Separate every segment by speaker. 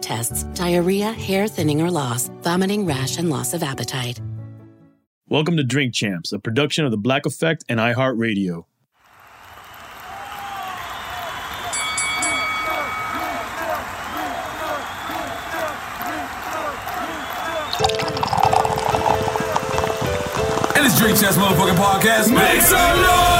Speaker 1: tests, diarrhea, hair thinning or loss, vomiting, rash, and loss of appetite.
Speaker 2: Welcome to Drink Champs, a production of The Black Effect and iHeartRadio.
Speaker 3: And it's Drink Champs motherfucking podcast. Make some noise!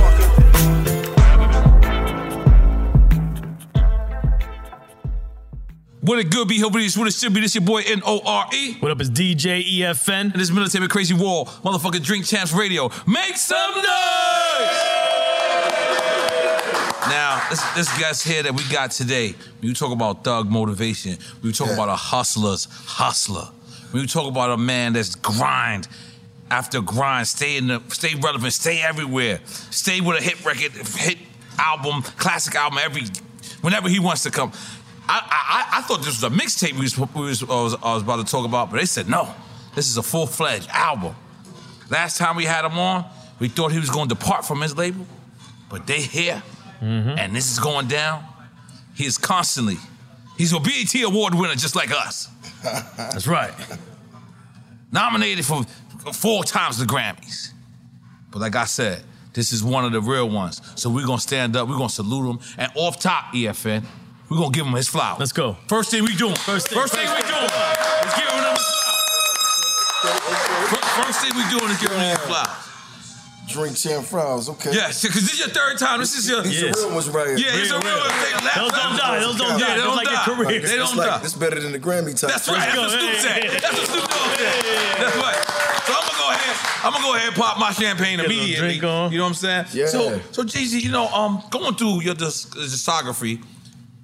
Speaker 3: What it good be? Hopefully this what it should be. This your boy N-O-R-E.
Speaker 2: What up is DJ EFN?
Speaker 3: And this military crazy war, motherfucking Drink Champs Radio. Make some noise! Now, this, this guest here that we got today, when you talk about thug motivation, when you talk about a hustler's hustler, when you talk about a man that's grind after grind, stay in the, stay relevant, stay everywhere, stay with a hit record, hit album, classic album every, whenever he wants to come. I, I, I thought this was a mixtape we was, we was, I was, I was about to talk about, but they said no, this is a full fledged album. Last time we had him on, we thought he was going to depart from his label, but they here, mm-hmm. and this is going down. He is constantly, he's a BET award winner just like us.
Speaker 2: That's right.
Speaker 3: Nominated for four times the Grammys. But like I said, this is one of the real ones. So we're gonna stand up, we're gonna salute him, and off top, EFN, we're gonna give him his flowers.
Speaker 2: Let's go.
Speaker 3: First thing we doing.
Speaker 2: First thing-
Speaker 3: First thing we doing. Let's give him his flowers. First thing we doing is giving you your flowers.
Speaker 4: Drink champ flowers, okay.
Speaker 3: Yes, because this is your third time. This is your.
Speaker 4: These are real ones right here.
Speaker 3: Yeah, it's a real one. They
Speaker 2: Those don't die. Those don't
Speaker 3: Yeah,
Speaker 2: die.
Speaker 3: They don't
Speaker 2: like your
Speaker 3: die.
Speaker 2: career.
Speaker 3: They
Speaker 4: It's
Speaker 3: don't
Speaker 4: like,
Speaker 3: die.
Speaker 4: It's better than the Grammy type.
Speaker 3: That's right. That's what Snoop said. That's what Snoop Dogg said. That's right. So I'm gonna go ahead. I'm gonna go ahead and pop my champagne
Speaker 2: Get a
Speaker 3: immediately.
Speaker 2: drink on.
Speaker 3: You know what I'm saying?
Speaker 4: Yeah.
Speaker 3: So, so Jeezy, you know, um, going through your dis- discography,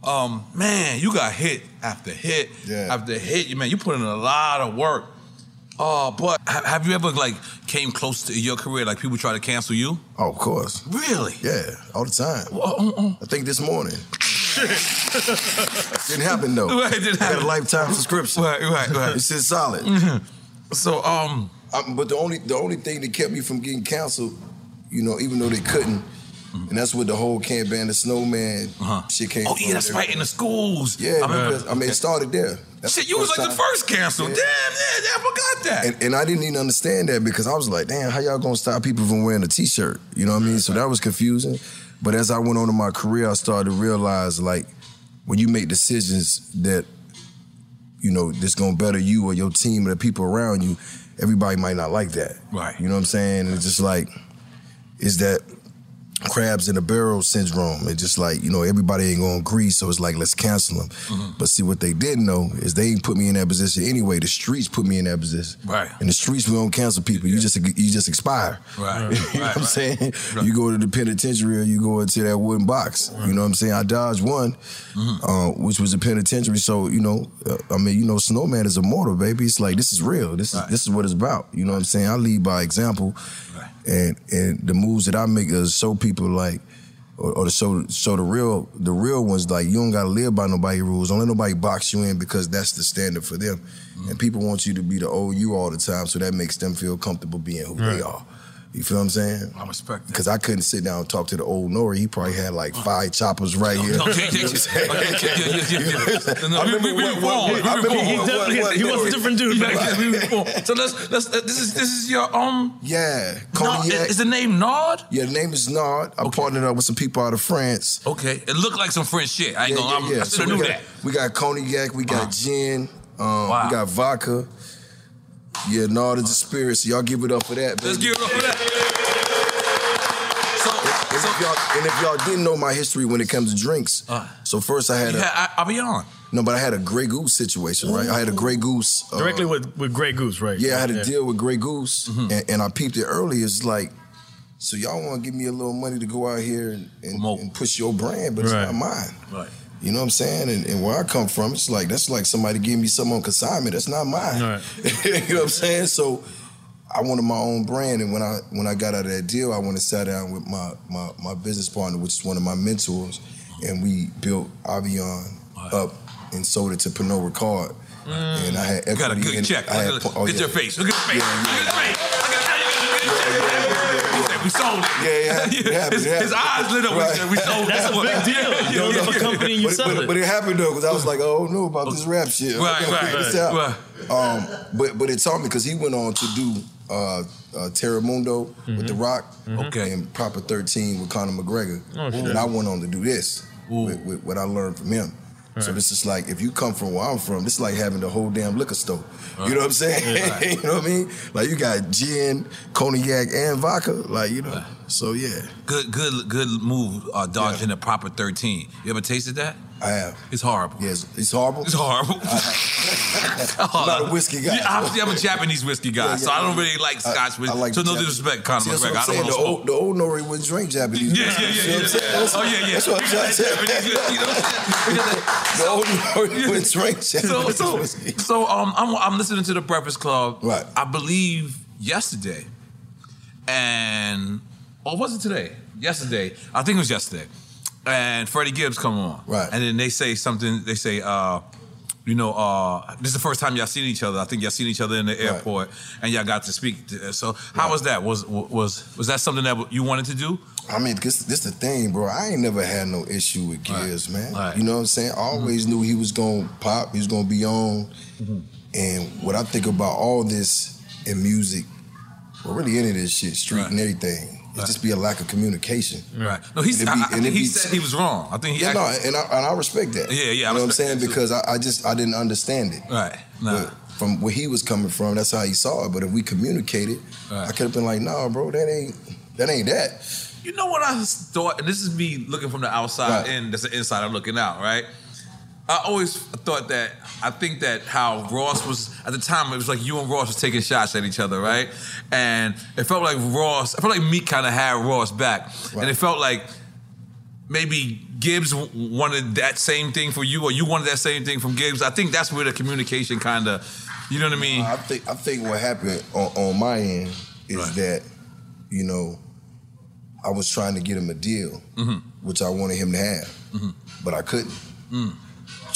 Speaker 3: um, man, you got hit after hit
Speaker 4: Yeah.
Speaker 3: after hit. You man, you put in a lot of work. Uh, but have you ever like came close to your career? Like people try to cancel you?
Speaker 4: Oh, of course.
Speaker 3: Really?
Speaker 4: Yeah, all the time.
Speaker 3: uh,
Speaker 4: I think this morning. Didn't happen though.
Speaker 3: Right, didn't
Speaker 4: I got
Speaker 3: happen.
Speaker 4: a lifetime subscription.
Speaker 3: Right, right, right.
Speaker 4: It's just solid.
Speaker 3: So, um,
Speaker 4: Um, but the only the only thing that kept me from getting canceled, you know, even though they couldn't, and that's what the whole Can't Ban the Snowman uh-huh. shit came
Speaker 3: oh yeah, that's right in the schools.
Speaker 4: Yeah,
Speaker 3: I remember.
Speaker 4: I mean, it started there. That's
Speaker 3: Shit,
Speaker 4: the
Speaker 3: you was like the first canceled.
Speaker 4: Yeah.
Speaker 3: Damn, yeah, I forgot that.
Speaker 4: And, and I didn't even understand that because I was like, damn, how y'all gonna stop people from wearing a t-shirt? You know what I mean? So that was confusing. But as I went on in my career, I started to realize like when you make decisions that, you know, that's gonna better you or your team or the people around you, everybody might not like that.
Speaker 3: Right.
Speaker 4: You know what I'm saying? And it's just like, is that crabs in a barrel syndrome. It's just like, you know, everybody ain't gonna agree, so it's like, let's cancel them.
Speaker 3: Mm-hmm.
Speaker 4: But see, what they didn't know is they ain't put me in that position anyway. The streets put me in that position.
Speaker 3: Right.
Speaker 4: In the streets, we don't cancel people. You just you just expire.
Speaker 3: Right.
Speaker 4: you know
Speaker 3: Right,
Speaker 4: what I'm
Speaker 3: right.
Speaker 4: saying? You go to the penitentiary or you go into that wooden box. You know what I'm saying? I dodged one,
Speaker 3: Mm-hmm.
Speaker 4: uh, which was a penitentiary. So, you know, uh, I mean, you know, Snowman is immortal, baby. It's like, this is real. This is this is what it's about. You know what I'm saying? I lead by example. And and the moves that I make is show people like, or, or to show show the real the real ones like you don't gotta live by nobody rules. Don't let nobody box you in because that's the standard for them. And people want you to be the old you all the time, so that makes them feel comfortable being who they are. You feel what I'm saying?
Speaker 3: I respect that.
Speaker 4: Because I couldn't sit down and talk to the old Nori. He probably had like five choppers right here.
Speaker 3: Okay,
Speaker 4: You know what I'm saying?
Speaker 3: okay, yeah, yeah, yeah, yeah. No,
Speaker 4: I
Speaker 3: we-
Speaker 4: remember
Speaker 3: we- we
Speaker 4: what-
Speaker 3: reformed.
Speaker 4: what- I remember
Speaker 3: reformed.
Speaker 4: what- what- what
Speaker 2: he was a
Speaker 4: Nori-
Speaker 2: different dude back then.
Speaker 3: we reformed. So let's let's uh, this is this is your um
Speaker 4: Yeah,
Speaker 3: Naud.
Speaker 4: Cognac.
Speaker 3: Is the name Naud?
Speaker 4: Yeah, the name is Naud. I partnered up with some people out of France.
Speaker 3: Okay, it looked like some French shit. I ain't gonna. I'm- I
Speaker 4: So
Speaker 3: should have
Speaker 4: we
Speaker 3: knew
Speaker 4: got,
Speaker 3: that.
Speaker 4: We got cognac, we got
Speaker 3: Uh-huh.
Speaker 4: gin, um,
Speaker 3: Wow.
Speaker 4: we got vodka. Yeah, Naud is a spirit, so y'all give it up for that.
Speaker 3: Let's
Speaker 4: baby.
Speaker 3: give it up for that.
Speaker 4: And if, y'all, and if y'all didn't know my history when it comes to drinks, so first I had
Speaker 3: You
Speaker 4: a
Speaker 3: had- I- I'll be on.
Speaker 4: no, but I had a Grey Goose situation, right? I had a Grey Goose uh,
Speaker 2: Directly with, with Grey Goose, right?
Speaker 4: Yeah, I had a deal with Grey Goose,
Speaker 3: Mm-hmm.
Speaker 4: and, and I peeped it early. It's like, so y'all want to give me a little money to go out here and, and, and push your brand, but it's not mine.
Speaker 3: Right.
Speaker 4: You know what I'm saying? And, and where I come from, it's like that's like somebody giving me something on consignment. That's not mine.
Speaker 2: Right.
Speaker 4: you know what I'm saying? So I wanted my own brand, and when I when I got out of that deal, I went and sat down with my my, my business partner, which is one of my mentors, and we built Avion up and sold it to Pernod Ricard. Mm. And I had
Speaker 3: You got a good
Speaker 4: in-
Speaker 3: check.
Speaker 4: I had
Speaker 3: Look at,
Speaker 4: po- oh,
Speaker 3: look at
Speaker 4: yeah.
Speaker 3: your face. Look at your face.
Speaker 4: Yeah,
Speaker 3: Look at his face. Look at He said, we sold it.
Speaker 4: Yeah, yeah, it happened,
Speaker 3: his,
Speaker 4: it happened.
Speaker 3: his eyes lit up. when he we sold it.
Speaker 2: That's
Speaker 3: it.
Speaker 2: a big deal. You know, you have a company and you
Speaker 4: but,
Speaker 2: sell
Speaker 4: but,
Speaker 2: it.
Speaker 4: but it happened though, because I was like, oh no, about this rap shit. I
Speaker 3: Right,
Speaker 4: gotta
Speaker 3: right, right.
Speaker 4: Um, but but it taught me because he went on to do uh, uh, Terramundo with The Rock,
Speaker 3: Okay.
Speaker 4: and Proper 13 with Conor McGregor,
Speaker 2: Oh, shit.
Speaker 4: and I went on to do this with, with what I learned from him. So
Speaker 2: Right.
Speaker 4: this is like if you come from where I'm from, this is like having the whole damn liquor store.
Speaker 3: Right.
Speaker 4: You know what I'm saying?
Speaker 3: Right.
Speaker 4: you know what I mean? Like you got gin, cognac, and vodka. Like you know. So yeah,
Speaker 3: Good, good, good move. Uh, dodging the proper thirteen. You ever tasted that?
Speaker 4: I have.
Speaker 3: It's horrible.
Speaker 4: Yes, it's horrible.
Speaker 3: It's horrible.
Speaker 4: I'm not a whiskey guy.
Speaker 3: Yeah, I'm, I'm a Japanese whiskey guy,
Speaker 4: Yeah, yeah,
Speaker 3: so I don't really like Scotch. whiskey.
Speaker 4: I like
Speaker 3: so no
Speaker 4: Japanese.
Speaker 3: disrespect, Conor
Speaker 4: See,
Speaker 3: McGregor.
Speaker 4: I'm
Speaker 3: don't want to
Speaker 4: The
Speaker 3: smoke.
Speaker 4: old, the old Nori wouldn't drink Japanese.
Speaker 3: Yeah, yeah, yeah,
Speaker 4: You know what I'm
Speaker 3: yeah, Oh yeah, yeah.
Speaker 4: That's what I'm trying to say.
Speaker 3: You know what I'm saying?
Speaker 4: The old Nori wouldn't drink
Speaker 3: So,
Speaker 4: Japanese
Speaker 3: so,
Speaker 4: whiskey.
Speaker 3: so um, I'm, I'm listening to the Breakfast Club.
Speaker 4: Right.
Speaker 3: I believe yesterday, and or was it today? Yesterday, I think it was yesterday. And Freddie Gibbs come on,
Speaker 4: Right.
Speaker 3: And then they say something. They say, uh, you know, uh, this is the first time y'all seen each other. I think y'all seen each other in the airport, and y'all got to speak. To, so how was that? Was was was that something that you wanted to do?
Speaker 4: I mean, this this the thing, bro. I ain't never had no issue with Gibbs, man.
Speaker 3: Right.
Speaker 4: You know what I'm saying? I always knew he was gonna pop. He was gonna be on. And what I think about all this in music, or really any of this shit, street and everything, It just be a lack of communication.
Speaker 3: Right. No, he's.
Speaker 4: And
Speaker 3: I,
Speaker 4: be-
Speaker 3: I think he
Speaker 4: be-
Speaker 3: said he was wrong. I think he.
Speaker 4: yeah, no, and I, and I respect that.
Speaker 3: Yeah, yeah, I
Speaker 4: know what I'm saying? Because I, I just I didn't understand it.
Speaker 3: Right. Nah.
Speaker 4: But from where he was coming from, that's how he saw it. But if we communicated, I could have been like, "Nah, bro, that ain't that ain't that."
Speaker 3: You know what I thought, and this is me looking from the outside
Speaker 4: Right.
Speaker 3: in. That's the insider looking out, right? I always thought that. I think that how Ross was at the time, it was like you and Ross was taking shots at each other, right? And it felt like Ross. I felt like Meek kind of had Ross back, and it felt like maybe Gibbs wanted that same thing for you, or you wanted that same thing from Gibbs. I think that's where the communication kind of, you know what I mean?
Speaker 4: I think I think what happened on, on my end is that, you know, I was trying to get him a deal,
Speaker 3: Mhm.
Speaker 4: which I wanted him to have,
Speaker 3: Mhm.
Speaker 4: but I couldn't.
Speaker 2: Mm.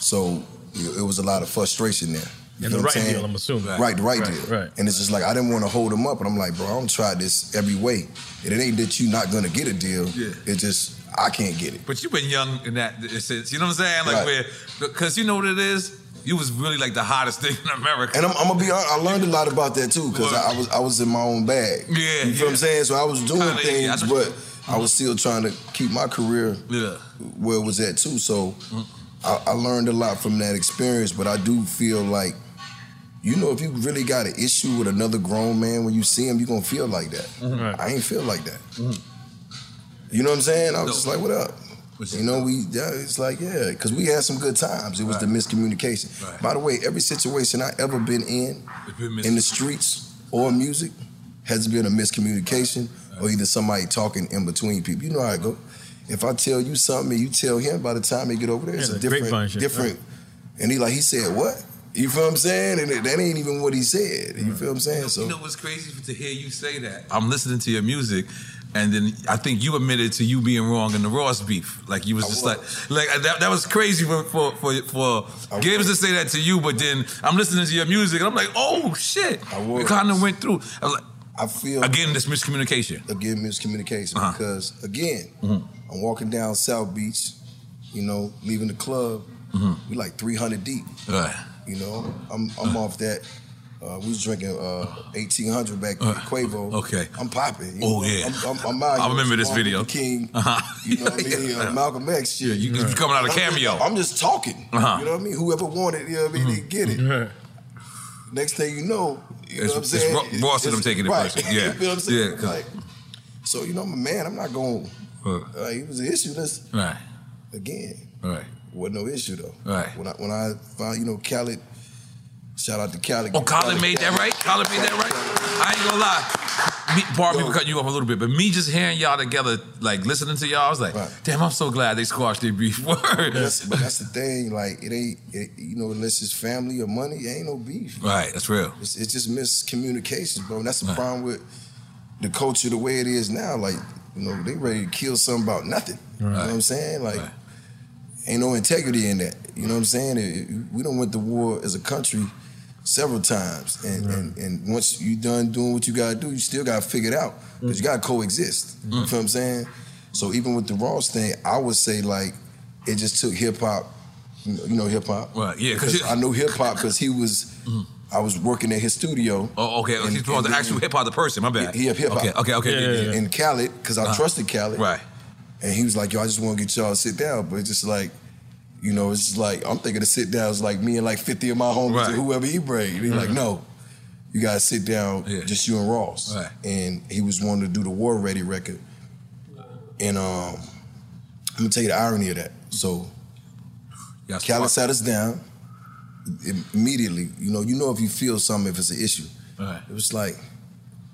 Speaker 4: So it it was a lot of frustration there. You
Speaker 2: And the right
Speaker 4: saying?
Speaker 2: deal, I'm assuming.
Speaker 4: Right, the right,
Speaker 2: Right,
Speaker 4: deal.
Speaker 2: right.
Speaker 4: And it's just like I didn't want to hold him up, and I'm like, bro, I don't try this every way. And it ain't that you're not gonna get a deal.
Speaker 3: Yeah.
Speaker 4: It's just I can't get it.
Speaker 3: But you've been young in that sense. You know what I'm saying? Like
Speaker 4: Right.
Speaker 3: where, because you know what it is. You was really like the hottest thing in America.
Speaker 4: And I'm, I'm gonna be honest, I learned a lot about that too, because I, I was I was in my own bag.
Speaker 3: Yeah,
Speaker 4: You feel what I'm saying? So I was doing
Speaker 3: Kinda, yeah, I
Speaker 4: things,
Speaker 3: know-
Speaker 4: but I was still trying to keep my career
Speaker 3: Yeah.
Speaker 4: where it was at too. So mm-hmm. I, I learned a lot from that experience, but I do feel like, you know, if you really got an issue with another grown man, when you see him, you're gonna feel like that. Mm-hmm. I ain't feel like that. Mm-hmm. You know what I'm saying? I was just like, what up? You know, we yeah, it's like yeah, because we had some good times. It was the miscommunication. By the way, every situation I ever been in, in the streets or music, has been a miscommunication or either somebody talking in between people. You know how it go. If I tell you something and you tell him, by the time they get over there, it's
Speaker 2: Yeah,
Speaker 4: a
Speaker 2: the grapevine
Speaker 4: different,
Speaker 2: shit,
Speaker 4: different. And he like he said what? You feel what I'm saying? And that ain't even what he said. You feel what I'm saying? So
Speaker 3: You know what's crazy to hear you say that? I'm listening to your music, and then I think you admitted to you being wrong in the Ross beef. Like you was just like, like uh, that, that was crazy for for for, for Gibbs to say that to you. But then I'm listening to your music, and I'm like, oh shit, i we kind of went through. I was like,
Speaker 4: I feel
Speaker 3: again this miscommunication.
Speaker 4: Again, miscommunication
Speaker 3: Uh-huh.
Speaker 4: because again,
Speaker 3: Mhm.
Speaker 4: I'm walking down South Beach, you know, leaving the club.
Speaker 3: Mhm.
Speaker 4: We like 300 deep.
Speaker 3: Right.
Speaker 4: You know, I'm I'm off that. Uh, we was drinking uh, 1800 back in Quavo.
Speaker 3: Okay.
Speaker 4: I'm popping. you
Speaker 3: Oh,
Speaker 4: know,
Speaker 3: yeah.
Speaker 4: I'm, I'm, I'm out
Speaker 3: I
Speaker 4: here
Speaker 3: remember
Speaker 4: with
Speaker 3: this
Speaker 4: Martin
Speaker 3: video.
Speaker 4: Luther King.
Speaker 3: Uh-huh.
Speaker 4: You know what I mean? Uh, Malcolm X shit.
Speaker 3: Yeah, you- you coming out of
Speaker 4: I'm just-
Speaker 3: cameo.
Speaker 4: I'm just talking.
Speaker 3: Uh-huh.
Speaker 4: You know what I mean? Whoever wanted, you know what I mean, they get it. Next thing you know, you
Speaker 3: It's-
Speaker 4: know what I'm saying?
Speaker 3: Ro- Ross them taking it
Speaker 4: right.
Speaker 3: personal. Yeah.
Speaker 4: you feel what I'm saying?
Speaker 3: Yeah,
Speaker 4: Like, so you know, I'm a man. I'm not going. Like, it was an issue. That's
Speaker 3: Right.
Speaker 4: again.
Speaker 3: Right.
Speaker 4: Wasn't no issue though.
Speaker 3: Right.
Speaker 4: When I when I found you know Khaled, shout out to Khaled.
Speaker 3: Oh, Khaled made that right. Khaled made that right. I ain't gonna lie. Me, me for cutting you off a little bit, but me just hearing y'all together, like listening to y'all, I was like, damn, I'm so glad they squashed their beef. Word.
Speaker 4: That's, but that's the thing. Like it ain't. It, you know, unless it's family or money, it ain't no beef.
Speaker 3: Right. That's real.
Speaker 4: It's, it's just miscommunications, bro. And that's the
Speaker 3: Right.
Speaker 4: problem with the culture the way it is now. Like you know, they ready to kill something about nothing. You know what I'm saying? Like. Ain't no integrity in that. You know what I'm saying? It- we don't went to war as a country several times, and, and, and once you done doing what you gotta do, you still gotta figure it out because mm. you gotta coexist. Mm. You feel what I'm saying? So even with the Ross thing, I would say like it just took hip hop. You know, you know hip hop,
Speaker 3: Right, yeah.
Speaker 4: Because I know hip hop because he was. Mm-hmm. I was working at his studio.
Speaker 3: Oh, okay.
Speaker 4: Oh, and-
Speaker 3: He's talking the actual hip hop, the person. My bad.
Speaker 4: He, he hip hop.
Speaker 3: Okay, okay, okay. yeah, yeah, yeah.
Speaker 4: And Khaled, because I
Speaker 3: Uh-huh.
Speaker 4: trusted Khaled.
Speaker 3: Right.
Speaker 4: And he was like, yo, I just want to get y'all to sit down. But it's just like, you know, it's just like, I'm thinking to sit down is like me and like 50 of my homies
Speaker 3: Right.
Speaker 4: or whoever he bring. He's like,
Speaker 3: Mhm.
Speaker 4: no, you got to sit down, just you and Ross.
Speaker 3: Right.
Speaker 4: And he was wanting to do the War Ready record. And um, I'm to tell you the irony of that. So Khaled sat us down immediately. You know, you know if you feel something, if it's an issue.
Speaker 3: Right.
Speaker 4: It was like,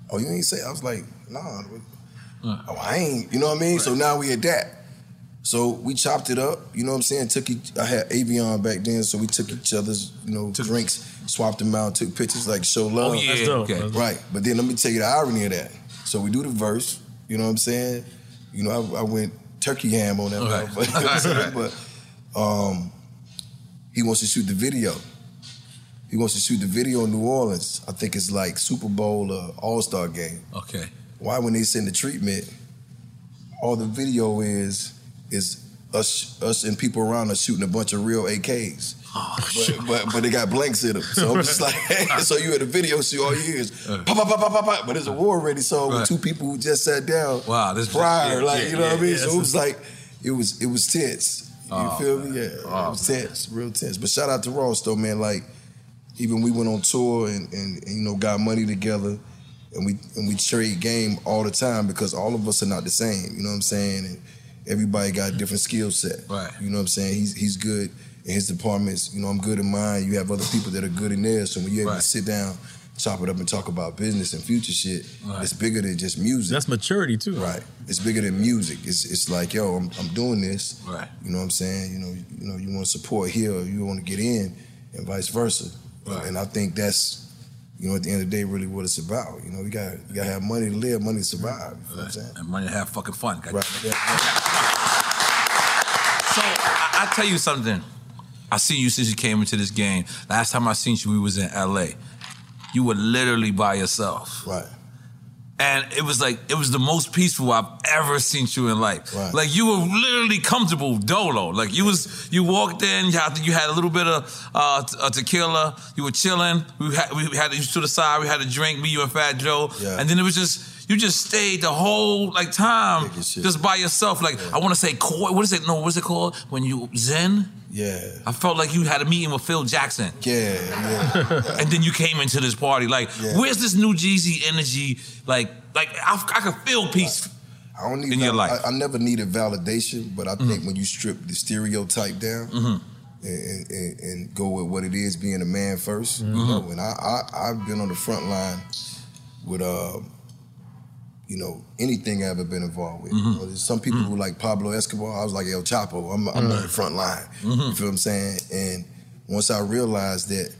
Speaker 4: oh, you ain't say? I was like, nah. Oh, I ain't. You know what I mean? So now we at that. So we chopped it up. You know what I'm saying? Took each, I had Avion back then, so we took each other's you know drinks, swapped them out, took pictures like show love.
Speaker 3: Oh, yeah. That's dope. Okay.
Speaker 4: Right. But then let me tell you the irony of that. So we do the verse. You know what I'm saying? You know, I, I went turkey ham on that.
Speaker 3: Right.
Speaker 4: motherfucker, you know what I'm but um, he wants to shoot the video. He wants to shoot the video in New Orleans. I think it's like Super Bowl or All Star game.
Speaker 3: Okay.
Speaker 4: Why when they send the treatment, all the video is is us us and people around us shooting a bunch of real AKs.
Speaker 3: Oh,
Speaker 4: but, but, but they got blanks in them. So I'm just like, so you had a video shoot all hear is pop, pop, pop, pop, pop, pop. But it's a war ready song
Speaker 3: Right.
Speaker 4: with two people who just sat down
Speaker 3: Wow, this
Speaker 4: prior.
Speaker 3: yeah,
Speaker 4: like,
Speaker 3: yeah,
Speaker 4: you know what I
Speaker 3: yeah,
Speaker 4: mean?
Speaker 3: yeah,
Speaker 4: so it was like, it was it was tense. You
Speaker 3: Oh,
Speaker 4: feel me? Yeah. it was tense, real tense. But shout out to Ross though, man. Like, even we went on tour and, and, and you know got money together and we and we trade game all the time because all of us are not the same. You know what I'm saying? And everybody got a different skill set.
Speaker 3: Right.
Speaker 4: You know what I'm saying? He's he's good in his departments. You know, I'm good in mine. You have other people that are good in theirs. So when you're able to sit down, chop it up and talk about business and future shit,
Speaker 2: Right.
Speaker 4: it's bigger than just music.
Speaker 2: That's maturity too.
Speaker 4: Right. It's bigger than music. It's it's like, yo, I'm, I'm doing this.
Speaker 3: Right.
Speaker 4: You know what I'm saying? You know, you know, you want to support here or you want to get in and vice versa. Right. And I think that's, you know, at the end of the day, really what it's about. You know, you got you gotta have money to live, money to mm-hmm. survive. You know what I'm saying?
Speaker 3: And money to have fucking fun.
Speaker 4: Right.
Speaker 3: So I, I tell you something. I seen you since you came into this game. Last time I seen you, we was in LA. You were literally by yourself.
Speaker 4: Right.
Speaker 3: And it was like it was the most peaceful I've ever seen you in life.
Speaker 4: Right.
Speaker 3: Like you were literally comfortable dolo. Like you was you walked in, you had, you had a little bit of uh, tequila. You were chilling. We had we had you to the side. We had a drink. Me, you, and Fat Joe.
Speaker 4: Yeah.
Speaker 3: And then it was just you just stayed the whole like time just by yourself. Like I want to say, what is it? No, what's it called? When you zen.
Speaker 4: Yeah.
Speaker 3: I felt like you had a meeting with Phil Jackson.
Speaker 4: Yeah, yeah.
Speaker 3: and then you came into this party. Like,
Speaker 4: Yeah.
Speaker 3: where's this new Jeezy energy? Like, like I, I could feel peace.
Speaker 4: I don't need
Speaker 3: in your life. Mm-hmm.
Speaker 4: I, I never needed validation, but I think when you strip the stereotype down
Speaker 3: Mhm.
Speaker 4: and, and, and go with what it is being a man 1st you
Speaker 3: Mhm.
Speaker 4: know, and I, I I've been on the front line with uh, you know, anything I've ever been involved with.
Speaker 3: Mhm.
Speaker 4: You know, there's some people who like Pablo Escobar. I was like El Chapo. I'm, I'm on the front line. You feel what I'm saying? And once I realized that,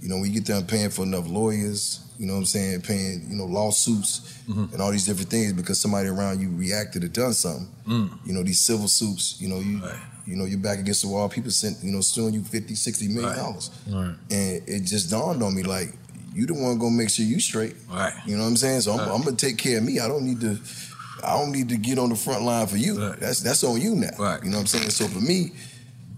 Speaker 4: you know, when you get done paying for enough lawyers, you know what I'm saying, paying, you know, lawsuits
Speaker 3: Mhm.
Speaker 4: and all these different things because somebody around you reacted or done something.
Speaker 3: Mm.
Speaker 4: You know, these civil suits, you know, you you know, you're back against the wall, people sent, you know, suing you 50, 60 million dollars.
Speaker 2: Right.
Speaker 4: And it just dawned on me like, you the one gonna make sure you straight.
Speaker 3: Right.
Speaker 4: You know what I'm saying? So I'm,
Speaker 3: Right.
Speaker 4: I'm gonna take care of me. I don't need to. I don't need to get on the front line for you. That's that's on you now. Right. You know what I'm saying? So for me,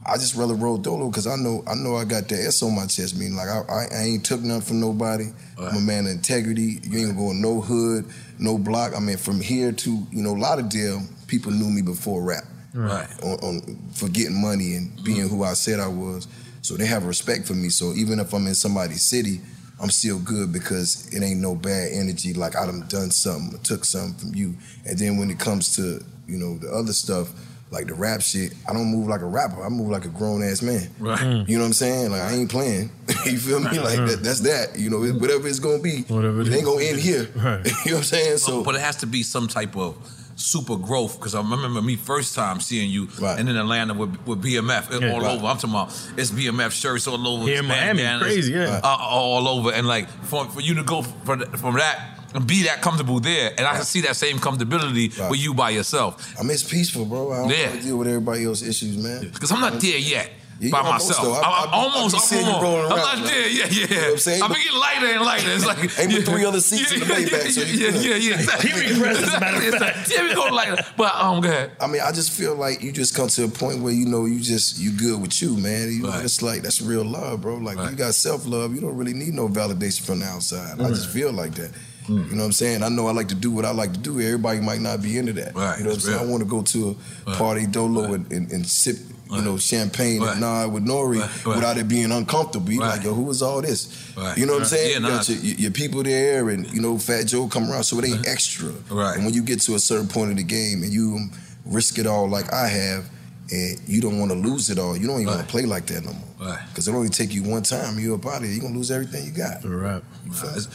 Speaker 4: I just rather roll dolo because I know I know I got the S on my chest. Meaning like I, I, ain't took nothing from nobody. I'm a man of integrity. You ain't gonna go in no hood, no block. I mean, from here to you know Lauderdale, people knew me before rap.
Speaker 3: Right.
Speaker 4: On, on for getting money and being mm. who I said I was. So they have respect for me. So even if I'm in somebody's city, I'm still good because it ain't no bad energy. Like I done done something, took something from you. And then when it comes to you know the other stuff, like the rap shit, I don't move like a rapper. I move like a grown ass man.
Speaker 3: Right.
Speaker 2: Mm.
Speaker 4: You know what I'm saying? Like I ain't playing. you feel me? Like that, that's that. You know, it- whatever it's gonna be,
Speaker 2: Whatever
Speaker 4: it ain't gonna end here.
Speaker 2: Right.
Speaker 4: you know what I'm saying? So,
Speaker 3: but it has to be some type of super growth because I remember me first time seeing you right. and in Atlanta with, with BMF
Speaker 2: Yeah.
Speaker 3: all
Speaker 2: Right.
Speaker 3: over. I'm talking about it's BMF shirts all over.
Speaker 2: In Miami, crazy, yeah.
Speaker 3: uh, all over. And like for, for you to go for, from that and be that comfortable there, and I can see that same comfortability
Speaker 4: Right.
Speaker 3: with you by yourself.
Speaker 4: I mean, it's peaceful, bro. I don't
Speaker 3: Yeah.
Speaker 4: have to deal with everybody else's issues, man.
Speaker 3: Because I'm not there yet.
Speaker 4: You
Speaker 3: by myself,
Speaker 4: though. I-
Speaker 3: I'm, I'm
Speaker 4: I- I
Speaker 3: almost. I'm
Speaker 4: seeing you
Speaker 3: almost.
Speaker 4: rolling
Speaker 3: I'm
Speaker 4: around,
Speaker 3: not there. Yeah, yeah.
Speaker 4: You know what I'm saying?
Speaker 3: I've been getting lighter and lighter. It's like
Speaker 4: Ain't but three other seats in the Maybach, so you
Speaker 3: yeah,
Speaker 4: good.
Speaker 3: yeah, yeah.
Speaker 4: Hearing press, as a matter of fact.
Speaker 3: Yeah, we go lighter. But um, go ahead.
Speaker 4: I mean, I just feel like you just come to a point where you know you just you good with you, man. You, It's like that's real love, bro. Like you got self love. You don't really need no validation from the outside. I just feel like that. You know what I'm saying? I know I like to do what I like to do. Everybody might not be into that.
Speaker 3: Right,
Speaker 4: You know what I'm
Speaker 3: that's
Speaker 4: saying? I want to go to a party dolo and, and, and sip, you know, champagne
Speaker 3: Right.
Speaker 4: and nod with Nori
Speaker 3: right.
Speaker 4: without it being uncomfortable. You like, yo, who is all this?
Speaker 3: Right.
Speaker 4: You know what I'm saying?
Speaker 3: Yeah,
Speaker 4: you got your, your, your people there and, you know, Fat Joe come around, so it ain't extra.
Speaker 3: Right.
Speaker 4: And when you get to a certain point of the game and you um, risk it all like I have, and you don't want to lose it all, you don't even want to play like that no more.
Speaker 3: Right.
Speaker 4: Because it only take you one time, you up out of here, you're going to lose everything you got.
Speaker 2: Right.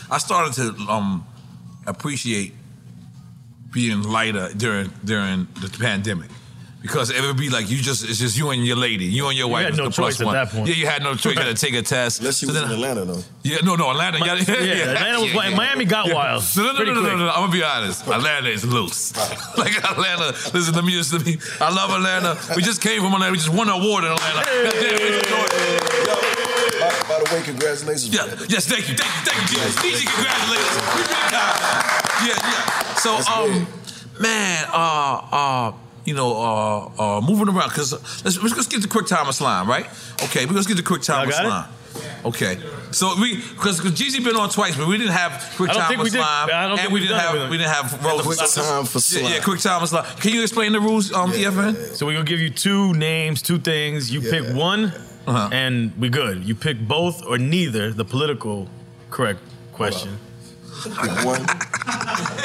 Speaker 3: I started to um appreciate being lighter during during the pandemic. Because it would be like you just it's just you and your lady, you and your
Speaker 2: You
Speaker 3: wife.
Speaker 2: had no
Speaker 3: the plus
Speaker 2: choice at
Speaker 3: one.
Speaker 2: that point.
Speaker 3: Yeah, you had no choice. You had to take a test.
Speaker 4: Unless you
Speaker 3: So
Speaker 4: was
Speaker 3: then-
Speaker 4: in Atlanta, though.
Speaker 3: Yeah, no, no, Atlanta.
Speaker 2: Mi-
Speaker 3: got,
Speaker 2: yeah, Atlanta was like- Miami got wild.
Speaker 3: No, no, no, no, no, no, no. I'm gonna be honest. Atlanta is loose. like Atlanta. Listen to me, listen to me. I love Atlanta. We just came from Atlanta. We just won an award in Atlanta. God damn, it's
Speaker 4: By, by the way, congratulations.
Speaker 3: Yeah, yes, thank you, thank you, thank you, DJ. DJ, congratulations. We big guys. Yeah, yeah. So, um, man, uh, uh, you know, uh, uh, moving around because let's let's get the quick timer slime, right? Okay, we're gonna get the quick timer
Speaker 2: Y'all it?
Speaker 3: slime. Okay, so we because Jeezy been on twice, but we didn't have quick
Speaker 2: I don't
Speaker 3: time
Speaker 2: think
Speaker 3: for
Speaker 2: we did-
Speaker 3: slime, and we
Speaker 2: we've
Speaker 3: didn't
Speaker 2: done it with
Speaker 3: have we didn't have roller
Speaker 4: Quick time for
Speaker 3: Yeah, yeah, quick time for slime. Can you explain the rules, um, EFN?
Speaker 2: So we're gonna give you two names, two things. You pick one,
Speaker 3: Uh-huh.
Speaker 2: and we good. You pick both or neither. The political correct question.
Speaker 4: one.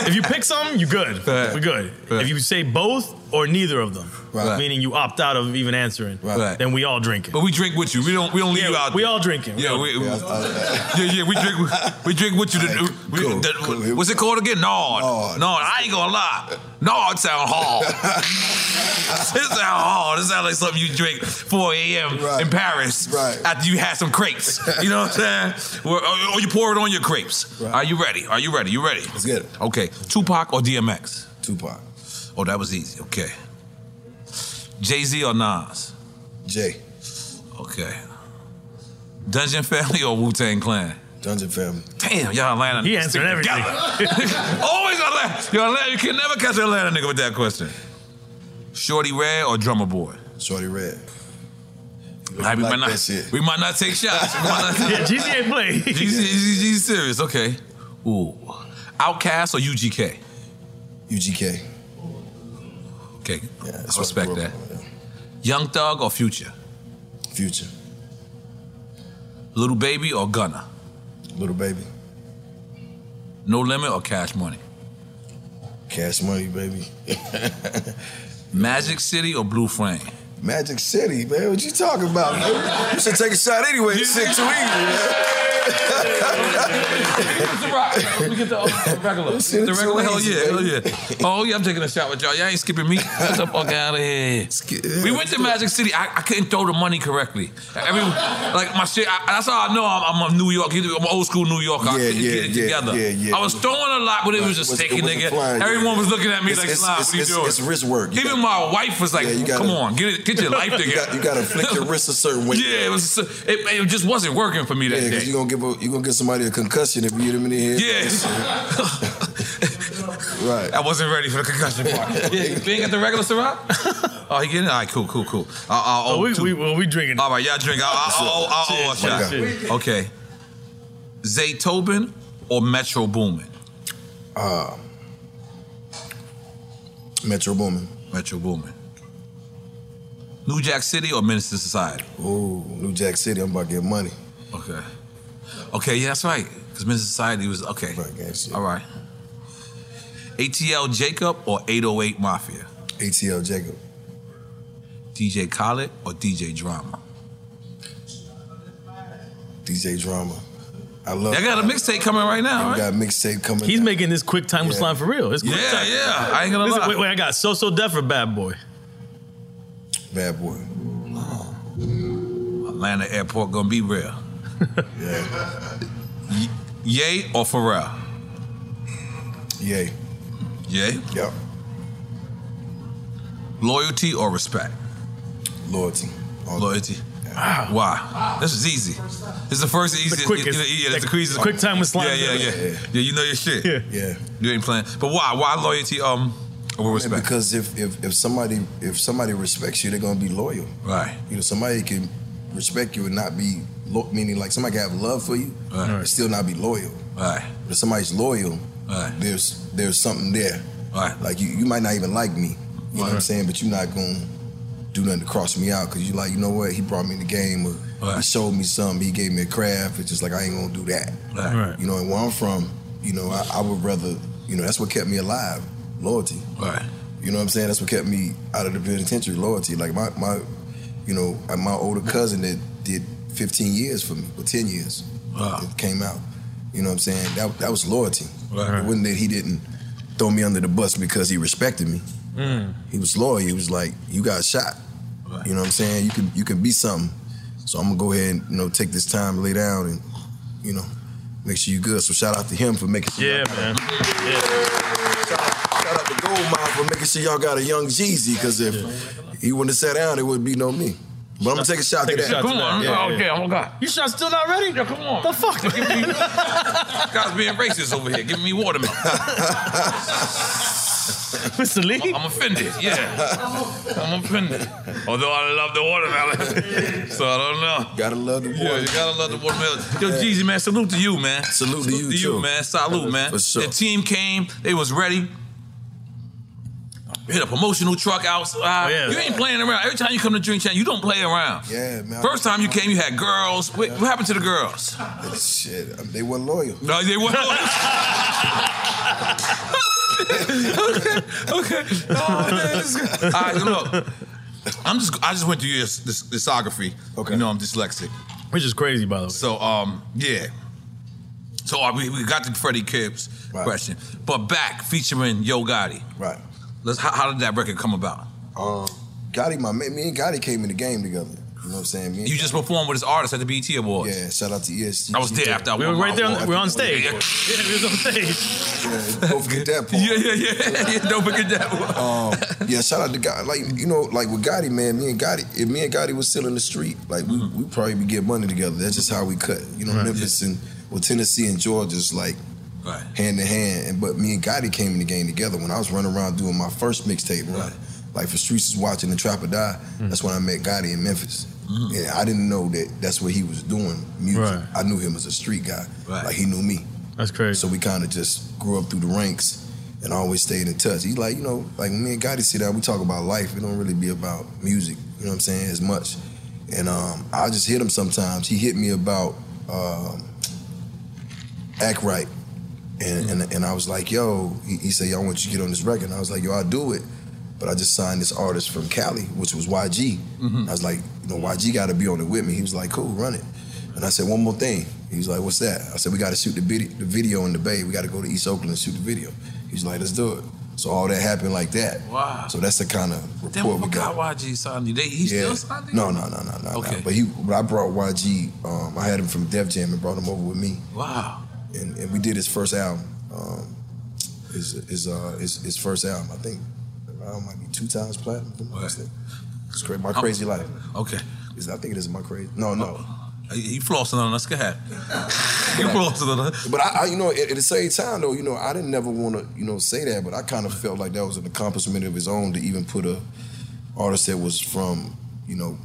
Speaker 2: If you pick something, you good.
Speaker 3: Right.
Speaker 2: We good.
Speaker 3: Right.
Speaker 2: If you say both or neither of them,
Speaker 4: Right.
Speaker 2: meaning you opt out of even answering,
Speaker 3: Right.
Speaker 2: then we all drinking.
Speaker 3: But we drink with you. We don't we don't leave
Speaker 2: Yeah,
Speaker 3: you out.
Speaker 2: we
Speaker 3: there.
Speaker 2: all drinking. We
Speaker 3: Yeah, we, we- yeah, yeah. We drink. We drink with you. To, we,
Speaker 4: cool,
Speaker 3: that-
Speaker 4: cool.
Speaker 3: What's it called again? Naud.
Speaker 4: Naud.
Speaker 3: Naud. I ain't gonna lie. Naud sound hard. it sound hard. It sound like something you drink 4 a.m.
Speaker 4: Right.
Speaker 3: in Paris
Speaker 4: Right.
Speaker 3: after you had some crepes. You know what I'm saying? Or, or- or you pour it on your crepes.
Speaker 4: Right.
Speaker 3: Are you ready? Are you ready? You ready?
Speaker 4: Let's get it.
Speaker 3: Okay. Tupac or DMX?
Speaker 4: Tupac.
Speaker 3: Oh, that was easy. Okay. Jay Z or Nas?
Speaker 4: Jay.
Speaker 3: Okay. Dungeon Family or Wu Tang Clan?
Speaker 4: Dungeon Family.
Speaker 3: Damn, y'all Atlanta.
Speaker 2: He
Speaker 3: niggas
Speaker 2: answered
Speaker 3: stick
Speaker 2: everything.
Speaker 3: together. Always Atlanta. Yo, Atlanta. You can never catch an Atlanta nigga with that question. Shawty Redd or Drumma Boy?
Speaker 4: Shawty Redd.
Speaker 3: Like, we,
Speaker 4: like
Speaker 3: might not, we might not take shots. We might not,
Speaker 2: yeah, Jeezy ain't play.
Speaker 3: G's, G's, G's serious. Okay. Ooh. OutKast or UGK?
Speaker 4: UGK.
Speaker 3: Okay.
Speaker 4: Yeah,
Speaker 3: I respect that.
Speaker 4: up
Speaker 3: Young Thug or Future?
Speaker 4: Future.
Speaker 3: Lil Baby or Gunna?
Speaker 4: Lil Baby.
Speaker 3: No Limit or Cash Money?
Speaker 4: Cash money, baby.
Speaker 3: Magic City or Blue Flame?
Speaker 4: Magic City, man. What you talking about? Man? You should take a shot anyway. This shit too easy, man.
Speaker 3: Let me get the, regular.
Speaker 4: Shit
Speaker 3: The regular, hell yeah, hell yeah. Oh yeah, I'm taking a shot with y'all. Y'all ain't skipping me. Get the fuck out of here. We went to Magic City. I, I couldn't throw the money correctly. Every, like my shit. I, that's how I know I'm, I'm a New York. I'm an old school New Yorker. I
Speaker 4: Yeah,
Speaker 3: couldn't
Speaker 4: yeah,
Speaker 3: get it
Speaker 4: yeah,
Speaker 3: together.
Speaker 4: yeah, yeah.
Speaker 3: I was throwing a lot, but it was just sticky, nigga.
Speaker 4: flying, yeah.
Speaker 3: Everyone was looking at me
Speaker 4: It's-
Speaker 3: like,
Speaker 4: it's-
Speaker 3: "Slime,
Speaker 4: it's-
Speaker 3: what are you
Speaker 4: it's-
Speaker 3: doing?"
Speaker 4: it's wrist work. You
Speaker 3: Even
Speaker 4: gotta-
Speaker 3: my wife was like,
Speaker 4: Yeah, gotta-
Speaker 3: "Come on, get it, get your life together."
Speaker 4: you got to flick your wrist a certain way.
Speaker 3: Yeah, it was. It, it just wasn't working for me that
Speaker 4: Yeah,
Speaker 3: day.
Speaker 4: you're gonna give a, you gonna give somebody a concussion if you hit them in the head.
Speaker 3: Yeah.
Speaker 4: Right.
Speaker 3: I wasn't ready for the concussion part. yeah, you ain't got the regular Ciroc? oh, he getting it? All right, cool, cool, cool. I'll, I'll
Speaker 2: Oh, we,
Speaker 3: two.
Speaker 2: we, well, we drinking.
Speaker 3: All right, y'all drink. I'll, I'll, I'll, I'll owe a shot.
Speaker 2: Cheers.
Speaker 3: Okay. Zaytoven or Metro Boomin?
Speaker 4: Uh, Metro Boomin.
Speaker 3: Metro Boomin. New Jack City or Menace II Society?
Speaker 4: Ooh, New Jack City. I'm about to get money.
Speaker 3: Okay. Okay, yeah, that's right. Because Menace II Society was okay. All right. ATL Jacob or 808 Mafia?
Speaker 4: ATL Jacob.
Speaker 3: DJ Khaled or DJ Drama?
Speaker 4: DJ Drama. I love.
Speaker 3: Y'all got a mixtape coming right now,
Speaker 4: We
Speaker 3: right?
Speaker 4: got a mixtape coming.
Speaker 2: He's
Speaker 4: out.
Speaker 2: making this quick time with
Speaker 4: Yeah.
Speaker 2: slime for real. It's quick
Speaker 3: Yeah,
Speaker 2: time.
Speaker 3: yeah. I ain't gonna
Speaker 2: Listen,
Speaker 3: lie.
Speaker 2: Wait, wait, I got So So Def for bad boy.
Speaker 4: Bad boy.
Speaker 3: Atlanta airport gonna be real.
Speaker 4: Yeah.
Speaker 3: Y- Yay or Pharrell?
Speaker 4: Yay.
Speaker 3: Yay.
Speaker 4: Yep.
Speaker 3: Loyalty or respect?
Speaker 4: Loyalty.
Speaker 3: Loyalty. Why? This is easy. This is the first easy.
Speaker 2: quickest.
Speaker 3: Yeah, it's the quickest.
Speaker 2: Quick time with slime.
Speaker 3: Yeah, yeah, yeah,
Speaker 4: Yeah.
Speaker 3: yeah. you know your shit.
Speaker 2: Yeah.
Speaker 4: Yeah.
Speaker 3: You ain't playing. But why? Why loyalty? Um, or
Speaker 4: Yeah,
Speaker 3: respect?
Speaker 4: because if, if if somebody if somebody respects you, they're gonna be loyal.
Speaker 3: Right.
Speaker 4: You know, somebody can respect you and not be lo- meaning like somebody can have love for you,
Speaker 3: Right.
Speaker 4: but still not be loyal.
Speaker 3: Right.
Speaker 4: But if somebody's loyal,
Speaker 3: Right.
Speaker 4: there's there's something there.
Speaker 3: Right.
Speaker 4: Like you, you might not even like me. You know what I'm saying? But you're not gonna do nothing to cross me out because you like, you know what? He brought me in the game. Or He showed me something. He gave me a craft. It's just like I ain't gonna do that.
Speaker 3: Right.
Speaker 2: Right.
Speaker 4: You know, and where I'm from, you know, I, I would rather, you know, that's what kept me alive. Loyalty.
Speaker 3: Right.
Speaker 4: You know what I'm saying? That's what kept me out of the penitentiary. Loyalty. Like my my, you know, my older cousin that did 15 years for me, or 10 years.
Speaker 3: Wow.
Speaker 4: It came out. You know what I'm saying? That that was loyalty.
Speaker 3: Right.
Speaker 4: It wasn't that he didn't throw me under the bus because he respected me.
Speaker 2: Mm.
Speaker 4: He was loyal. He was like, you got shot.
Speaker 3: Right.
Speaker 4: You know what I'm saying? You can you can be something. So I'm gonna go ahead and you know take this time, lay down, and you know make sure you good. So shout out to him for making sure.
Speaker 2: Yeah,
Speaker 4: y'all got-
Speaker 2: man. Yeah.
Speaker 4: Shout out to Goldmine for making sure y'all got a young Jeezy. Because if he wouldn't have sat down, it would be no me. But I'm gonna take a shot
Speaker 2: Take
Speaker 4: to
Speaker 2: a
Speaker 4: that.
Speaker 2: shot to
Speaker 3: Come on.
Speaker 2: Yeah,
Speaker 3: oh,
Speaker 2: yeah.
Speaker 3: okay. Oh, God.
Speaker 2: You shot still not ready?
Speaker 3: Yeah, come on.
Speaker 2: The fuck?
Speaker 3: Guys being racist over here, giving me watermelon.
Speaker 2: Mr. Lee?
Speaker 3: I'm, I'm offended. Yeah, I'm offended. Although I love the watermelon, so I don't know.
Speaker 4: Gotta love the
Speaker 3: Yeah, you gotta love the watermelon. Yo, Jeezy, man, salute to you, man.
Speaker 4: Salute to you,
Speaker 3: to you,
Speaker 4: too.
Speaker 3: man. Salute, man.
Speaker 4: For sure.
Speaker 3: The team came. They was ready. We had a promotional truck outside.
Speaker 4: Oh, yeah.
Speaker 3: You ain't playing around. Every time you come to Drink Champ, you don't play around.
Speaker 4: Yeah, man.
Speaker 3: First time you came, you had girls. What, what happened to the girls?
Speaker 4: Shit, they weren't loyal.
Speaker 3: No, they weren't loyal. okay, okay. Oh man, this is good. All right, look. I'm just. I just went through your this, discography. Okay. You know I'm dyslexic.
Speaker 2: Which is crazy, by the way.
Speaker 3: So um, yeah. So uh, we, we got the Freddie Gibbs question, but back featuring Yo Gotti.
Speaker 4: Right.
Speaker 3: Let's. How, how did that record come about?
Speaker 4: Um, Gotti, my man, me and Gotti came in the game together. You know what I'm saying? Me and
Speaker 3: You just performed with his artist at the BET Awards.
Speaker 4: Yeah, shout out to ESG.
Speaker 3: I was there after I
Speaker 2: We
Speaker 3: won
Speaker 2: were
Speaker 3: my
Speaker 2: right there. On,
Speaker 3: award.
Speaker 2: we were on stage.
Speaker 3: Yeah,
Speaker 2: Yeah, we was on stage.
Speaker 4: Yeah, don't forget that part.
Speaker 3: yeah, yeah, yeah. yeah don't forget that. one.
Speaker 4: Um, yeah, shout out to Gotti. Like you know, like with Gotti, man, me and Gotti, if me and Gotti was still in the street, like we we probably be getting money together. That's just how we cut. You know,
Speaker 2: Right.
Speaker 4: Memphis and well, Tennessee and Georgia's like
Speaker 3: Right.
Speaker 4: hand in hand. And but me and Gotti came in the game together when I was running around doing my first mixtape run. Like for Streets is watching the Trap or Die. That's when I met Gotti in Memphis. And I didn't know that that's what he was doing music.
Speaker 2: Right.
Speaker 4: I knew him as a street guy.
Speaker 3: Right.
Speaker 4: Like he knew me.
Speaker 2: That's crazy.
Speaker 4: So we kind of just grew up through the ranks and always stayed in touch. He's like, you know, like me and Gotti sit down, we talk about life. It don't really be about music, you know what I'm saying, as much. And um, I just hit him sometimes. He hit me about um, Act Right. And, and, and I was like, yo, he, he said, yo, I want you to get on this record. And I was like, yo, I'll do it. But I just signed this artist from Cali, which was YG. I was like, you know, YG got to be on it with me. He was like, cool, run it. And I said, one more thing. He was like, what's that? I said, we got to shoot the video, the video in the Bay. We got to go to East Oakland and shoot the video. He's like, let's do it. So all that happened like that.
Speaker 3: Wow.
Speaker 4: So that's the kind of
Speaker 3: Damn,
Speaker 4: report
Speaker 3: I
Speaker 4: we got.
Speaker 3: YG signed you. They, he
Speaker 4: Yeah.
Speaker 3: still signed you?
Speaker 4: No, no, no, no, no.
Speaker 3: Okay.
Speaker 4: no. But he, but I brought YG. Um, I had him from Def Jam and brought him over with me,
Speaker 3: Wow.
Speaker 4: And, and we did his first album. Um, his his uh his, his first album. I think album might be two times platinum. if I'm not mistaken. It's crazy. My crazy life.
Speaker 3: Okay.
Speaker 4: Is- I think it is my crazy. No, no.
Speaker 3: He flossing on us. Go ahead. He flossing on us.
Speaker 4: But I, I you know, at, at the same time though, you know, I didn't never want to, you know, say that, but I kind of felt like that was an accomplishment of his own to even put a artist that was from, you know,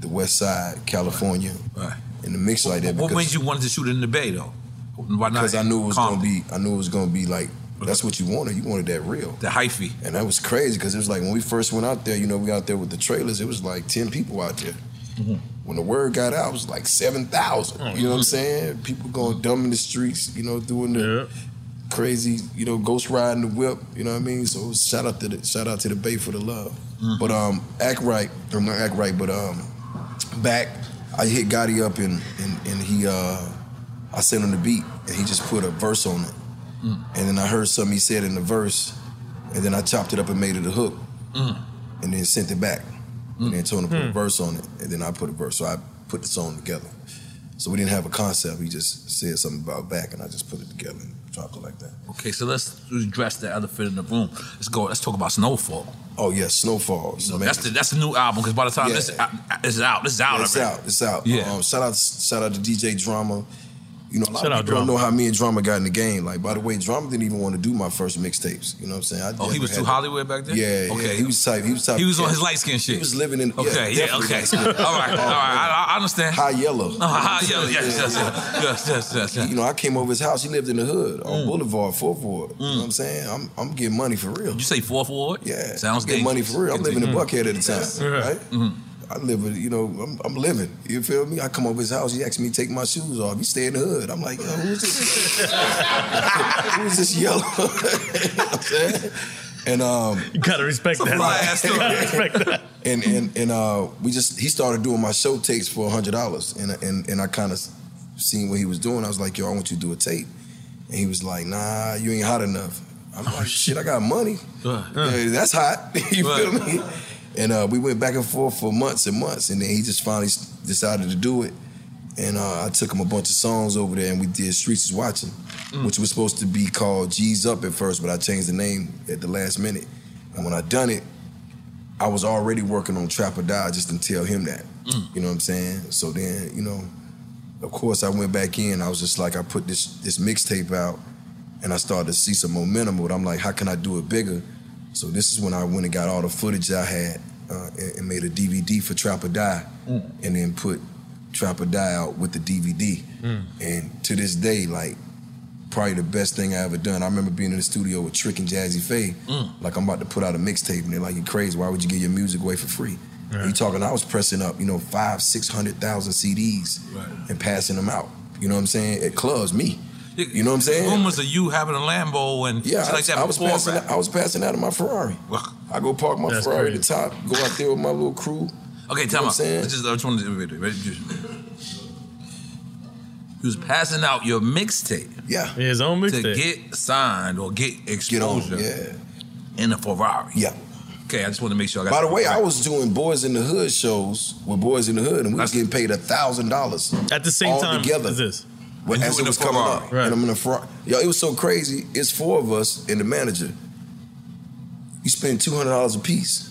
Speaker 4: the West Side, California,
Speaker 3: Right.
Speaker 4: in the mix like that.
Speaker 3: What
Speaker 4: because-
Speaker 3: made you wanted to shoot in the Bay though? Why not?
Speaker 4: because I knew it was gonna be. I knew it was gonna be like that's what you wanted. You wanted that real,
Speaker 3: the hyphy,
Speaker 4: and that was crazy because it was like when we first went out there. You know, we out there with the trailers. It was like ten people out there.
Speaker 3: Mm-hmm.
Speaker 4: When the word got out, it was like seven thousand.
Speaker 3: Oh,
Speaker 4: You know what I'm saying? People going dumb in the streets. You know, doing the crazy. You know, ghost riding the whip. You know what I mean? So shout out to the shout out to the Bay for the love.
Speaker 3: Mm-hmm.
Speaker 4: But um, act right. Or not act right, but um, back. I hit Gotti up and and, and he uh, I sent him the beat and he just put a verse on it.
Speaker 3: Mm.
Speaker 4: And then I heard something he said in the verse, and then I chopped it up and made it a hook,
Speaker 3: Mm.
Speaker 4: and then sent it back. And then told him to put a
Speaker 3: Hmm.
Speaker 4: verse on it, and then I put a verse. So I put the song together. So we didn't have a concept. He just said something about back, and I just put it together and dropped it like that.
Speaker 3: Okay, so let's address the elephant in the room. Let's go. Let's talk about Snowfall.
Speaker 4: Oh yeah, Snowfall.
Speaker 3: You know, that's the that's the new album because by the time
Speaker 4: Yeah.
Speaker 3: this this is out, this is out.
Speaker 4: Yeah, it's
Speaker 3: already.
Speaker 4: out. It's out.
Speaker 3: Yeah.
Speaker 4: Um, shout out, shout out to DJ Drama. You know, a lot
Speaker 3: Shout
Speaker 4: of people don't know how me and Drama got in the game. Like, by the way, Drama didn't even want to do my first mixtapes. You know what I'm saying? I
Speaker 3: Oh, he was
Speaker 4: had
Speaker 3: too Hollywood back then.
Speaker 4: Yeah,
Speaker 3: Okay.
Speaker 4: yeah. He was type. He was type.
Speaker 3: He was on
Speaker 4: yeah.
Speaker 3: his light skin shit.
Speaker 4: He was living in.
Speaker 3: Okay, yeah,
Speaker 4: definitely
Speaker 3: okay.
Speaker 4: light skin.
Speaker 3: all right, all right. I, I understand.
Speaker 4: High yellow.
Speaker 3: Oh, high yellow. Yes, yes, yes, yes, yes, yes, yes.
Speaker 4: You know, I came over his house. He lived in the hood on
Speaker 3: Mm.
Speaker 4: Boulevard, Fourth Ward. You know what I'm saying? I'm I'm getting money for real.
Speaker 3: You say fourth ward?
Speaker 4: Yeah,
Speaker 3: Sounds
Speaker 4: I'm getting money for real. I'm living in
Speaker 3: Mm.
Speaker 4: Buckhead at the time, right? I live with, you know, I'm, I'm living. You feel me? I come over his house. He asked me to take my shoes off. He stay in the hood. I'm like, yo, who's this? who's this yellow? you know what I'm saying? And um,
Speaker 2: You gotta respect that.
Speaker 4: ass
Speaker 2: You gotta respect that.
Speaker 4: and and and uh, we just he started doing my show takes for hundred dollars, and and and I kind of seen what he was doing. I was like, yo, I want you to do a tape, and he was like, Nah, you ain't hot enough. I'm like, shit, I got money. Yeah, that's hot. you feel me? And uh, we went back and forth for months and months, and then he just finally decided to do it. And uh, I took him a bunch of songs over there, and we did Streets is Watching, which was supposed to be called G's Up at first, but I changed the name at the last minute. And when I done it, I was already working on Trap or Die. Just didn't tell him that. You know what I'm saying? So then, you know, of course I went back in. I was just like, I put this this mixtape out, and I started to see some momentum. But I'm like, how can I do it bigger? So this is when I went and got all the footage I had uh, and, and made a DVD for Trap or Die,
Speaker 3: Mm.
Speaker 4: and then put Trap or Die out with the DVD.
Speaker 3: Mm.
Speaker 4: And to this day, like probably the best thing I ever done. I remember being in the studio with Trick and Jazze Pha,
Speaker 3: Mm.
Speaker 4: like I'm about to put out a mixtape, and they're like, "You crazy? Why would you give your music away for free?"
Speaker 3: Right.
Speaker 4: You talking? I was pressing up, you know, five, six hundred thousand CDs and passing them out. You know what I'm saying? At clubs, me. You know what I'm saying?
Speaker 3: Rumors of you having a Lambo and
Speaker 4: Yeah,
Speaker 3: shit
Speaker 4: I,
Speaker 3: like that
Speaker 4: I was passing.
Speaker 3: rap.
Speaker 4: I was passing out of my Ferrari. I go park my
Speaker 3: That's
Speaker 4: Ferrari
Speaker 3: crazy.
Speaker 4: at the top, go out there with my little crew.
Speaker 3: Okay,
Speaker 4: You
Speaker 3: tell
Speaker 4: what
Speaker 3: me.
Speaker 4: I'm saying?
Speaker 3: I just, I just wanted to wait, wait, wait, He was passing out your mixtape.
Speaker 4: Yeah.
Speaker 2: His own mixtape.
Speaker 3: To get signed or get exposure.
Speaker 4: yeah.
Speaker 3: In a Ferrari.
Speaker 4: Yeah.
Speaker 3: Okay, I just want to make sure I got
Speaker 4: By the
Speaker 3: that
Speaker 4: way, I was doing Boys in the Hood shows with Boys in the Hood, and we was getting paid a thousand dollars
Speaker 2: At the same
Speaker 4: all
Speaker 2: time
Speaker 4: together.
Speaker 2: as this.
Speaker 4: When, as it was coming
Speaker 2: Ferrari.
Speaker 4: up,
Speaker 2: Right.
Speaker 4: and I'm in a Ferrari. Yo, it was so crazy. It's four of us and the manager. You spend two hundred dollars a piece.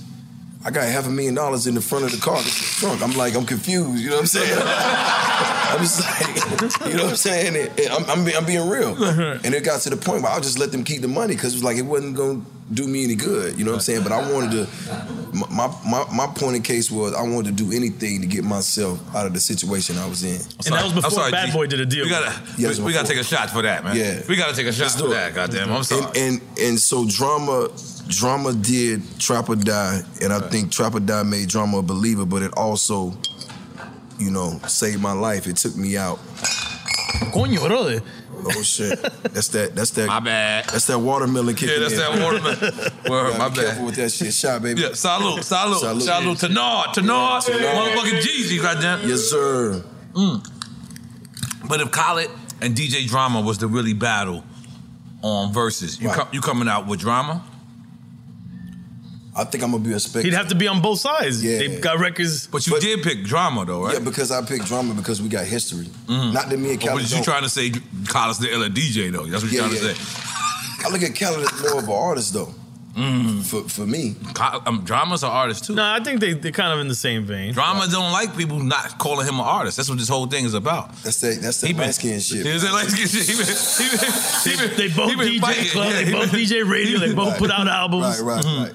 Speaker 4: I got half a million dollars in the front of the car, the trunk. I'm like, I'm confused. You know what I'm saying? I'm just like, you know what I'm saying? And- and I'm, I'm, I'm being real. And it got to the point where I'll just let them keep the money because it was like it wasn't going to do me any good. You know what I'm saying? But I wanted to. My, my my point of case was I wanted to do anything to get myself out of the situation I was in.
Speaker 2: And that was before Bad Boy did a deal.
Speaker 3: We gotta,
Speaker 4: Yeah,
Speaker 3: we, we gotta take a shot for that, man.
Speaker 4: Yeah.
Speaker 3: We gotta take a shot
Speaker 4: Let's
Speaker 3: for
Speaker 4: do it.
Speaker 3: that, goddamn. I'm sorry.
Speaker 4: And, and and so drama drama did Trap or Die, and I think Trap or Die made drama a believer, but it also, you know, saved my life. It took me out.
Speaker 2: Coño, brother.
Speaker 4: Oh shit. That's that that's that
Speaker 3: My bad.
Speaker 4: That's that watermelon kicking
Speaker 3: Yeah, that's
Speaker 4: in.
Speaker 3: that watermelon. Word,
Speaker 4: Gotta
Speaker 3: my
Speaker 4: be
Speaker 3: bad.
Speaker 4: careful with that shit. Shot, baby.
Speaker 3: Yeah, salute, salute, salute,
Speaker 4: Salute.
Speaker 3: to Nard, to Nard,
Speaker 4: Yeah, to Nard.
Speaker 3: motherfucking Jeezy, goddamn.
Speaker 4: Yes, sir.
Speaker 3: Mm. But if Khaled and DJ Drama was the really battle on Verzuz, you
Speaker 4: Right.
Speaker 3: com- you coming out with Drama?
Speaker 4: I think I'm gonna be a spectator.
Speaker 2: He'd have to be on both sides.
Speaker 4: Yeah.
Speaker 2: They've got records.
Speaker 3: But you did pick Drama though, right?
Speaker 4: Yeah, because I picked drama because we got history.
Speaker 3: Mm.
Speaker 4: Not that me and
Speaker 3: Or
Speaker 4: Khaled
Speaker 3: was you
Speaker 4: don't-
Speaker 3: trying to say Khaled's the iller DJ though? That's what you're
Speaker 4: Yeah,
Speaker 3: trying to say.
Speaker 4: I look at Khaled as more of an artist though. For for me.
Speaker 3: Um, Drama's an artist too.
Speaker 2: No, I think they, they're kind of in the same vein.
Speaker 3: Drama don't like people not calling him an artist. That's what this whole thing is about.
Speaker 4: That's that that's that light skin shit.
Speaker 3: Is it light skin shit? He been, he been, he been,
Speaker 2: They both DJ
Speaker 3: fighting.
Speaker 2: club,
Speaker 3: Yeah,
Speaker 2: they both
Speaker 3: been-
Speaker 2: DJ radio, they both put out albums.
Speaker 4: Right, right,
Speaker 3: Mm-hmm.
Speaker 4: right.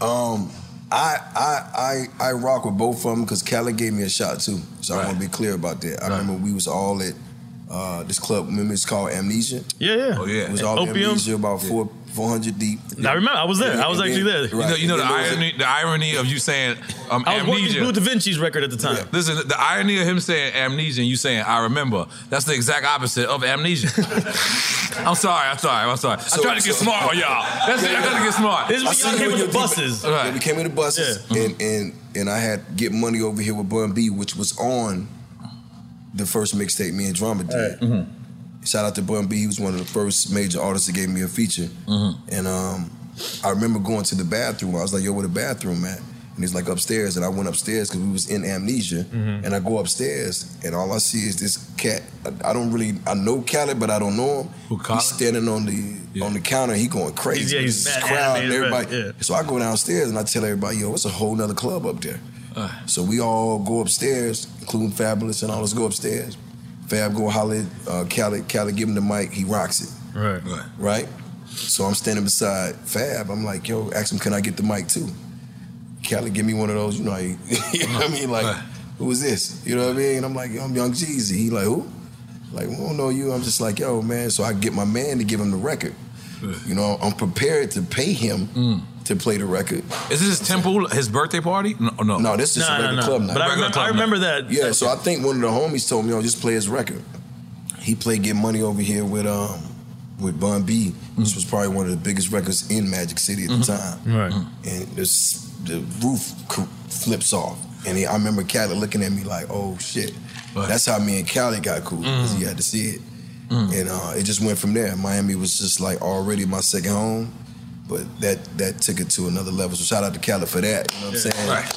Speaker 4: Um, I I I I rock with both of them because Khaled gave me a shot too. So I want to be clear about that. I remember we was all at uh, this club. Remember it's called Amnesia.
Speaker 2: Yeah, yeah.
Speaker 3: Oh yeah.
Speaker 4: It was all
Speaker 2: Opium.
Speaker 4: Amnesia about four four hundred deep.
Speaker 2: I remember, I was there. I was actually
Speaker 4: then-
Speaker 2: there.
Speaker 3: You know, you know the
Speaker 4: then there was a-
Speaker 3: irony, the irony of you saying um,
Speaker 2: I was working
Speaker 3: amnesia.
Speaker 2: Bleu DaVinci's record at the time.
Speaker 3: Listen, the irony of him saying amnesia and you saying I remember, that's the exact opposite of amnesia. I'm sorry, I'm sorry, I'm sorry.
Speaker 4: So-
Speaker 3: I tried trying to get
Speaker 4: so-
Speaker 3: smart on y'all. That's it, I gotta get smart.
Speaker 2: This is
Speaker 4: I
Speaker 2: when y'all
Speaker 4: you
Speaker 2: came with the
Speaker 4: deep-
Speaker 2: buses.
Speaker 4: Yeah, we came in the buses, and and and I had get money over here with Bun B, which was on the first mixtape me and Drama did.
Speaker 3: Mm-hmm.
Speaker 4: Shout out to Bun B. He was one of the first major artists that gave me a feature.
Speaker 3: Mm-hmm.
Speaker 4: And um, I remember going to the bathroom. I was like, "Yo, where the bathroom at?" And he's like upstairs, and I went upstairs because we was in amnesia.
Speaker 3: Mm-hmm.
Speaker 4: And I go upstairs, and all I see is this cat. I, I don't really, I know Khaled, but I don't know him. He's standing on the on the counter. He going crazy.
Speaker 2: Yeah, he's
Speaker 4: this
Speaker 2: mad
Speaker 4: crowd and everybody.
Speaker 2: right, yeah.
Speaker 4: So I go downstairs and I tell everybody, "Yo, it's a whole nother club up there."
Speaker 3: Uh.
Speaker 4: So we all go upstairs, including Fabolous and all us go upstairs. Fab go holler at uh, Khaled. Khaled give him the mic. He rocks it.
Speaker 2: Right.
Speaker 3: Right.
Speaker 4: Right? So I'm standing beside Fab. I'm like, yo, ask him, can I get the mic too? Khaled give me one of those, you know, how you, you know what I mean? Like, who is this? You know what I mean? I'm like, yo, I'm Young Jeezy. He like, who? Like, we don't know you. I'm just like, yo, man. So I get my man to give him the record. You know, I'm prepared to pay him
Speaker 2: Mm.
Speaker 4: To play the record.
Speaker 3: Is this his temple, his birthday party? No, no.
Speaker 4: No, this is
Speaker 2: No,
Speaker 4: a
Speaker 2: no,
Speaker 4: regular
Speaker 2: no.
Speaker 4: club night.
Speaker 2: But I remember,
Speaker 3: club
Speaker 2: I remember that.
Speaker 4: Yeah, so I think one of the homies told me, "Yo, just play his record." He played "Get Money" over here with um with Bun B, which was probably one of the biggest records in Magic City at the time.
Speaker 2: Right.
Speaker 4: And this, the roof flips off, and he, I remember Khaled looking at me like, "Oh shit." That's how me and Khaled got cool because he had to see it, and uh, it just went from there. Miami was just like already my second home. But that that took it to another level. So shout out to Khaled for that. You know what I'm saying?
Speaker 3: Right.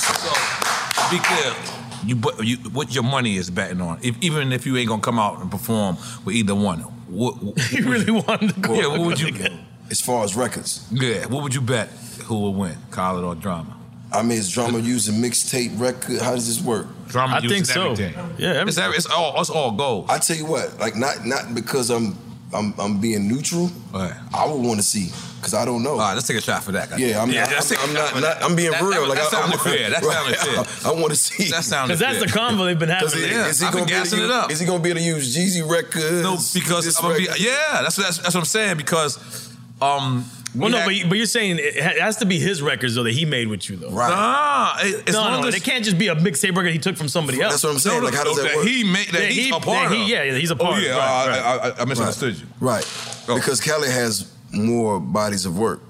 Speaker 3: So, be clear. You, but you, what your money is betting on? If, even if you ain't gonna come out and perform with either one, what, what
Speaker 2: You really wanted to go.
Speaker 3: yeah, what would you?
Speaker 4: As far as records,
Speaker 3: Yeah, what would you bet? Who will win, Khaled or Drama?
Speaker 4: I mean, is drama using mixtape record? How does this work?
Speaker 3: Drama i uses everything.
Speaker 2: Yeah,
Speaker 3: it's, every, it's all it's all gold.
Speaker 4: I tell you what, like not not because I'm I'm I'm being neutral,
Speaker 3: Right.
Speaker 4: I would want to see because I don't know.
Speaker 3: All right, let's take a shot for that. goddamn.
Speaker 4: Yeah, I'm,
Speaker 3: yeah,
Speaker 4: I'm,
Speaker 3: let's take a
Speaker 4: I'm not, not- I'm being
Speaker 3: That-
Speaker 4: real.
Speaker 3: That,
Speaker 4: like
Speaker 3: that
Speaker 4: I,
Speaker 3: sounded
Speaker 4: I'm,
Speaker 3: fair. That
Speaker 4: right.
Speaker 3: sounded fair.
Speaker 4: I, want to see
Speaker 3: That sounded
Speaker 2: Because that's
Speaker 3: fair.
Speaker 2: the convo they've been having.
Speaker 4: Is he,
Speaker 3: Yeah,
Speaker 4: is he
Speaker 3: I've been
Speaker 4: gonna be able to
Speaker 3: gassing it up.
Speaker 4: Is he gonna be able to use Jeezy records?
Speaker 3: No, because
Speaker 4: this
Speaker 3: I'm gonna be,
Speaker 4: record?
Speaker 3: yeah, that's, that's that's what I'm saying. Because um,
Speaker 2: Well,
Speaker 3: we
Speaker 2: no,
Speaker 3: had-
Speaker 2: but, but you're saying it has to be his records though that he made with you though.
Speaker 4: Right.
Speaker 3: Nah, it- as
Speaker 2: no,
Speaker 3: long
Speaker 2: no,
Speaker 3: as
Speaker 2: it can't just be a mixtape record he took from somebody else.
Speaker 4: That's what I'm saying.
Speaker 3: No,
Speaker 4: like, how does
Speaker 3: no,
Speaker 4: that work?
Speaker 3: He made that
Speaker 2: Yeah,
Speaker 3: he's
Speaker 2: he-
Speaker 3: a part
Speaker 2: yeah, he-
Speaker 3: of.
Speaker 2: yeah, yeah, he's a part.
Speaker 3: Oh
Speaker 2: part,
Speaker 3: yeah,
Speaker 2: right,
Speaker 3: I,
Speaker 2: right.
Speaker 3: I, I, I misunderstood you.
Speaker 4: Right.
Speaker 3: Oh.
Speaker 4: Because Khaled has more bodies of work.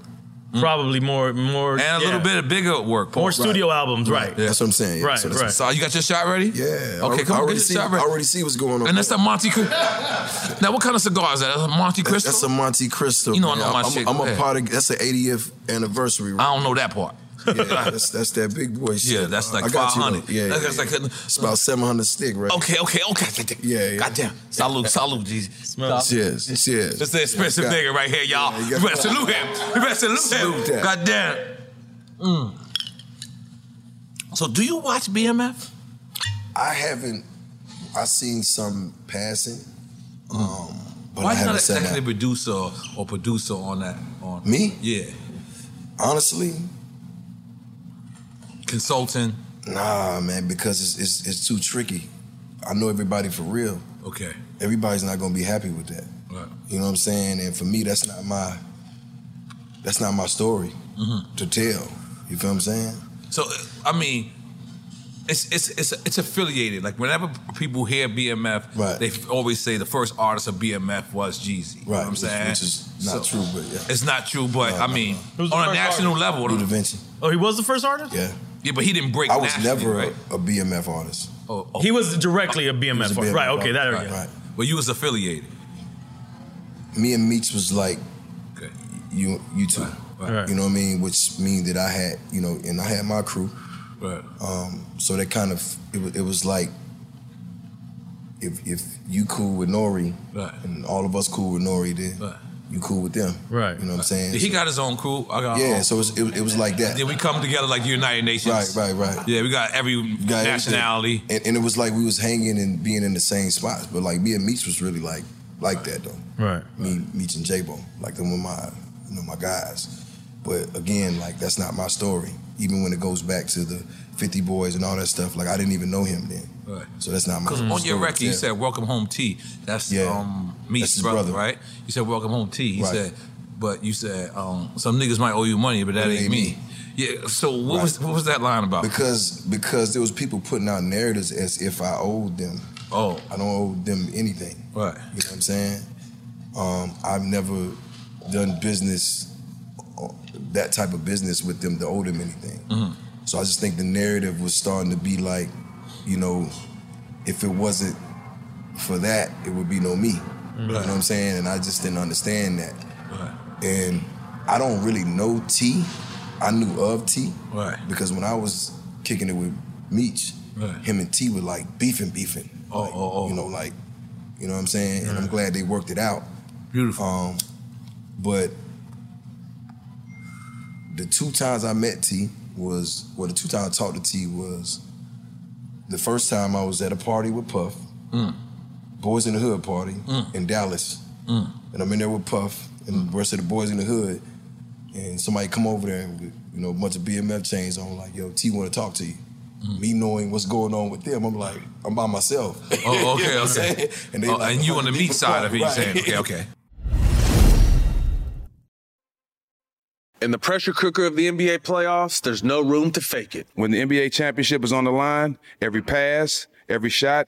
Speaker 4: Mm-hmm.
Speaker 2: Probably more, more,
Speaker 3: And a
Speaker 2: yeah.
Speaker 3: little bit of bigger work.
Speaker 2: more
Speaker 3: Paul.
Speaker 2: studio albums, right? Yeah.
Speaker 4: That's what I'm saying. Yeah.
Speaker 2: Right,
Speaker 4: So that's-
Speaker 2: right.
Speaker 3: So you got your shot ready?
Speaker 4: Yeah.
Speaker 3: Okay,
Speaker 4: I,
Speaker 3: come
Speaker 4: I
Speaker 3: on, get
Speaker 4: already
Speaker 3: your
Speaker 4: see.
Speaker 3: shot
Speaker 4: I
Speaker 3: ready.
Speaker 4: already see what's going on.
Speaker 3: And that's a Montecristo. now, what kind of cigar is that? That's a Montecristo.
Speaker 4: That's a Montecristo.
Speaker 3: You know I
Speaker 4: man.
Speaker 3: know my
Speaker 4: I'm,
Speaker 3: shit.
Speaker 4: I'm
Speaker 3: Go
Speaker 4: a
Speaker 3: ahead.
Speaker 4: part of. That's the 80th anniversary.
Speaker 3: I don't know that part.
Speaker 4: Yeah, that's that's that big boy shit.
Speaker 3: Yeah, that's like
Speaker 4: I got
Speaker 3: 500.
Speaker 4: though. Yeah,
Speaker 3: That's-
Speaker 4: yeah,
Speaker 3: that's like
Speaker 4: yeah.
Speaker 3: a-
Speaker 4: it's about 700 stick, right?
Speaker 3: Okay, okay, okay.
Speaker 4: Yeah, yeah.
Speaker 3: Goddamn. Salute, salute, Jesus.
Speaker 4: Cheers, cheers.
Speaker 3: That's the expensive
Speaker 4: Yeah, got-
Speaker 3: nigga right here, y'all.
Speaker 4: Yeah, you
Speaker 3: you better salute him. You better salute,
Speaker 4: Salute
Speaker 3: him.
Speaker 4: that.
Speaker 3: Goddamn. Mm. So, do you watch BMF?
Speaker 4: I haven't. I seen some passing, um, but
Speaker 3: Why
Speaker 4: I
Speaker 3: you
Speaker 4: haven't
Speaker 3: not
Speaker 4: said
Speaker 3: executive
Speaker 4: that.
Speaker 3: producer or producer on that? On
Speaker 4: Me?
Speaker 3: Yeah.
Speaker 4: Honestly,
Speaker 3: Consulting.
Speaker 4: nah, man, because it's, it's it's too tricky. I know everybody for real.
Speaker 3: Okay.
Speaker 4: Everybody's not gonna be happy with that.
Speaker 3: Right.
Speaker 4: You know what I'm saying? And for me, that's not my that's not my story
Speaker 3: Mm-hmm.
Speaker 4: to tell. You feel what I'm saying?
Speaker 3: So, I mean, it's it's it's it's affiliated. Like whenever people hear BMF,
Speaker 4: Right.
Speaker 3: they always say the first artist of BMF was Jeezy. You know what I'm saying?
Speaker 4: which is not true, but yeah.
Speaker 3: It's not true, but
Speaker 4: No,
Speaker 3: I
Speaker 4: no,
Speaker 3: mean,
Speaker 4: no.
Speaker 2: Who's
Speaker 3: on a national
Speaker 2: artist?
Speaker 3: level,
Speaker 4: Bleu DaVinci.
Speaker 2: Oh, he was the first artist.
Speaker 4: Yeah.
Speaker 3: Yeah, but he didn't break.
Speaker 4: I was
Speaker 3: nationally,
Speaker 4: never
Speaker 3: right?
Speaker 4: a, a BMF artist.
Speaker 3: Oh, oh.
Speaker 2: He was directly a BMF,
Speaker 4: He was a
Speaker 2: artist. Right? Okay, that area.
Speaker 4: Right, right.
Speaker 3: But you was affiliated.
Speaker 4: Me and Meech was like
Speaker 3: Okay.
Speaker 4: you you two.
Speaker 2: Right.
Speaker 4: You know what I mean? Which mean that I had, you know, and I had my crew.
Speaker 3: Right.
Speaker 4: Um, so that kind of it was, it was like if if you cool with Nori
Speaker 3: Right.
Speaker 4: and all of us cool with Nori, then
Speaker 3: Right.
Speaker 4: You cool with them.
Speaker 2: Right.
Speaker 4: You know what I'm saying?
Speaker 3: He got his own crew. I got
Speaker 4: yeah.
Speaker 3: own.
Speaker 4: So it was, it, it was like that.
Speaker 3: Then we come together like the United Nations.
Speaker 4: Right, right, right.
Speaker 3: Yeah, we got every
Speaker 4: got
Speaker 3: nationality.
Speaker 4: And, and it was like we was hanging and being in the same spots. But like me and Meech was really like like that though.
Speaker 2: Right.
Speaker 4: Me, Meech and J-Bo, like them were my you know my guys. But again, like that's not my story. Even when it goes back to the 50 Boys and all that stuff, like I didn't even know him then.
Speaker 3: Right.
Speaker 4: So that's not my
Speaker 3: Because
Speaker 4: story.
Speaker 3: on your record, you said "Welcome Home T." That's
Speaker 4: Yeah.
Speaker 3: um,
Speaker 4: Meech's his
Speaker 3: brother,
Speaker 4: brother.
Speaker 3: right? You said "Welcome Home T." He
Speaker 4: Right.
Speaker 3: said, but you said um, some niggas might owe you money, but that ain't, me. Yeah. So what was what was that line about?
Speaker 4: because because there was people putting out narratives as if I owed them.
Speaker 3: Oh,
Speaker 4: I don't owe them anything.
Speaker 3: right.
Speaker 4: You know what I'm saying? Um, I've never done business, uh, that type of business with them to owe them anything.
Speaker 3: Mhm.
Speaker 4: So I just think the narrative was starting to be like, you know, if it wasn't for that, it would be no me. You know what I'm saying? And I just didn't understand that.
Speaker 3: Right.
Speaker 4: And I don't really know T. I knew of T
Speaker 3: Right.
Speaker 4: because when I was kicking it with Meech,
Speaker 3: Right.
Speaker 4: him and T were like beefing, beefing.
Speaker 3: Oh,
Speaker 4: Like,
Speaker 3: oh, oh.
Speaker 4: You know, like, you know what I'm saying? And I'm glad they worked it out.
Speaker 3: Beautiful.
Speaker 4: Um, but the two times I met T was, well, the two times I talked to T was the first time I was at a party with Puff,
Speaker 3: Mm.
Speaker 4: Boyz n da Hood party
Speaker 3: Mm.
Speaker 4: in Dallas.
Speaker 3: Mm.
Speaker 4: And I'm in there with Puff and the rest of the boys in the hood. And somebody come over there and, you know, a bunch of BMF chains on, like, yo, T want to talk to you. Me knowing what's going on with them, I'm like, I'm by myself.
Speaker 3: Oh,
Speaker 4: You know
Speaker 3: okay,
Speaker 4: what I'm
Speaker 3: okay.
Speaker 4: And,
Speaker 3: Oh,
Speaker 4: like,
Speaker 3: and you
Speaker 4: "Oh,
Speaker 3: on the
Speaker 4: deep
Speaker 3: meat side of it, you
Speaker 4: right.
Speaker 3: saying? Okay, okay.
Speaker 5: In the pressure cooker of the NBA playoffs, there's no room to fake it.
Speaker 6: When the NBA championship is on the line, every pass, every shot,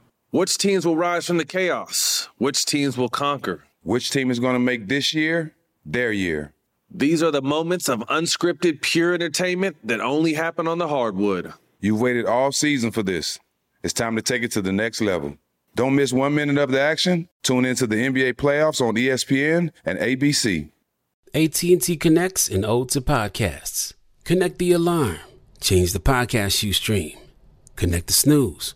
Speaker 5: Which teams will rise from the chaos? Which teams will conquer?
Speaker 6: Which team is going to make this year their year?
Speaker 5: These are the moments of unscripted, pure entertainment that only happen on the hardwood.
Speaker 6: You've waited all season for this. It's time to take it to the next level. Don't miss one minute of the action. Tune into the NBA playoffs on ESPN and ABC.
Speaker 7: AT&T connects and ode to podcasts. Connect the alarm. Change the podcast you stream. Connect the snooze.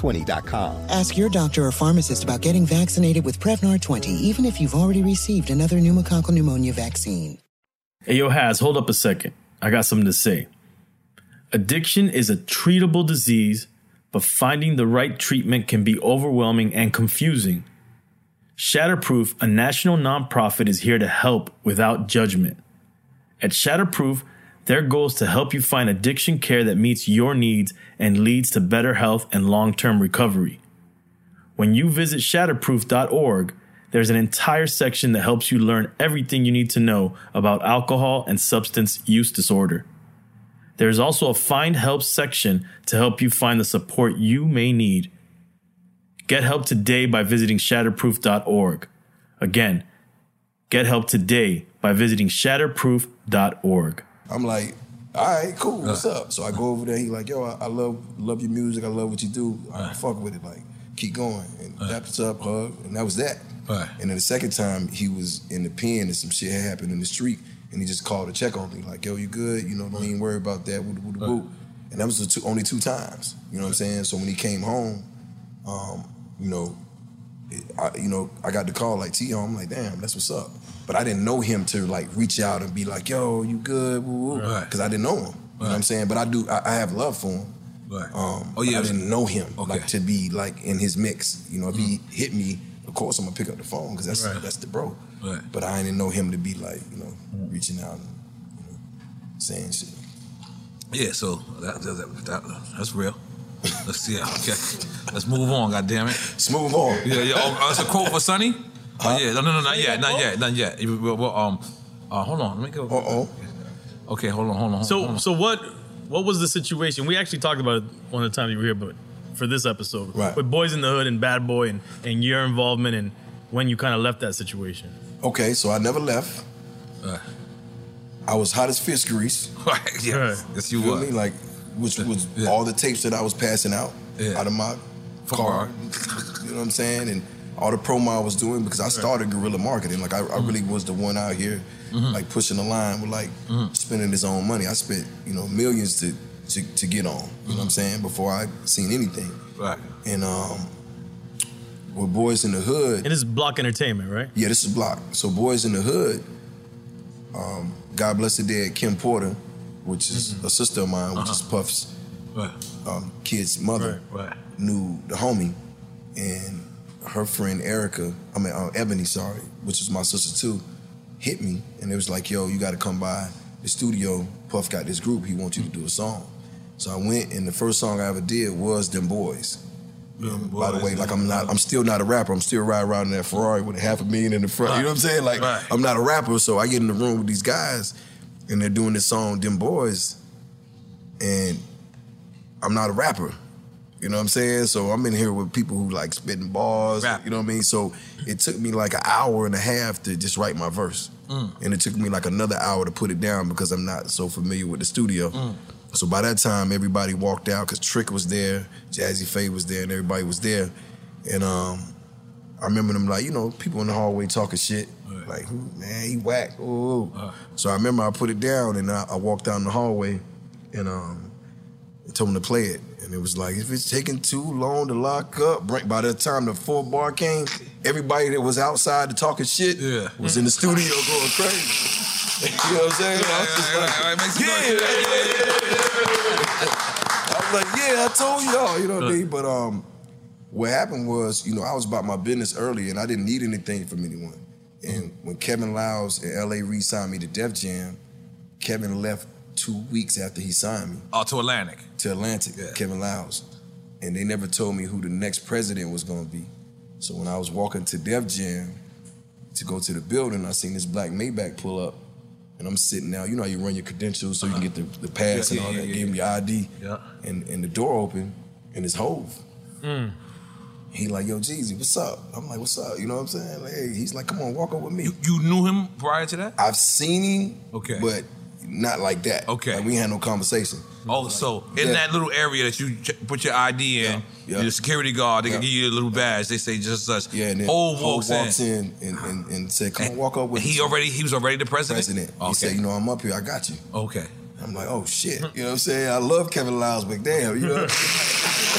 Speaker 8: Prevnar20.com.
Speaker 9: Ask your doctor or pharmacist about getting vaccinated with Prevnar 20, even if you've already received another pneumococcal pneumonia vaccine.
Speaker 2: Hey, yo, Has, hold up a second. I got something to say. Addiction is a treatable disease, but finding the right treatment can be overwhelming and confusing. Shatterproof, a national nonprofit, is here to help without judgment. At Shatterproof, their goal is to help you find addiction care that meets your needs and leads to better health and long term recovery. When you visit shatterproof.org, there's an entire section that helps you learn everything you need to know about alcohol and substance use disorder. There's also a Find Help section to help you find the support you may need. Get help today by visiting shatterproof.org. Again, get help today by visiting shatterproof.org.
Speaker 4: I'm like, all right, cool. What's up? So I go over there. He like, yo, I, I love love your music. I love what you do. I fuck with it. Like, keep going. And us up, hug, and that was that.
Speaker 3: Right.
Speaker 4: And then the second time, he was in the pen and some shit had happened in the street, and he just called to check on me. Like, yo, you good? You know, don't even worry about that. Woo, woo, woo. And that was the two, only two times. You know what I'm saying? So when he came home, um, you know, I, you know, I got the call like T. I'm like, damn, that's what's up. But I didn't know him to like reach out and be like, yo, you good?
Speaker 3: Right.
Speaker 4: Because I didn't know him. You know what I'm saying? But I do. I, I have love for him.
Speaker 3: Right.
Speaker 4: Um,
Speaker 3: Oh, yeah.
Speaker 4: I didn't know him okay. like to be like in his mix. You know, if he hit me, of course I'm gonna pick up the phone because that's
Speaker 3: Right.
Speaker 4: that's the bro.
Speaker 3: Right.
Speaker 4: But I didn't know him to be like you know reaching out and you know saying shit.
Speaker 3: Yeah, so that, that, that, that- that's real. Let's see. Okay, let's move on. God damn it.
Speaker 4: Let's move on.
Speaker 3: Yeah, yeah. Oh, uh, it's a quote for Sonny. Oh yeah. No, no, no, not yet, not yet, not yet. You- Well, well, um, uh, hold on. Let me go. Uh
Speaker 4: oh.
Speaker 3: Okay, hold on, hold on.
Speaker 2: So,
Speaker 3: hold on.
Speaker 2: so what? What was the situation? We actually talked about it one of the times you were here, but for this episode,
Speaker 4: Right.
Speaker 2: with Boyz n da Hood and Bad Boy, and, and your involvement and when you kind of left that situation.
Speaker 4: Okay, so I never left. I was hot as fish grease.
Speaker 3: Right. Yeah. Yes, you
Speaker 4: feel
Speaker 3: were.
Speaker 4: me? Like, which was all the tapes that I was passing out out of my car. you know what I'm saying? And all the promo I was doing because I started guerrilla marketing. Like I, I really was the one out here,
Speaker 3: Mhm.
Speaker 4: like pushing the line with like
Speaker 3: Mhm.
Speaker 4: spending his own money. I spent you know millions to to, to get on. You know what I'm saying? Before I seen anything.
Speaker 3: Right.
Speaker 4: And um, with Boyz n da Hood.
Speaker 2: And this is Block Entertainment, right?
Speaker 4: Yeah, this is Block. So Boyz n da Hood, um, God bless the dead, Kim Porter, which is a sister of mine, which is Puff's
Speaker 3: Right.
Speaker 4: um, kid's mother,
Speaker 3: right, Right.
Speaker 4: knew the homie, and her friend Erica, I mean uh, Ebony, sorry, which is my sister too, hit me, and it was like, yo, you got to come by the studio. Puff got this group. He wants you to do a song. So I went, and the first song I ever did was "Them Boys." And by the way, like I'm not, I'm still not a rapper. I'm still riding around in that Ferrari with a half a million in the front. You know what I'm saying? Like I'm not a rapper, so I get in the room with these guys, and they're doing this song "Them Boys," and I'm not a rapper. You know what I'm saying? So I'm in here with people who like spitting bars. You know what I mean? So it took me like an hour and a half to just write my verse.
Speaker 3: Mm.
Speaker 4: And it took me like another hour to put it down because I'm not so familiar with the studio.
Speaker 3: Mm.
Speaker 4: So by that time, everybody walked out because Trick was there, Jazze Pha was there, and everybody was there. And um, I remember them like, you know, people in the hallway talking shit. Like, man, he whack. Ooh. So I remember I put it down and I, I walked down the hallway and um, told him to play it. And it was like, if it's taking too long to lock up, bring, by the time the full bar came, everybody that was outside to talking shit yeah. was in the studio going crazy. you know what I'm saying? I was just like, yeah, I was like, yeah, I told y'all, you know what I mean? But um, what happened was, you know, I was about my business early and I didn't need anything from anyone. And when Kevin Liles and LA re-signed me to Def Jam, Kevin left two weeks after he signed me
Speaker 3: Oh, to Atlantic.
Speaker 4: to Atlantic, Kevin Liles. And they never told me who the next president was gonna be. So when I was walking to Def Jam to go to the building, I seen this black Maybach pull up. And I'm sitting now, you know how you run your credentials so you can get the, the pass
Speaker 3: Yeah,
Speaker 4: and all
Speaker 3: yeah,
Speaker 4: that.
Speaker 3: yeah,
Speaker 4: Gave me your ID.
Speaker 3: Yeah.
Speaker 4: And, and the door open and it's Hov.
Speaker 2: Mm.
Speaker 4: He like, yo, Jeezy, what's up? I'm like, what's up? You know what I'm saying? Like, hey, he's like, come on, walk up with me.
Speaker 3: You knew him prior to that?
Speaker 4: I've seen him,
Speaker 3: Okay.
Speaker 4: but not like that. Okay. Like, we had no conversation.
Speaker 3: Oh, so in
Speaker 4: Yeah.
Speaker 3: that little area that you ch- put your ID in,
Speaker 4: Yeah.
Speaker 3: the security guard, they can give you a little badge. They say just such.
Speaker 4: Yeah, and then
Speaker 3: Hov walks,
Speaker 4: walks
Speaker 3: in.
Speaker 4: in, and, and, and said, come on, walk up with
Speaker 3: He
Speaker 4: us.
Speaker 3: already, he was already the president.
Speaker 4: president.
Speaker 3: Okay.
Speaker 4: He said, you know, I'm up here. I got you.
Speaker 3: Okay.
Speaker 4: I'm like, oh shit. You know what I'm saying? I love Kevin Liles, but damn, you know.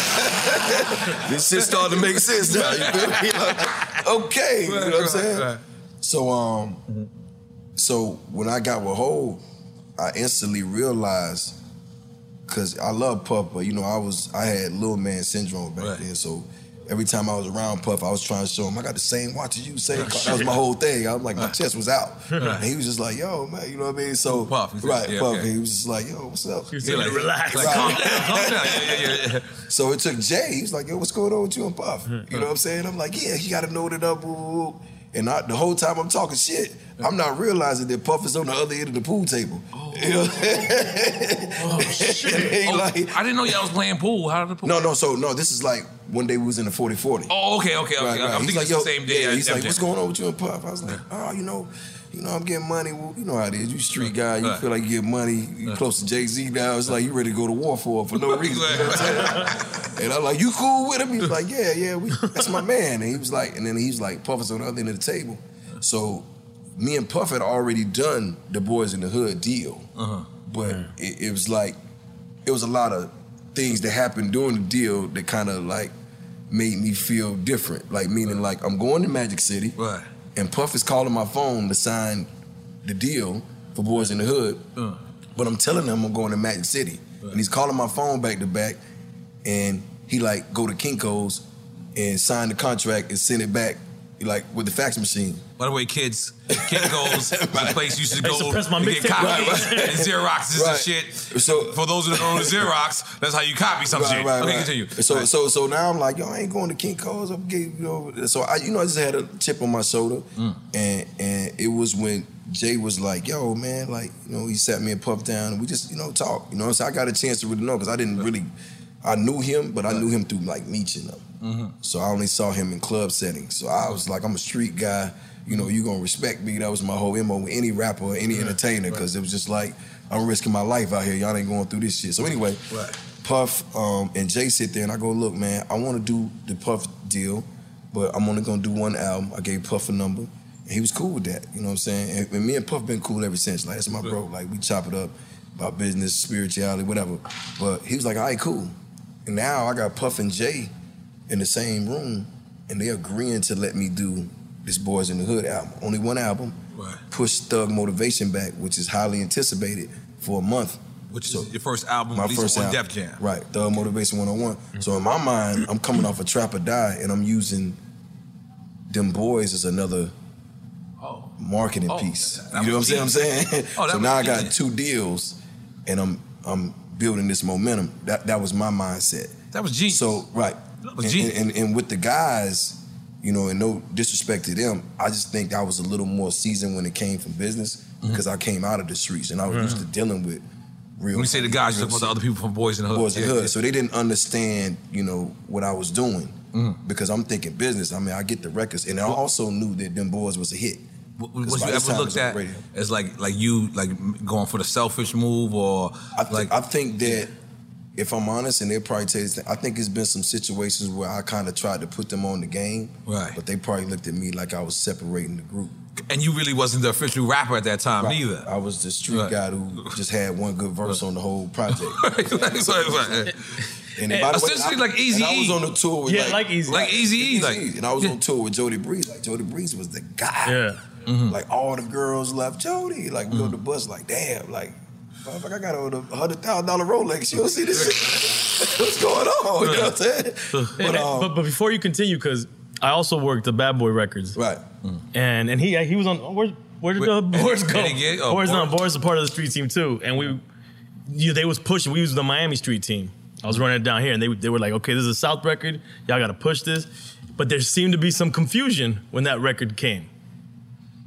Speaker 4: this shit starting to make sense now. You feel me? Like, okay. You know what I'm saying? So um, so when I got with Hov, I instantly realized because I love Puff, but you know, I was I had little man syndrome back then, so. Every time I was around Puff, I was trying to show him I got the same watch as you. Same car. Oh, that was my whole thing. I was like, my chest was out,
Speaker 3: Right.
Speaker 4: and he was just like, "Yo, man," you know what I mean? So
Speaker 3: Puff, he
Speaker 4: right,
Speaker 3: yeah,
Speaker 4: Puff.
Speaker 3: okay.
Speaker 4: He was just like, "Yo, what's up?"
Speaker 3: He was telling you to relax. Like, calm down, calm down. Yeah, yeah, yeah, yeah.
Speaker 4: So it took Jay. He was like, "Yo, what's going on with you and Puff?" You know what I'm saying? I'm like, "Yeah, he got to know it up." Woo, woo, woo." And I, the whole time I'm talking shit, I'm not realizing that Puff is on the other end of the pool table. Oh. You know?
Speaker 3: Oh, shit. Oh,
Speaker 4: like-
Speaker 3: I didn't know y'all was playing pool. How did the pool?
Speaker 4: no, no. So no, this is like one day we was in the 40-40.
Speaker 3: Oh, okay, okay, okay.
Speaker 4: Right, right.
Speaker 3: I'm
Speaker 4: He's
Speaker 3: thinking
Speaker 4: like,
Speaker 3: it's the same day.
Speaker 4: Yeah, he's like, what's going on with you and Puff? I was like, oh, you know, you know, I'm getting money. Well, you know how it is. You street guy. You
Speaker 3: Right.
Speaker 4: feel like you get money. You close to Jay Z now. It's like you ready to go to war for for no reason. You know what I'm and I'm like, you cool with him? He's like, yeah, yeah. We, that's my man. And he was like, and then he was like, Puff is on the other end of the table. So me and Puff had already done the Boyz n da Hood deal,
Speaker 3: Uh-huh.
Speaker 4: but it, it was like it was a lot of things that happened during the deal that kind of like made me feel different. Like meaning like I'm going to Magic City,
Speaker 3: Right.
Speaker 4: And Puff is calling my phone to sign the deal for Boyz n da Hood,
Speaker 3: Uh.
Speaker 4: but I'm telling him I'm going to Magic City, and he's calling my phone back to back, and he like go to Kinko's and sign the contract and send it back like with the fax machine.
Speaker 3: By the way, kids, Kinko's is a place you should
Speaker 2: I
Speaker 3: go
Speaker 2: used to press my
Speaker 3: to get
Speaker 2: mixtape.
Speaker 3: copies
Speaker 2: Right, right.
Speaker 3: and Xeroxes
Speaker 4: Right.
Speaker 3: and shit.
Speaker 4: So
Speaker 3: for those who don't know Xerox, that's how you copy some shit. okay, continue.
Speaker 4: So so so now I'm like, yo, I ain't going to Kinko's. I'm getting, you know. So I, you know, I just had a chip on my shoulder,
Speaker 3: Mm.
Speaker 4: and and it was when Jay was like, yo, man, like, you know, he sat me and Puff down, and we just, you know, talk. You know, so I got a chance to really know because I didn't really, I knew him, but I knew him through like meeting him.
Speaker 3: Mm-hmm.
Speaker 4: So I only saw him in club settings. So I was like, I'm a street guy. You know, you gonna respect me. That was my whole MO with any rapper or any entertainer because it was just like, I'm risking my life out here. Y'all ain't going through this shit. So anyway, Puff um, and Jay sit there and I go, look, man, I want to do the Puff deal, but I'm only gonna do one album. I gave Puff a number. And he was cool with that. You know what I'm saying? And, and me and Puff been cool ever since. Like that's my bro. Like we chop it up about business, spirituality, whatever. But he was like, all right, cool. And now I got Puff and Jay in the same room, and they agreeing to let me do this Boyz n da Hood album. Only one album.
Speaker 3: Right.
Speaker 4: Push Thug Motivation back, which is highly anticipated for a month.
Speaker 3: Which is your first album
Speaker 4: My first
Speaker 3: on
Speaker 4: album.
Speaker 3: Def Jam.
Speaker 4: Right, Thug Motivation 101. So in my mind, I'm coming off a Trap or Die, and I'm using them boys as another oh. marketing oh, piece. You know what I'm saying? I'm saying.
Speaker 3: Oh,
Speaker 4: so now I got two deals, and I'm I'm building this momentum. That that was my mindset.
Speaker 3: That was genius.
Speaker 4: So right,
Speaker 3: was
Speaker 4: and, and, and and with the guys, you know, and no disrespect to them, I just think I was a little more seasoned when it came from business
Speaker 3: Mm-hmm.
Speaker 4: because I came out of the streets and I was used to dealing with real.
Speaker 3: When you say the guys, you talk about the other people from Boyz n da Hood.
Speaker 4: Boys in
Speaker 3: Yeah,
Speaker 4: Hood.
Speaker 3: yeah.
Speaker 4: So they didn't understand, you know, what I was doing
Speaker 3: Mm-hmm.
Speaker 4: because I'm thinking business. I mean, I get the records, and I also knew that them boys was a hit.
Speaker 3: Was you ever looked
Speaker 4: it was on
Speaker 3: at as like like you like going for the selfish move or
Speaker 4: I, th- I think that if I'm honest, and they'll probably tell you I think it's been some situations where I kind of tried to put them on the game,
Speaker 3: Right.
Speaker 4: But they probably looked at me like I was separating the group.
Speaker 3: and you really wasn't the official rapper at that time
Speaker 4: Right.
Speaker 3: either.
Speaker 4: I was the street
Speaker 3: Right.
Speaker 4: guy who just had one good verse on the whole project.
Speaker 3: Right, right, right.
Speaker 4: And then, by the way, I-
Speaker 3: like Eazy
Speaker 4: and I was on the tour with
Speaker 2: Yeah, like Eazy.
Speaker 3: Like Eazy-E, like-
Speaker 4: Eazy-E. and I was on tour with Jody Breeze. Like Jody Breeze was the guy.
Speaker 2: Yeah.
Speaker 3: Mm-hmm.
Speaker 4: Like all the girls left Jody. Like we on the bus, like damn, like. Like I got on a hundred thousand dollar Rolex. You don't see this shit? What's going on? You know what I'm saying?
Speaker 2: But,
Speaker 4: um,
Speaker 2: but, but before you continue, because I also worked at Bad Boy Records,
Speaker 4: right?
Speaker 2: And and he he was on where where did uh, Boris go?
Speaker 3: Eddie Gay? Oh,
Speaker 2: Boris, no,
Speaker 3: Boris.
Speaker 2: Boris is a part of the street team too, and we you, they was pushing. We was the Miami street team. I was running it down here, and they they were like, okay, this is a South record. Y'all got to push this. But there seemed to be some confusion when that record came.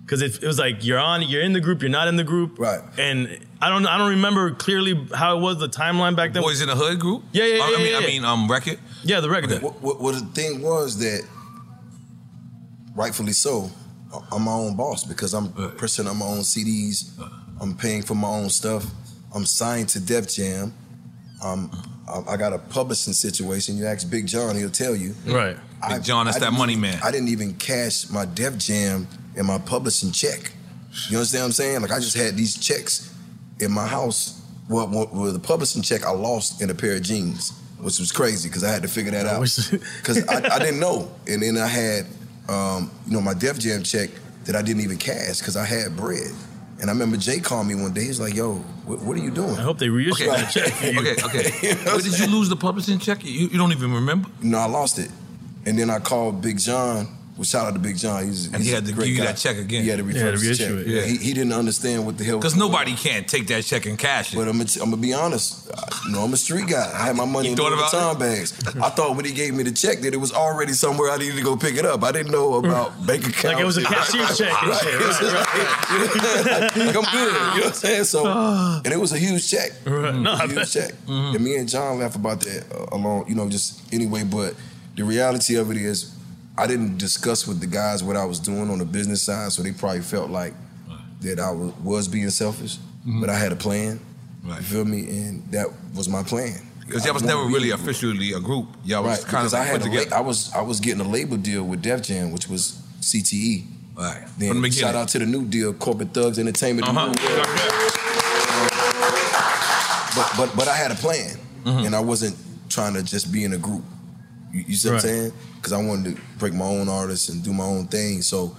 Speaker 2: Because it, it was like you're on, you're in the group, you're not in the group, right? And I don't, I don't remember clearly how it was the timeline back then.
Speaker 3: Boyz n da Hood group.
Speaker 2: Yeah, yeah, yeah.
Speaker 3: I mean,
Speaker 2: yeah,
Speaker 3: I
Speaker 2: yeah.
Speaker 3: mean, um, record.
Speaker 2: Yeah, the record.
Speaker 4: What, what, what the thing was that, rightfully so, I'm my own boss because I'm pressing on my own CDs. I'm paying for my own stuff. I'm signed to Def Jam. Um, I I got a publishing situation. You ask Big John, he'll tell you.
Speaker 2: Right.
Speaker 3: Big John, that's that money man.
Speaker 4: I didn't even cash my Def Jam and my publishing check. You understand what I'm saying? Like I just had these checks in my house. Well, well, well, the publishing check I lost in a pair of jeans, which was crazy because I had to figure that out because I, I didn't know. And then I had, um, you know, my Def Jam check that I didn't even cash because I had bread. And I remember Jay called me one day. He's like, "Yo, what, what are you doing?" I
Speaker 2: hope they reissue
Speaker 3: Okay, okay, okay. Where did you lose the publishing check? You, you don't even remember?
Speaker 4: No, I lost it. And then I called Big John. Well, shout out to Big John. He's,
Speaker 3: And
Speaker 4: he's
Speaker 3: he had
Speaker 4: a
Speaker 3: to
Speaker 4: great
Speaker 3: give you
Speaker 4: guy.
Speaker 3: that check again.
Speaker 4: He had to
Speaker 3: He had to
Speaker 4: reverse the check.
Speaker 3: it, yeah.
Speaker 4: He, he didn't understand what the hell.
Speaker 3: Because nobody can't take that check and cash it.
Speaker 4: But I'm gonna, be honest. I, you know, I'm a street guy. I had my money
Speaker 3: You
Speaker 4: in
Speaker 3: thought
Speaker 4: Louis
Speaker 3: about
Speaker 4: Vuitton bags. I thought when he gave me the check that it was already somewhere I needed to go pick it up. I didn't know about bank accounts.
Speaker 2: Like it was a cashier's check and
Speaker 4: Right.
Speaker 2: shit,
Speaker 4: was
Speaker 2: right,
Speaker 4: just like, like, I'm good. You know what I'm saying? So, and it was a huge check.
Speaker 2: Right. No,
Speaker 4: It was
Speaker 2: I
Speaker 4: a huge
Speaker 2: bet.
Speaker 4: check. And me and John laugh about that uh, along, you know, just anyway. But the reality of it is, I didn't discuss with the guys what I was doing on the business side, so they probably felt like that I wa- was being selfish. But I had a plan. You feel me? And that was my plan.
Speaker 3: Because y'all was never really
Speaker 4: a
Speaker 3: officially a group. Y'all was
Speaker 4: right,
Speaker 3: kind of
Speaker 4: I had
Speaker 3: put
Speaker 4: a la-
Speaker 3: together.
Speaker 4: I was I was getting a label deal with Def Jam, which was CTE.
Speaker 3: Right.
Speaker 4: Then
Speaker 3: From the
Speaker 4: shout out to the new deal, Corporate Thugs Entertainment.
Speaker 3: Uh-huh.
Speaker 4: But but but I had a plan, and I wasn't trying to just be in a group. You, you see what I'm saying? Because I wanted to break my own artists and do my own thing. So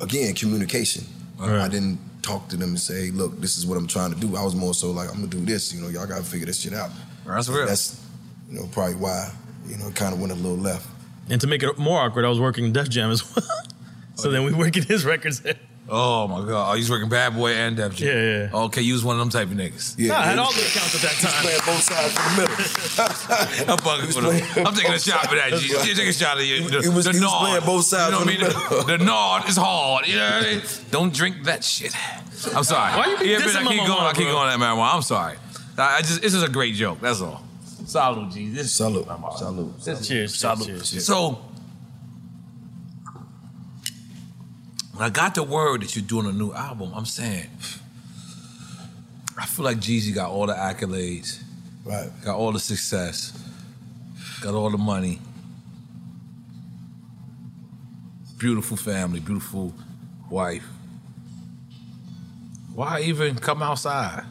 Speaker 4: again, communication. I didn't talk to them and say, hey, "Look, this is what I'm trying to do." I was more so like, "I'm gonna do this." You know, y'all gotta figure this shit out.
Speaker 3: That's real.
Speaker 4: That's you know probably why you know it kind of went a little left.
Speaker 2: And to make it more awkward, I was working Def Jam as well. so oh, then we working his records.
Speaker 3: Oh my god! Oh, you was working Bad Boy and Def Jam.
Speaker 2: Yeah, yeah.
Speaker 3: Okay, you was one of them type of niggas.
Speaker 2: Nah, I had all the accounts at that time.
Speaker 4: playing both sides from the middle.
Speaker 3: I'm fucking with him. I'm taking a shot for that. G. You take a shot of you. The,
Speaker 4: He was-
Speaker 3: the
Speaker 4: he was playing both sides
Speaker 3: You know what I mean?
Speaker 4: the
Speaker 3: The, the nod is hard. You know what I mean? Don't drink that shit. I'm sorry.
Speaker 2: Why you be
Speaker 3: yeah,
Speaker 2: dissing
Speaker 3: I keep
Speaker 2: my
Speaker 3: going. I keep going at marijuana. I'm sorry. I I just this is a great joke. That's all. Salute, G. This
Speaker 4: salute. Salute.
Speaker 2: Cheers.
Speaker 3: Salute.
Speaker 2: Cheers. cheers.
Speaker 3: So when I got the word that you're doing a new album, I'm saying I feel like Jeezy got all the accolades,
Speaker 4: Right.
Speaker 3: got all the success, got all the money. Beautiful family, beautiful wife. Why even come outside?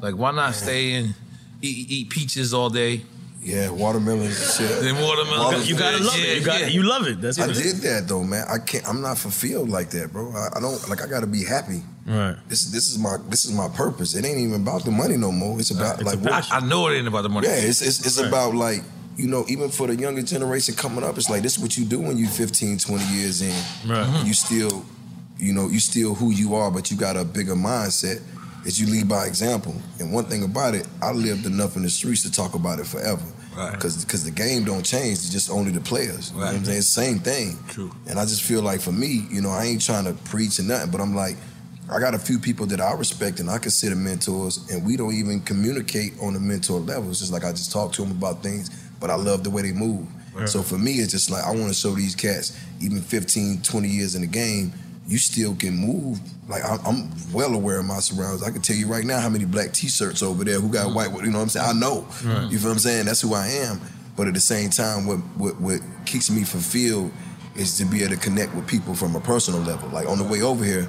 Speaker 3: Like why not stay and eat, eat peaches all day?
Speaker 4: Yeah, watermelon shit.
Speaker 3: Then watermelon.
Speaker 2: You gotta love it. You gotta you love it. That's
Speaker 4: I
Speaker 2: what it
Speaker 4: did
Speaker 2: is.
Speaker 4: that though, man. I can't. I'm not fulfilled like that, bro. I, I don't like. I gotta be happy.
Speaker 2: Right.
Speaker 4: This this is my this is my purpose. It ain't even about the money no more. It's about like what,
Speaker 3: I know it ain't about the money.
Speaker 4: Yeah, it's it's, it's
Speaker 3: Right.
Speaker 4: about like you know even for the younger generation coming up. It's like this is what you do when you 15, 20 years in.
Speaker 2: Right.
Speaker 4: You still, you know, you still who you are, but you got a bigger mindset. Is you lead by example. And one thing about it, I lived enough in the streets to talk about it forever.
Speaker 3: Right.
Speaker 4: Because the game don't change. It's just only the players. You know what I'm saying? Same thing.
Speaker 3: True.
Speaker 4: And I just feel like for me, you know, I ain't trying to preach or nothing, but I'm like, I got a few people that I respect and I consider mentors, and we don't even communicate on the mentor level. It's just like I just talk to them about things, but I love the way they move.
Speaker 3: Right.
Speaker 4: So for me, it's just like I want to show these cats, even 15, 20 years in the game, you still can move. Like I'm, I'm well aware of my surroundings. I can tell you right now how many black T-shirts over there who got mm. white. You know what I'm saying? I know.
Speaker 3: Right.
Speaker 4: You feel what I'm saying? That's who I am. But at the same time, what what, what keeps me fulfilled is to be able to connect with people from a personal level. Like on the way over here,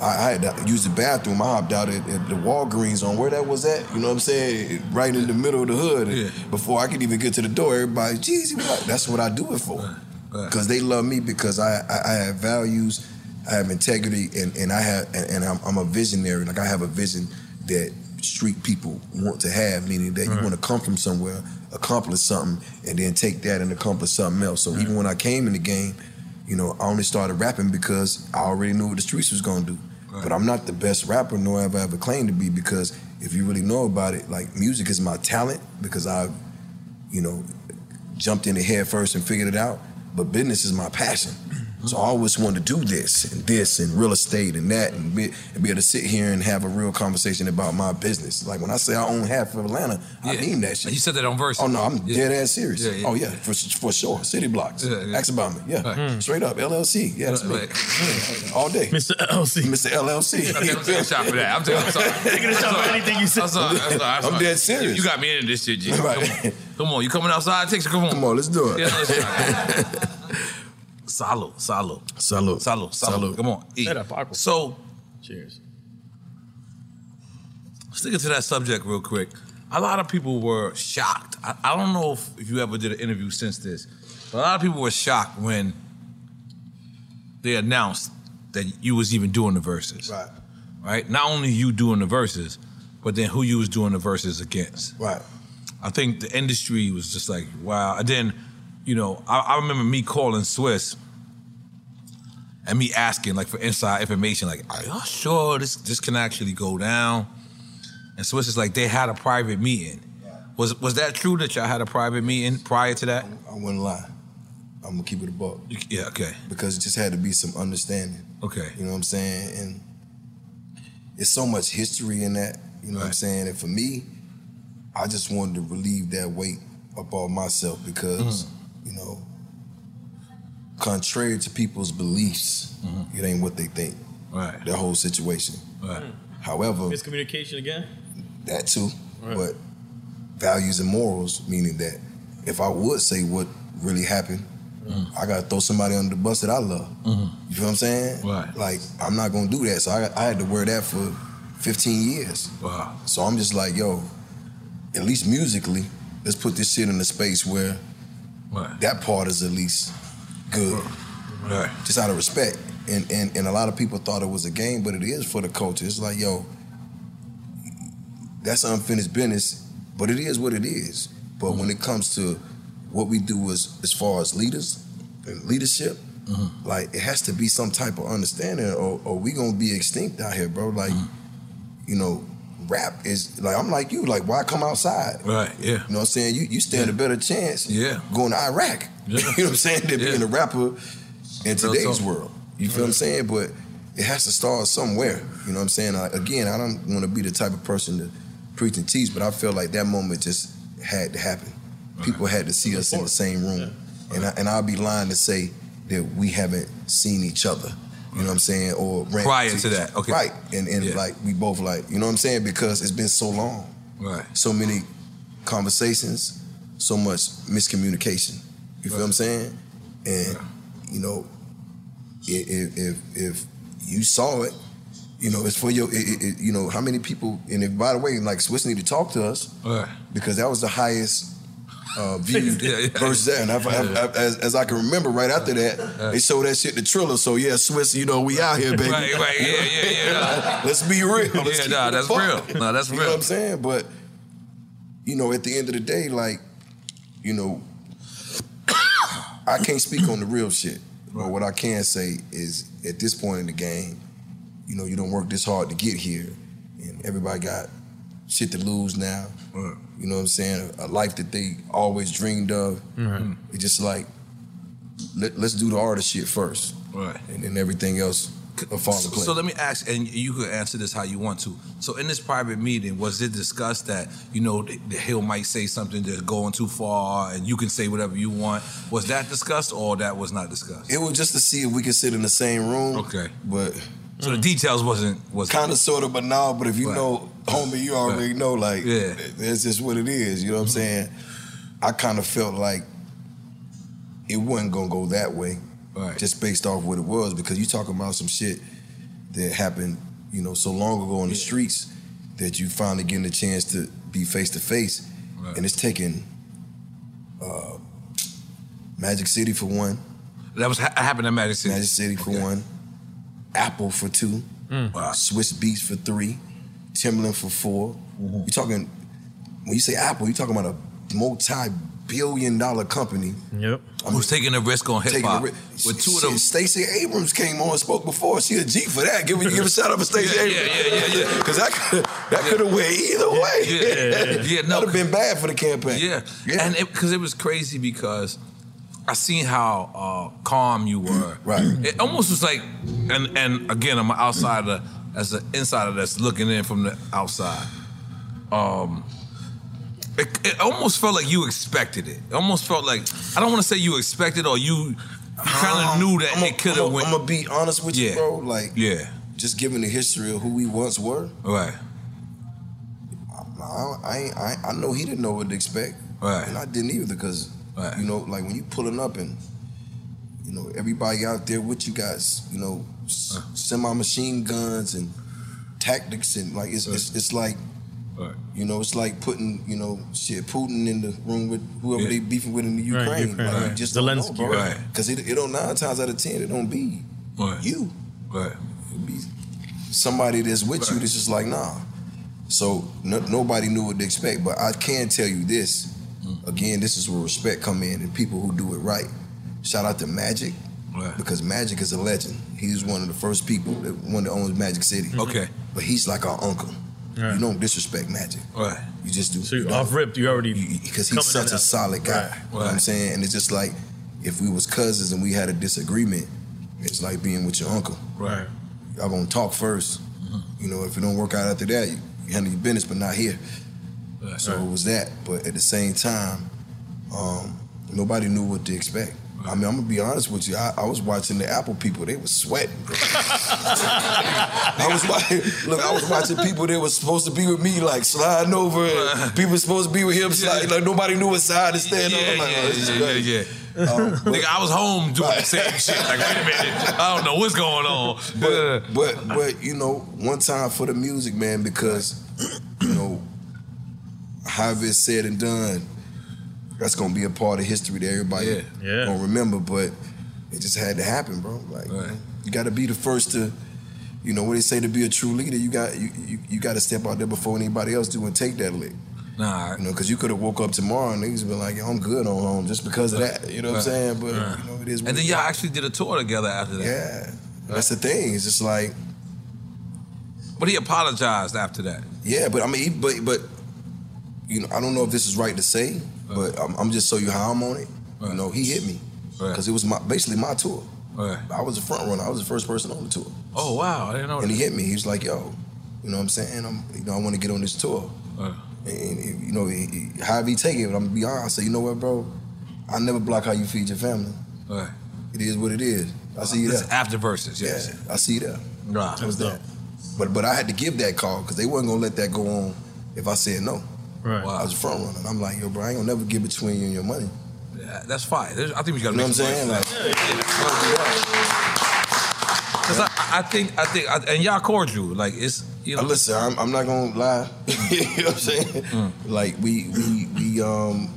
Speaker 4: I, I had to use the bathroom. I hopped out at, at the Walgreens on where that was at. You know what I'm saying? Right in the middle of the hood. Before I could even get to the door, everybody, geez, what? that's what I do it for. Because they love me because I, I, I have values, I have integrity, and, and I have and, and I'm, I'm a visionary. Like I have a vision that street people want to have, meaning that you want to come from somewhere, accomplish something, and then take that and accomplish something else. So even when I came in the game, you know, I only started rapping because I already knew what the streets was gonna do. But I'm not the best rapper, nor have I ever claimed to be, because if you really know about it, like music is my talent because I've, you know, jumped in the head first and figured it out. But business is my passion. So I always wanted to do this and this and real estate and that and be, and be able to sit here and have a real conversation about my business. Like when I say I own half of Atlanta, I mean that shit.
Speaker 3: You said that on verse.
Speaker 4: Oh no, I'm
Speaker 3: Yeah.
Speaker 4: dead ass serious.
Speaker 3: Yeah, yeah.
Speaker 4: Oh yeah, for for sure. City blocks.
Speaker 3: Yeah, yeah.
Speaker 4: Ask about me. Yeah,
Speaker 3: Right. Hmm.
Speaker 4: straight up. LLC. Yeah, that's me.
Speaker 3: Right.
Speaker 4: Yeah, All day.
Speaker 2: Mr. LLC.
Speaker 4: Mr. LLC.
Speaker 3: I'm taking a shot for that. I'm taking I'm.
Speaker 2: Taking a shot for anything you said.
Speaker 3: I'm sorry. I'm, sorry. I'm,
Speaker 4: I'm
Speaker 3: sorry.
Speaker 4: dead serious.
Speaker 3: You got me into this shit, G. Come
Speaker 4: Right.
Speaker 3: on. Come on. You coming outside? Take come on.
Speaker 4: Come on, let's do it.
Speaker 3: Yeah, let's Salud, salud.
Speaker 4: Salud.
Speaker 3: Salud, salud.
Speaker 4: Salud.
Speaker 3: Come on. Eat.
Speaker 2: Era Paco.
Speaker 3: So,
Speaker 2: Cheers.
Speaker 3: sticking to that subject real quick, a lot of people were shocked. I, I don't know if, if you ever did an interview since this, but a lot of people were shocked when they announced that you was even doing the Verzuz.
Speaker 4: Right.
Speaker 3: Right? Not only you doing the Verzuz, but then who you was doing the Verzuz against.
Speaker 4: Right.
Speaker 3: I think the industry was just like, wow. And then, you know, I, I remember me calling Swizz and me asking like for inside information, like, are y'all sure this this can actually go down? And so it's just like, they had a private meeting. Was was that true that y'all had a private meeting prior to that?
Speaker 4: I wouldn't lie. I'm gonna keep it a buck.
Speaker 3: Yeah, okay.
Speaker 4: Because it just had to be some understanding.
Speaker 3: Okay.
Speaker 4: You know what I'm saying? And it's so much history in that. You know what I'm saying? And for me, I just wanted to relieve that weight up on myself because,
Speaker 3: Mm-hmm.
Speaker 4: you know, contrary to people's beliefs, mm-hmm. it ain't what they think.
Speaker 3: Mm-hmm. Right.
Speaker 4: The whole situation.
Speaker 3: Right. Hmm.
Speaker 4: However,
Speaker 2: Miscommunication again?
Speaker 4: that too.
Speaker 2: Right.
Speaker 4: But values and morals, meaning that if I would say what really happened, mm-hmm. I gotta throw somebody under the bus that I love. Mm-hmm. You feel what I'm saying?
Speaker 3: Right.
Speaker 4: Like I'm not gonna do that. So I, I had to wear that for 15 years.
Speaker 3: Wow.
Speaker 4: So I'm just like, yo, at least musically, let's put this shit in a space where
Speaker 3: Right.
Speaker 4: that part is at least good.
Speaker 3: Right.
Speaker 4: Just out of respect. And, and and a lot of people thought it was a game, but it is for the culture. It's like, yo, that's unfinished business, but it is what it is. But when it comes to what we do as as far as leaders and leadership, mm-hmm. like it has to be some type of understanding, or, or we gonna be extinct out here, bro. Like, mm-hmm. you know, rap is like I'm like you. Like, why come outside?
Speaker 3: Right. Yeah.
Speaker 4: You know what I'm saying? You you stand a better chance
Speaker 3: Yeah.
Speaker 4: going to Iraq.
Speaker 3: Yeah.
Speaker 4: you know what I'm saying? Than
Speaker 3: Yeah.
Speaker 4: being a rapper in today's world. You feel what I'm saying? But it has to start somewhere. You know what I'm saying? I, again, I don't want to be the type of person to preach and teach, but I feel like that moment just had to happen. People had to see us in the same room. And, I, and I'll be lying to say that we haven't seen each other. You know what I'm saying? Or ran
Speaker 3: Prior to
Speaker 4: each-
Speaker 3: that, okay.
Speaker 4: Right. And, and
Speaker 3: Yeah.
Speaker 4: like we both like, you know what I'm saying? Because it's been so long
Speaker 3: Right.
Speaker 4: so many conversations, so much miscommunication. You feel what I'm saying? And you know, if if if you saw it You know, it's for your. It, it, you know, how many people? And if, by the way, like Swizz need to talk to us
Speaker 3: Right.
Speaker 4: because that was the highest uh, viewed
Speaker 3: Yeah, yeah.
Speaker 4: Verzuz that. And I, I, I, as, as I can remember, right after that, they showed that shit to Triller. So yeah, Swizz, you know, we out here, baby.
Speaker 3: Right, right, yeah, yeah, yeah.
Speaker 4: Let's be real. Let's
Speaker 3: Yeah, nah, that's
Speaker 4: fuck.
Speaker 3: real. Nah, that's real.
Speaker 4: You know what I'm saying? But you know, at the end of the day, like, you know, I can't speak on the real shit. But what I can say is, at this point in the game, you know, you don't work this hard to get here, and everybody got shit to lose now. You know what I'm saying? A life that they always dreamed of. It's just like, let, let's do the artist shit first,
Speaker 3: Right.
Speaker 4: and then everything else will fall
Speaker 3: So, so let me ask, and you could answer this how you want to. So in this private meeting, was it discussed that you know the, the Hill might say something that's going too far, and you can say whatever you want? Was that discussed, or that was not discussed?
Speaker 4: It was just to see if we could sit in the same room.
Speaker 3: Okay.
Speaker 4: But
Speaker 3: So the details wasn't was
Speaker 4: kind of sort of, but no. But if you know, homie, you already know. Like,
Speaker 3: Yeah.
Speaker 4: that's just what it is. You know what I'm mm-hmm. saying? I kind of felt like it wasn't gonna go that way, just based off what it was. Because you talking about some shit that happened, you know, so long ago on the streets that you finally getting a chance to be face to face, and it's taking uh, Magic City for one.
Speaker 3: That was ha- happened in Magic City.
Speaker 4: Magic City for one. Apple for two. Wow. Swizz Beatz for three. Timbaland for 4
Speaker 3: Mm-hmm.
Speaker 4: You're talking when you say Apple, you're talking about a multi-billion dollar company.
Speaker 2: Yep.
Speaker 3: i Who's taking a risk on hip
Speaker 4: Taking a
Speaker 3: hop?
Speaker 4: ri-
Speaker 3: With two of them.
Speaker 4: Stacey Abrams came on and spoke before. She a G for that. Give, give a shout out for Stacey
Speaker 3: Yeah,
Speaker 4: Abrams.
Speaker 3: yeah, yeah, yeah, yeah.
Speaker 4: Because that could that could have went either way.
Speaker 3: Yeah, yeah, yeah. no,
Speaker 4: That'd have been bad for the campaign.
Speaker 3: Yeah, and because it, was crazy because I seen how uh, calm you were.
Speaker 4: Right.
Speaker 3: It almost was like, and and again, I'm an outsider as an insider that's looking in from the outside. Um, it, it almost felt like you expected it. It almost felt like I don't want to say you expected or you kind of knew that
Speaker 4: I'm
Speaker 3: it could have went.
Speaker 4: I'm gonna be honest with you,
Speaker 3: Yeah.
Speaker 4: bro. Like,
Speaker 3: yeah,
Speaker 4: just given the history of who we once were,
Speaker 3: right.
Speaker 4: I, I, I, I know he didn't know what to expect,
Speaker 3: Right.
Speaker 4: and I didn't either because you know, like when you pulling up and you know everybody out there with you guys, you know, s- semi-machine guns and tactics and like it's it's, it's like. You know, it's like putting, you know, shit, Putin in the room with whoever
Speaker 2: Yeah.
Speaker 4: they beefing with in the
Speaker 2: Right,
Speaker 4: Ukraine.
Speaker 2: Ukraine,
Speaker 4: like,
Speaker 2: right.
Speaker 4: just don't know,
Speaker 2: right.
Speaker 4: Because it, it don't nine times out of ten, it don't be you.
Speaker 3: Right.
Speaker 4: It be somebody that's with you that's just like, nah. So no, nobody knew what to expect. But I can tell you this. Mm. Again, this is where respect come in and people who do it right. Shout out to Magic. Because Magic is a legend. He's one of the first people that one that owns Magic City.
Speaker 3: Okay.
Speaker 4: But he's like our uncle.
Speaker 2: Right.
Speaker 4: You don't disrespect Magic.
Speaker 3: Right.
Speaker 4: You just do.
Speaker 2: So you off ripped, you already
Speaker 4: Because he's such a
Speaker 2: out.
Speaker 4: solid guy.
Speaker 2: Right.
Speaker 4: You know what I'm saying? And it's just like if we was cousins and we had a disagreement, it's like being with your uncle.
Speaker 3: Right.
Speaker 4: Y'all gonna talk 1st You know, if it don't work out after that, you, you handle your business, but not here. So it was that. But at the same time, um, nobody knew what to expect. I mean, I'm gonna be honest with you. I, I was watching the Apple people; they was sweating. bro. I was watching. Look, I was watching people that was supposed to be with me, like sliding over. And people supposed to be with him, sliding. Like nobody knew what side to stand on. I'm like, oh, this is
Speaker 3: yeah, yeah, yeah. Um, Nigga, I was home doing the same shit. Like, wait a minute, I don't know what's going on.
Speaker 4: But, but but you know, one time for the music, man, because you know, however it's said and done, that's gonna be a part of history that everybody
Speaker 2: Yeah.
Speaker 4: gonna remember. But it just had to happen, bro. Like you got to be the first to, you know, what they say to be a true leader. You got you you, you got to step out there before anybody else do and take that lick.
Speaker 3: Nah,
Speaker 4: you know, because you could have woke up tomorrow and niggas been like, Yo, I'm good on home just because of that. You know what I'm saying? But you know, it is. what
Speaker 3: And then
Speaker 4: it
Speaker 3: y'all
Speaker 4: is.
Speaker 3: actually did a tour together after that.
Speaker 4: Yeah. That's the thing. It's just like.
Speaker 3: But he apologized after that.
Speaker 4: Yeah, but I mean, he- but but you know, I don't know if this is right to say, but I'm, I'm just show you how I'm on it. You know, he hit me because it was my basically my tour. I was the front runner. I was the first person on the tour,
Speaker 3: Oh wow, I didn't know
Speaker 4: and
Speaker 3: that.
Speaker 4: he hit me. He was like, "Yo, you know what I'm saying? I'm, you know, I want to get on this tour." And, you know, he, he, however he take it, I'm gonna be honest. I say, you know what, bro? I never block how you feed your family.
Speaker 3: Right.
Speaker 4: It is what it is. I see you
Speaker 3: This after verses, yes.
Speaker 4: Yeah, I see you there.
Speaker 3: Right.
Speaker 4: That was that. But but I had to give that call because they wasn't gonna let that go on if I said no.
Speaker 2: Right.
Speaker 4: I was a front runner. And I'm like, yo, bro, I ain't gonna never get between you and your money.
Speaker 3: Yeah, that's fine. There's- I think we got to.
Speaker 4: You
Speaker 3: to
Speaker 4: know what I'm saying? Like,
Speaker 3: Because I, I think, I think, I, and y'all cordial. Like it's, you know.
Speaker 4: Uh, listen, I'm, I'm not gonna lie. you know what I'm saying?
Speaker 3: Mm.
Speaker 4: Like we we we um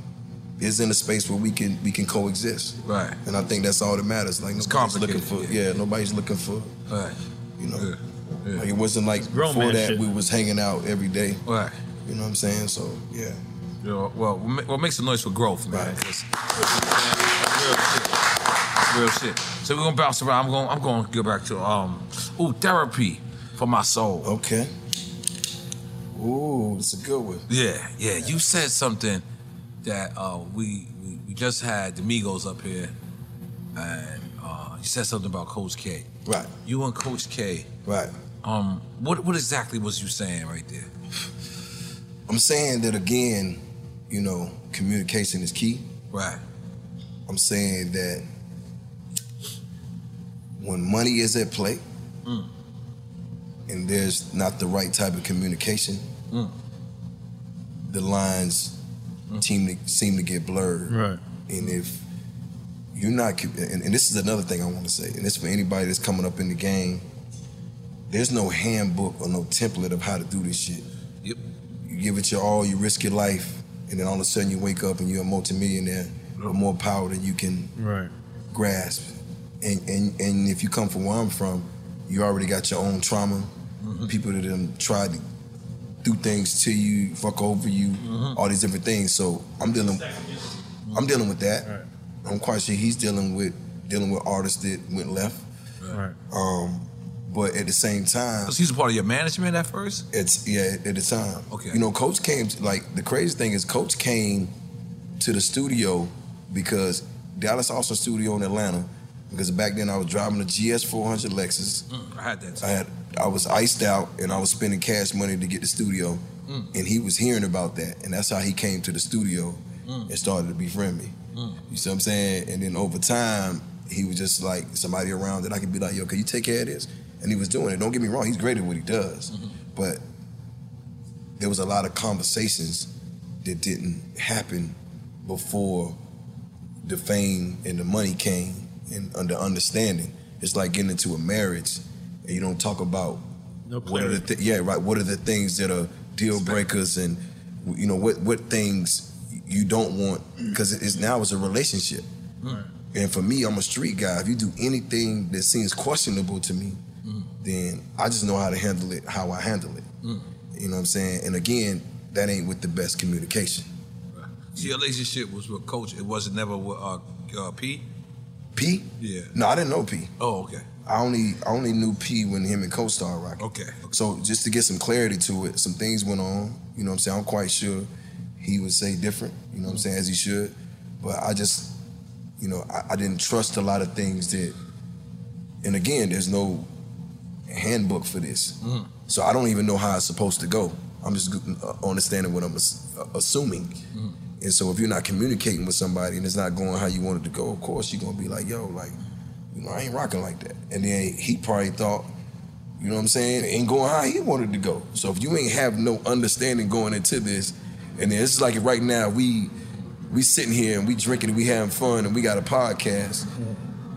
Speaker 4: is in a space where we can we can coexist.
Speaker 3: Right.
Speaker 4: And I think that's all that matters. Like nobody's looking for yeah, nobody's looking for
Speaker 3: right.
Speaker 4: You know. Yeah. Like it wasn't like before that
Speaker 3: shit.
Speaker 4: we was hanging out every day.
Speaker 3: Right.
Speaker 4: You know what I'm saying? So yeah.
Speaker 3: You know, well, what ma- makes some noise for growth, man? 'cause- Real shit. Real shit. So we're gonna bounce around. I'm going. I'm going to go back to um, ooh, therapy for my soul.
Speaker 4: Okay. Ooh, it's a good one.
Speaker 3: Yeah, yeah. You said something that uh, we, we we just had the Migos up here, and uh, you said something about Coach K.
Speaker 4: Right.
Speaker 3: You and Coach K.
Speaker 4: Right.
Speaker 3: Um, what what exactly was you saying right there?
Speaker 4: I'm saying that again, you know, communication is key.
Speaker 3: Right.
Speaker 4: I'm saying that when money is at play
Speaker 3: Mm.
Speaker 4: and there's not the right type of communication,
Speaker 3: Mm.
Speaker 4: the lines seem to seem to get blurred.
Speaker 2: Right.
Speaker 4: And if you're not, and, and this is another thing I want to say, and this for anybody that's coming up in the game, there's no handbook or no template of how to do this shit.
Speaker 3: Yep.
Speaker 4: You give it your all, you risk your life, and then all of a sudden you wake up and you're a multimillionaire with more power than you can
Speaker 2: Right.
Speaker 4: grasp. And, and and if you come from where I'm from, you already got your own trauma. People that done tried to do things to you, fuck over you, all these different things. So I'm dealing I'm dealing with that. I'm quite sure he's dealing with dealing with artists that went left.
Speaker 2: Right.
Speaker 4: Um, but at the same time,
Speaker 3: Because he's a part of your management at first.
Speaker 4: it's yeah, at the time.
Speaker 3: Okay.
Speaker 4: You know, Coach came like the crazy thing is Coach came to the studio because Dallas Austin Studio in Atlanta. Because back then I was driving a GS 400 Lexus.
Speaker 3: Mm, I had that.
Speaker 4: I had I was iced out and I was spending cash money to get the studio.
Speaker 3: Mm.
Speaker 4: And he was hearing about that, and that's how he came to the studio
Speaker 3: Mm.
Speaker 4: and started to befriend me.
Speaker 3: Mm.
Speaker 4: You see what I'm saying? And then over time, he was just like somebody around that I could be like, yo, can you take care of this? And he was doing it. Don't get me wrong, he's great at what he does. Mm-hmm. But there was a lot of conversations that didn't happen before the fame and the money came and under understanding. It's like getting into a marriage and you don't talk about
Speaker 2: No
Speaker 4: what are the th- yeah right what are the things that are deal breakers and you know what what things you don't want because it's now it's a relationship
Speaker 2: Right.
Speaker 4: and for me I'm a street guy if you do anything that seems questionable to me then I just know how to handle it how I handle it you know what I'm saying and again that ain't with the best communication
Speaker 3: So your relationship was with Coach. It wasn't never with uh, uh, P.
Speaker 4: P
Speaker 3: Yeah.
Speaker 4: no I didn't know P
Speaker 3: Oh, okay.
Speaker 4: I only I only knew P when him and Co started rocking.
Speaker 3: Okay.
Speaker 4: So just to get some clarity to it, some things went on. You know what I'm saying? I'm quite sure he would say different, you know what I'm saying, as he should. But I just, you know, I, I didn't trust a lot of things that and again, there's no handbook for this.
Speaker 3: Mm.
Speaker 4: So I don't even know how it's supposed to go. I'm just uh, understanding what I'm uh, assuming.
Speaker 3: Mm.
Speaker 4: And so if you're not communicating with somebody and it's not going how you want it to go, of course you're gonna be like, yo, like, you know, I ain't rocking like that. And then he probably thought, you know what I'm saying, it ain't going how he wanted to go. So if you ain't have no understanding going into this, and then it's like right now we we sitting here and we drinking and we having fun and we got a podcast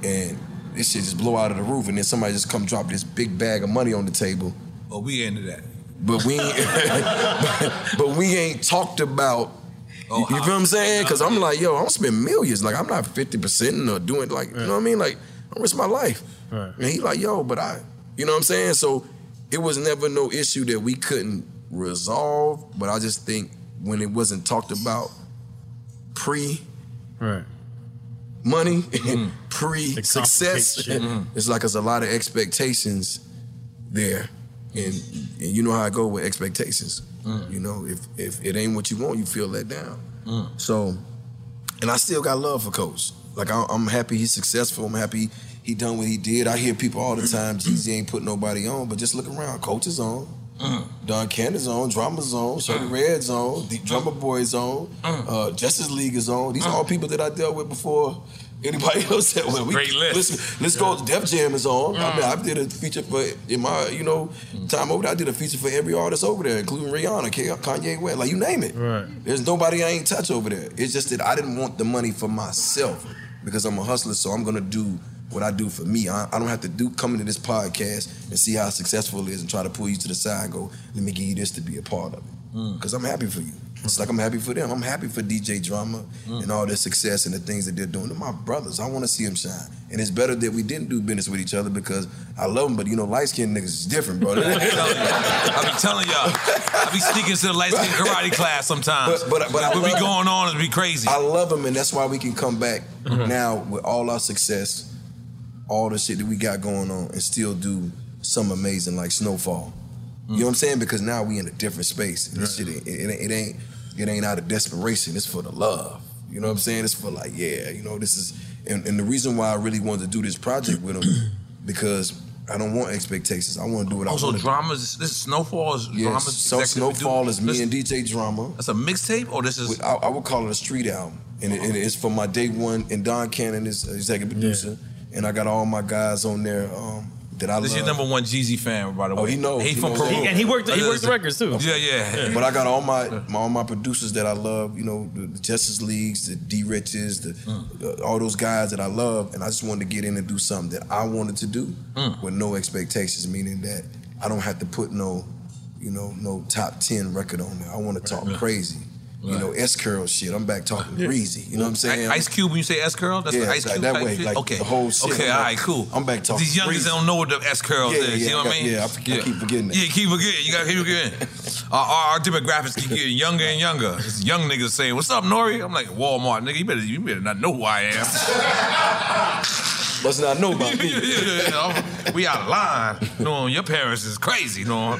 Speaker 4: and this shit just blow out of the roof and then somebody just come drop this big bag of money on the table.
Speaker 3: Oh, we into that.
Speaker 4: But we ain't, but, but we ain't talked about.
Speaker 3: Oh,
Speaker 4: you, you feel what I'm saying? Because I'm like, yo, I'm spend millions. Like I'm not 50 percent or doing like, you know what I mean? Like I'm risk my life.
Speaker 2: Right.
Speaker 4: And he like, yo, but I, you know what I'm saying? So it was never no issue that we couldn't resolve. But I just think when it wasn't talked about pre
Speaker 2: Right.
Speaker 4: Money, pre success,
Speaker 2: complicate. Mhm.
Speaker 4: it's like there's a lot of expectations there. And, and you know how I go with expectations. You know, if if it ain't what you want, you feel let down. So, and I still got love for Coach. Like I, I'm happy he's successful. I'm happy he done what he did. I hear people all the time, Jeezy ain't put nobody on, but just look around. Coach is on. Mm. Don Cannon's on, Drama's on, Shawty mm. Redd's on, the mm. Drumma Boy's on, uh, Justice League is on. These are all people that I dealt with before anybody else dealt with. We,
Speaker 3: Great list.
Speaker 4: Let's, let's go. Def Jam is on. I mean, I did a feature for in my you know time over there. I did a feature for every artist over there, including Rihanna, Kanye West, like you name it.
Speaker 2: Right.
Speaker 4: There's nobody I ain't touch over there. It's just that I didn't want the money for myself because I'm a hustler, so I'm gonna do what I do for me. I, I don't have to do come into this podcast and see how successful it is and try to pull you to the side and go, let me give you this to be a part of it.
Speaker 3: Mm.
Speaker 4: Because I'm happy for you. It's like I'm happy for them. I'm happy for DJ Drama
Speaker 3: Mm.
Speaker 4: and all their success and the things that they're doing. They're my brothers. I want to see them shine. And it's better that we didn't do business with each other because I love them, but you know, light skinned niggas is different, bro.
Speaker 3: I be telling y'all, I be sneaking to the light skin karate class sometimes.
Speaker 4: But, but, but I
Speaker 3: what be going on is be crazy.
Speaker 4: I love them, and that's why we can come back
Speaker 3: Mhm.
Speaker 4: now with all our success, all the shit that we got going on, and still do some amazing like Snowfall. You know what I'm saying? Because now we in a different space. And this shit, it, it, ain't- it ain't it ain't out of desperation. It's for the love. You know what I'm saying? It's for like, yeah, you know, this is, and, and the reason why I really wanted to do this project with him because I don't want expectations. I want to do what I oh,
Speaker 3: Also,
Speaker 4: want.
Speaker 3: dramas. This is Snowfall. Is
Speaker 4: Yes,
Speaker 3: dramas.
Speaker 4: so
Speaker 3: executive
Speaker 4: Snowfall is me
Speaker 3: this-
Speaker 4: and DJ Drama.
Speaker 3: That's a mixtape, or this is?
Speaker 4: I, I would call it a street album, and, it, and it's for my day one. And Don Cannon is executive producer, and I got all my guys on there um, that I
Speaker 3: This is
Speaker 4: love.
Speaker 3: your number one Jeezy fan, by the way.
Speaker 4: Oh, he knows.
Speaker 3: He,
Speaker 4: He
Speaker 3: from
Speaker 4: knows
Speaker 3: Peru.
Speaker 4: He- and he worked- he worked the
Speaker 2: records, too.
Speaker 3: Yeah, yeah.
Speaker 4: But I got all my, my all my producers that I love. You know, the, the Justice Leagues, the D Riches, the,
Speaker 3: Mm.
Speaker 4: the- all those guys that I love, and I just wanted to get in and do something that I wanted to do
Speaker 3: Mm.
Speaker 4: with no expectations, meaning that I don't have to put no, you know, no top ten record on there. I want to talk
Speaker 3: Right.
Speaker 4: crazy. You know, S curl shit. I'm back talking greasy. You know what I'm saying?
Speaker 3: Ice Cube, when you say S curl, that's
Speaker 4: Yeah,
Speaker 3: the Ice
Speaker 4: like
Speaker 3: Cube
Speaker 4: that way,
Speaker 3: shit?
Speaker 4: like
Speaker 3: okay,
Speaker 4: the whole shit.
Speaker 3: Okay,
Speaker 4: I'm
Speaker 3: all cool.
Speaker 4: I'm back talking
Speaker 3: These youngsters don't know what the S curls
Speaker 4: Yeah,
Speaker 3: is.
Speaker 4: yeah,
Speaker 3: you know
Speaker 4: I
Speaker 3: what I mean?
Speaker 4: yeah, I f- I keep forgetting that.
Speaker 3: Yeah, keep forgetting. You gotta keep forgetting. our, our, our demographics keep getting younger and younger. It's young niggas saying, "What's up, Nore?" I'm like, Walmart, nigga. You better, you better not know who I am.
Speaker 4: Must not know about me.
Speaker 3: Yeah, yeah, yeah. we out of line. You know, your parents is crazy. You know.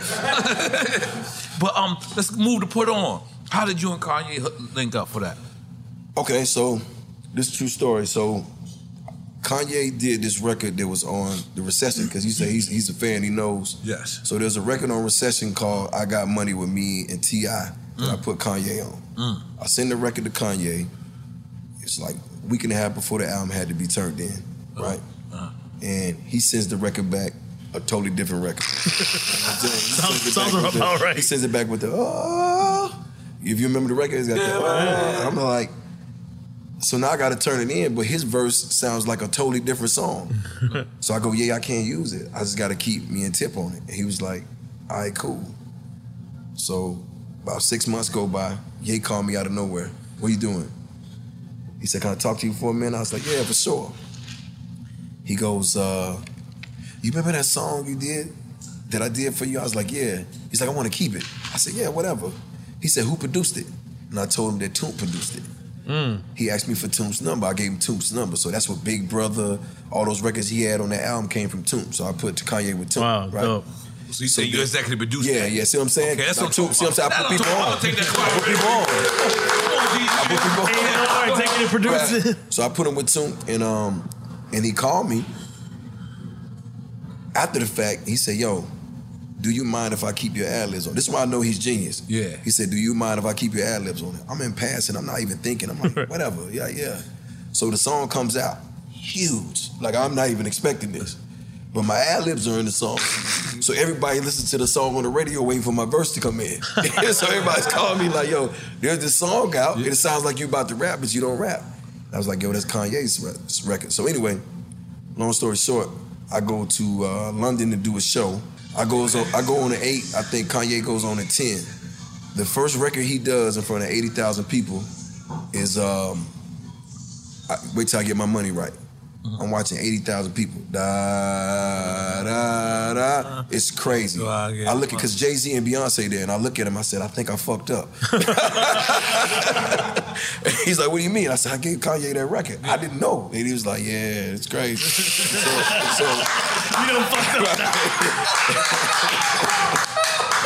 Speaker 3: but um, let's move to put on. How did you and Kanye link up for that?
Speaker 4: Okay, so this true story. So Kanye did this record that was on the Recession because you say he's he's a fan. He knows.
Speaker 3: Yes.
Speaker 4: So there's a record on Recession called "I Got Money with Me" and T.I. that I mm. put Kanye on.
Speaker 3: Mm.
Speaker 4: I send the record to Kanye. It's like a week and a half before the album had to be turned in, uh-huh. right? Uh-huh. And he sends the record back, a totally different record. sounds
Speaker 2: sounds about right.
Speaker 4: He sends it back with the oh. If you remember the record, it's got oh. And I'm like, so now I got to turn it in, but his verse sounds like a totally different song. so I go, yeah, I can't use it. I just got to keep me and Tip on it. And he was like, all right, cool. So about six months go by. Ye called me out of nowhere. What are you doing? He said, can I talk to you for a minute? I was like, yeah, for sure. He goes, uh, you remember that song you did that I did for you? I was like, yeah. He's like, I want to keep it. I said, yeah, whatever. He said, who produced it? And I told him that Toomp produced it.
Speaker 2: Mm.
Speaker 4: He asked me for Toomp's number. I gave him Toomp's number. So that's what Big Brother, all those records he had on that album came from Toomp. So I put Kanye with Toomp.
Speaker 2: Wow,
Speaker 4: right?
Speaker 2: dope.
Speaker 3: So you say you executive produced
Speaker 4: Yeah,
Speaker 3: that?
Speaker 4: yeah. See what I'm saying?
Speaker 3: Okay, that's
Speaker 4: Like
Speaker 3: what
Speaker 4: Toomp, see what I'm saying? I put people on.
Speaker 3: I'll take that
Speaker 4: I put people on. I put people on.
Speaker 2: Hey, executive producer.
Speaker 4: Right. So I put him with Toomp, and um, and he called me after the fact. He said, "Yo, do you mind if I keep your ad libs on?" This is why I know he's genius.
Speaker 3: Yeah.
Speaker 4: He said, "Do you mind if I keep your ad libs on it?" I'm in passing. I'm not even thinking. I'm like, whatever. Yeah, yeah. So the song comes out, huge. Like I'm not even expecting this. But my ad libs are in the song. So everybody listens to the song on the radio waiting for my verse to come in. so everybody's calling me like, yo, there's this song out. and It sounds like you about to rap, but you don't rap. I was like, yo, that's Kanye's record. So anyway, long story short, I go to uh, London to do a show. I goes I go on at eight. I think Kanye goes on a ten. The first record he does in front of eighty thousand people is um, I, wait till I get my money right. Mm-hmm. I'm watching 80,000 people. Da, da, da. Uh-huh. It's crazy. I look at, because Jay Z and Beyonce there, and I look at him, I said, I think I fucked up. He's like, What do you mean? I said, I gave Kanye that record. I didn't know. And he was like, Yeah, it's crazy. so, so,
Speaker 2: you done fucked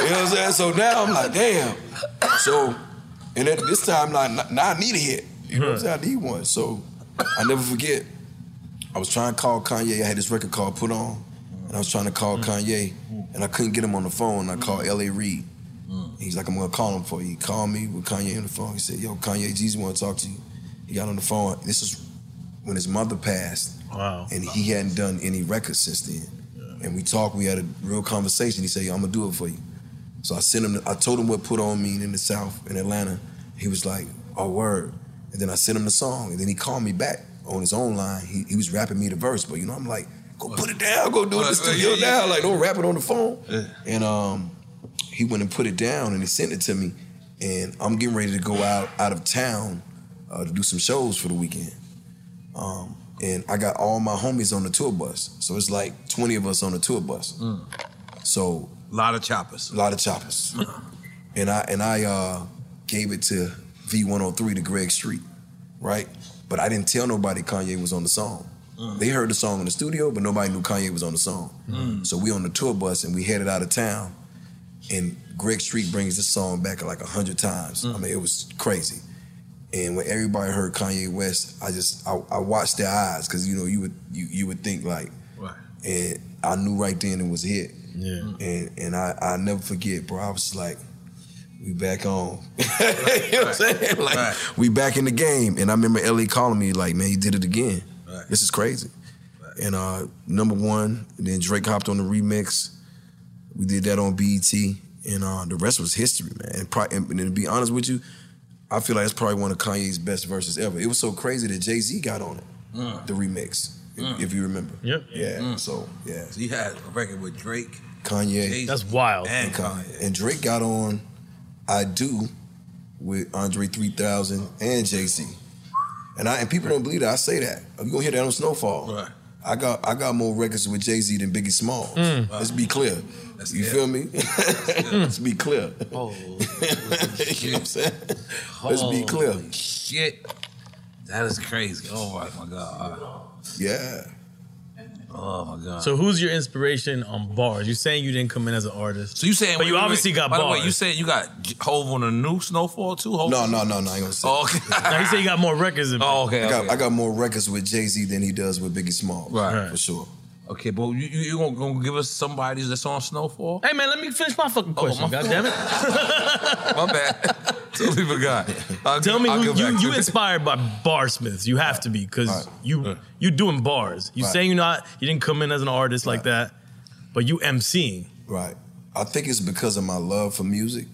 Speaker 4: you know what I'm saying? So now I'm like, damn. So, and at this time, like, now I need a hit. You know what I'm saying? I need one. So I never forget. I was trying to call Kanye. I had this record called Put On. And I was trying to call mm. Kanye. And I couldn't get him on the phone. I mm. called L.A. Reid. Mm. He's like, I'm gonna call him for you. He called me with Kanye on the phone. He said, Yo, Kanye, Jeezy wanna talk to you. He got on the phone. This is when his mother passed.
Speaker 2: Wow.
Speaker 4: And he hadn't done any records since then. And we talked, we had a real conversation. He said, Yo, I'm gonna do it for you. So I sent him, I told him what put on mean in the South, in Atlanta. He was like, oh, word. And then I sent him the song. And then he called me back on his own line, he, he was rapping me the verse, but you know, I'm like, go put it down, go do it in the studio now, like don't rap it on the phone. And um, he went and put it down and he sent it to me, and I'm getting ready to go out out of town uh, to do some shows for the weekend. Um, and I got all my homies on the tour bus, so it's like 20 of us on the tour bus. So
Speaker 3: a lot of choppers.
Speaker 4: A lot of choppers. and I and I uh, gave it to V103 to Greg Street, right? But I didn't tell nobody Kanye was on the song.
Speaker 3: Mm.
Speaker 4: They heard the song in the studio, but nobody knew Kanye was on the song.
Speaker 3: Mm.
Speaker 4: So we on the tour bus and we headed out of town. And Greg Street brings this song back like a hundred times.
Speaker 3: Mm.
Speaker 4: I mean, it was crazy. And when everybody heard Kanye West, I just I, I watched their eyes because you know you would you you would think like,
Speaker 3: Right.
Speaker 4: and I knew right then it was a hit.
Speaker 2: Yeah.
Speaker 4: And and I I never forget, bro. I was like, we back on. you know what I'm saying? Like we back in the game. And I remember Ellie calling me like, man, you did it again. This is crazy. And uh number one, and then Drake hopped on the remix. We did that on BET, and uh, the rest was history, man. And, pro- and, and to be honest with you, I feel like it's probably one of Kanye's best verses ever. It was so crazy that Jay Z got on it,
Speaker 3: Mm.
Speaker 4: the remix, if-
Speaker 3: Mm.
Speaker 4: if you remember.
Speaker 2: Yep.
Speaker 4: Yeah.
Speaker 3: Mm.
Speaker 4: So yeah,
Speaker 3: So you had a record with Drake.
Speaker 4: Kanye.
Speaker 3: Jay-Z,
Speaker 2: That's wild.
Speaker 3: And
Speaker 4: And,
Speaker 3: Kanye.
Speaker 4: Kanye. and Drake got on I Do with Andre 3000 and Jay Z. And I and people don't believe that. I say that. You gonna hear that on Snowfall.
Speaker 3: Right.
Speaker 4: I got I got more records with Jay Z than Biggie Smalls.
Speaker 2: Mm.
Speaker 4: Let's be clear.
Speaker 3: That's
Speaker 4: you
Speaker 3: it.
Speaker 4: feel me? Let's be clear.
Speaker 3: Oh,
Speaker 4: you know what I'm saying? Let's be clear.
Speaker 3: Shit. That is crazy. Oh my, my God.
Speaker 4: Yeah.
Speaker 3: Oh my God.
Speaker 2: So who's your inspiration on bars? You saying you didn't come in as an artist.
Speaker 3: So you saying?
Speaker 2: But you
Speaker 3: wait, wait,
Speaker 2: obviously
Speaker 3: wait.
Speaker 2: got
Speaker 3: By
Speaker 2: bars.
Speaker 3: the way, you saying you got J- Hov on a new Snowfall too? Hov?
Speaker 4: No, no, no, no. I ain't gonna say.
Speaker 3: Oh, okay.
Speaker 2: Now, he said you got more records than
Speaker 3: Oh, okay.
Speaker 4: I got
Speaker 3: okay.
Speaker 4: I got more records with Jay Z than he does with Biggie Smalls.
Speaker 3: Right.
Speaker 4: For sure.
Speaker 3: Okay, but you you, you gonna, gonna give us somebody that's on Snowfall?
Speaker 2: Hey man, let me finish my fucking question.
Speaker 3: Oh, my
Speaker 2: God damn it.
Speaker 3: My bad. totally forgot. I'll
Speaker 2: Tell me
Speaker 3: I'll
Speaker 2: who you you inspired by bar smiths. You have to be because you you doing bars. You
Speaker 4: Right.
Speaker 2: saying you're not you didn't come in as an artist like that, but you MCing.
Speaker 4: Right. I think it's because of my love for music.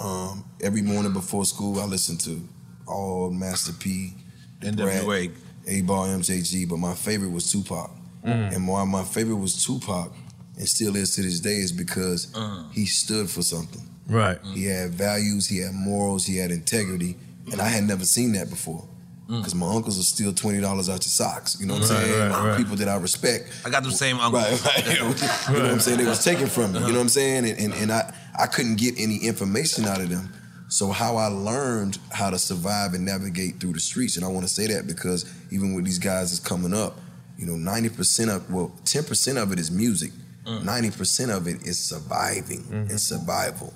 Speaker 4: Um, every morning before school, I listen to all Master P,
Speaker 3: NWA.
Speaker 4: 8Ball, MJG, but my favorite was Tupac.
Speaker 3: Mm.
Speaker 4: And why my favorite was Tupac, and still is to this day, is because
Speaker 3: Mm.
Speaker 4: he stood for something.
Speaker 2: Right.
Speaker 4: He had values, he had morals, he had integrity, and I had never seen that before.
Speaker 3: Mm.
Speaker 4: Because my uncles will steal twenty dollars out your socks. You know what I'm
Speaker 3: Right,
Speaker 4: saying?
Speaker 3: right, right.
Speaker 4: People that I respect.
Speaker 3: I got the same uncle.
Speaker 4: Right, right. you know what I'm saying? They was taken from me. You know what I'm saying? And, and, and I, I couldn't get any information out of them. So how I learned how to survive and navigate through the streets, and I want to say that because even with these guys that's coming up, you know, 90% of, well, 10% of it is music.
Speaker 3: Mm.
Speaker 4: 90% of it is surviving and survival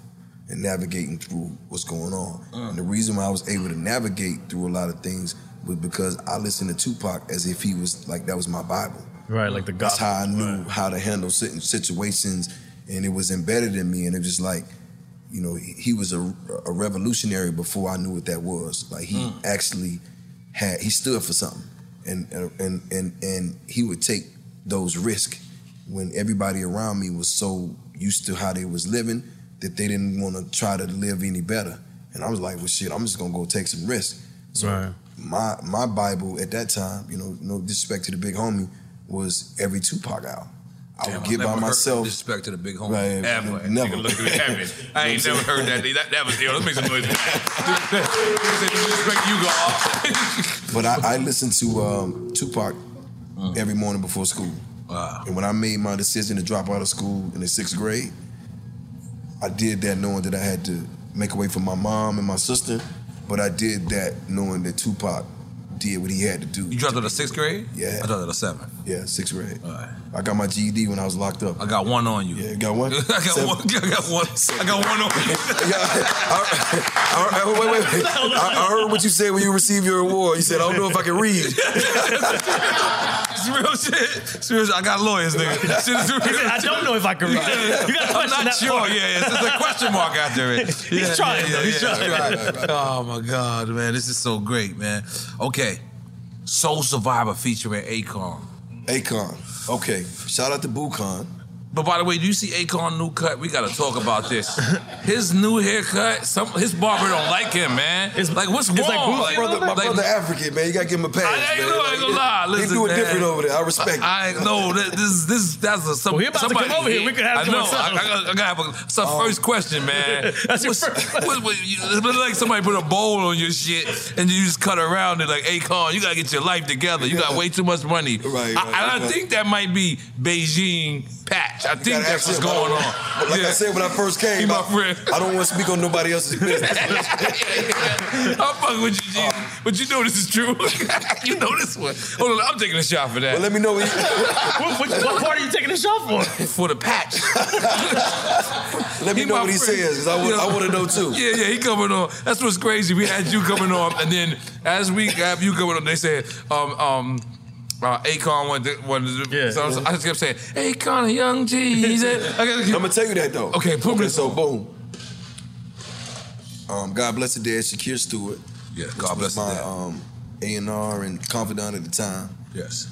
Speaker 4: and navigating through what's going on. And the reason why I was able to navigate through a lot of things was because I listened to Tupac as if he was like that was my Bible.
Speaker 2: Right, like the gospel.
Speaker 4: That's how I knew how to handle certain situations, and it was embedded in me. And it was like, you know, he, he was a, a revolutionary before I knew what that was. Like he
Speaker 3: Mm.
Speaker 4: actually had he stood for something, and and and and he would take those risks when everybody around me was so used to how they was living that they didn't want to try to live any better. And I was like, well, shit, I'm just gonna go take some risks. So
Speaker 2: Right.
Speaker 4: my my Bible at that time, you know, no disrespect to the big homie, was every Tupac album. I
Speaker 3: Damn,
Speaker 4: would get by
Speaker 3: heard
Speaker 4: myself.
Speaker 3: Disrespect to the big homie.
Speaker 4: Right,
Speaker 3: Ever.
Speaker 4: never.
Speaker 3: Nigga look at heaven. I ain't never heard that. That, that was deal. Let's make some noise. disrespect you, God.
Speaker 4: But I, I listened to um, Tupac every morning before school.
Speaker 3: Wow.
Speaker 4: And when I made my decision to drop out of school in the sixth grade, I did that knowing that I had to make a way for my mom and my sister. But I did that knowing that Tupac did what he had to do.
Speaker 3: You dropped out of sixth grade?
Speaker 4: Yeah.
Speaker 3: I dropped out of seventh.
Speaker 4: Yeah, sixth grade.
Speaker 3: All right.
Speaker 4: I got my GED when I was locked up.
Speaker 3: I got one on you.
Speaker 4: Yeah, you got one?
Speaker 3: I got
Speaker 4: Seven.
Speaker 3: one. I got one. I got one on you.
Speaker 4: I, I, wait, wait, wait. I, I heard what you said when you received your award. You said, I don't know if I can read.
Speaker 3: It's real shit. It's real shit. I got lawyers, nigga. Shit is real.
Speaker 2: Said, I don't know if I can read. You got to
Speaker 3: I'm not
Speaker 2: that
Speaker 3: sure.
Speaker 2: part.
Speaker 3: Yeah, yeah. It's a question mark after it.
Speaker 2: He's trying, though. He's trying.
Speaker 3: right. Oh my God, man, this is so great, man. Okay, Soul Survivor featuring Akon.
Speaker 4: Akon. Okay. Shout out to Bukon.
Speaker 3: But by the way, do you see Akon new cut? We gotta talk about this. His new haircut, some his barber don't like him, man. It's like what's wrong?
Speaker 4: my brother, my
Speaker 3: like-
Speaker 4: brother African, man. You gotta give him a pass.
Speaker 3: I ain't
Speaker 4: man.
Speaker 3: gonna, I ain't gonna lie.
Speaker 4: He do it
Speaker 3: man.
Speaker 4: different over there. I respect it.
Speaker 3: I no, that- this this that's a some,
Speaker 2: Well, he about to
Speaker 3: somebody
Speaker 2: come over here. We can have
Speaker 3: I know. I, I, gotta- I gotta have a, our um, first question, man.
Speaker 2: That's your
Speaker 3: What's- what- what- you- It's like somebody put a bowl on your shit and you just cut around it like, Akon, you gotta get your life together. You got way too much money.
Speaker 4: Right,
Speaker 3: I,
Speaker 4: right,
Speaker 3: I think that might be Beijing patch. I think that's what's going on.
Speaker 4: But like I said when I first came,
Speaker 3: He my
Speaker 4: I,
Speaker 3: friend.
Speaker 4: I don't want to speak on nobody else's business.
Speaker 3: I'm fucking with you, G. But you know this is true. you know this one. Hold on, I'm taking a shot for that.
Speaker 4: Well, let me know. When
Speaker 2: what, what, what part are you taking a shot for?
Speaker 3: for the patch.
Speaker 4: Let me
Speaker 3: He
Speaker 4: know
Speaker 3: my
Speaker 4: what he
Speaker 3: friend.
Speaker 4: says, 'cause I wanna- I wanna know too.
Speaker 3: Yeah, yeah, he coming on. That's what's crazy. We had you coming on, and then as we have you coming on, they said, um, um, uh, Akon wanted, wanted to,
Speaker 2: Yeah.
Speaker 3: so I was- I just kept saying, Akon, Young G. He said, I gotta-
Speaker 4: I'm gonna tell you that though.
Speaker 3: Okay, put
Speaker 4: okay, so boom. Um, God bless the dead, Shakir Stewart.
Speaker 3: Yeah, God bless
Speaker 4: was
Speaker 3: the
Speaker 4: my um A and R and confidant at the time.
Speaker 3: Yes.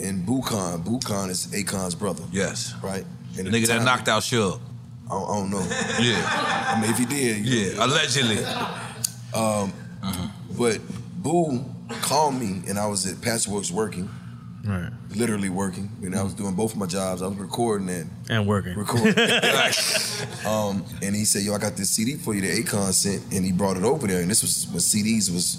Speaker 4: And Bukan, Bukan is Akon's brother.
Speaker 3: Yes.
Speaker 4: Right. And
Speaker 3: The
Speaker 4: at the
Speaker 3: nigga that knocked out Suge.
Speaker 4: I don't, I don't know.
Speaker 3: Yeah.
Speaker 4: I mean, if he did, you
Speaker 3: Yeah, allegedly.
Speaker 4: Um, but Boo called me, and I was at Patchwerks working,
Speaker 2: Right.
Speaker 4: literally working, and I was doing both of my jobs. I was recording and
Speaker 2: And working.
Speaker 4: recording. um, and he said, "Yo, I got this CD for you that Akon sent," and he brought it over there. And this was when CDs was.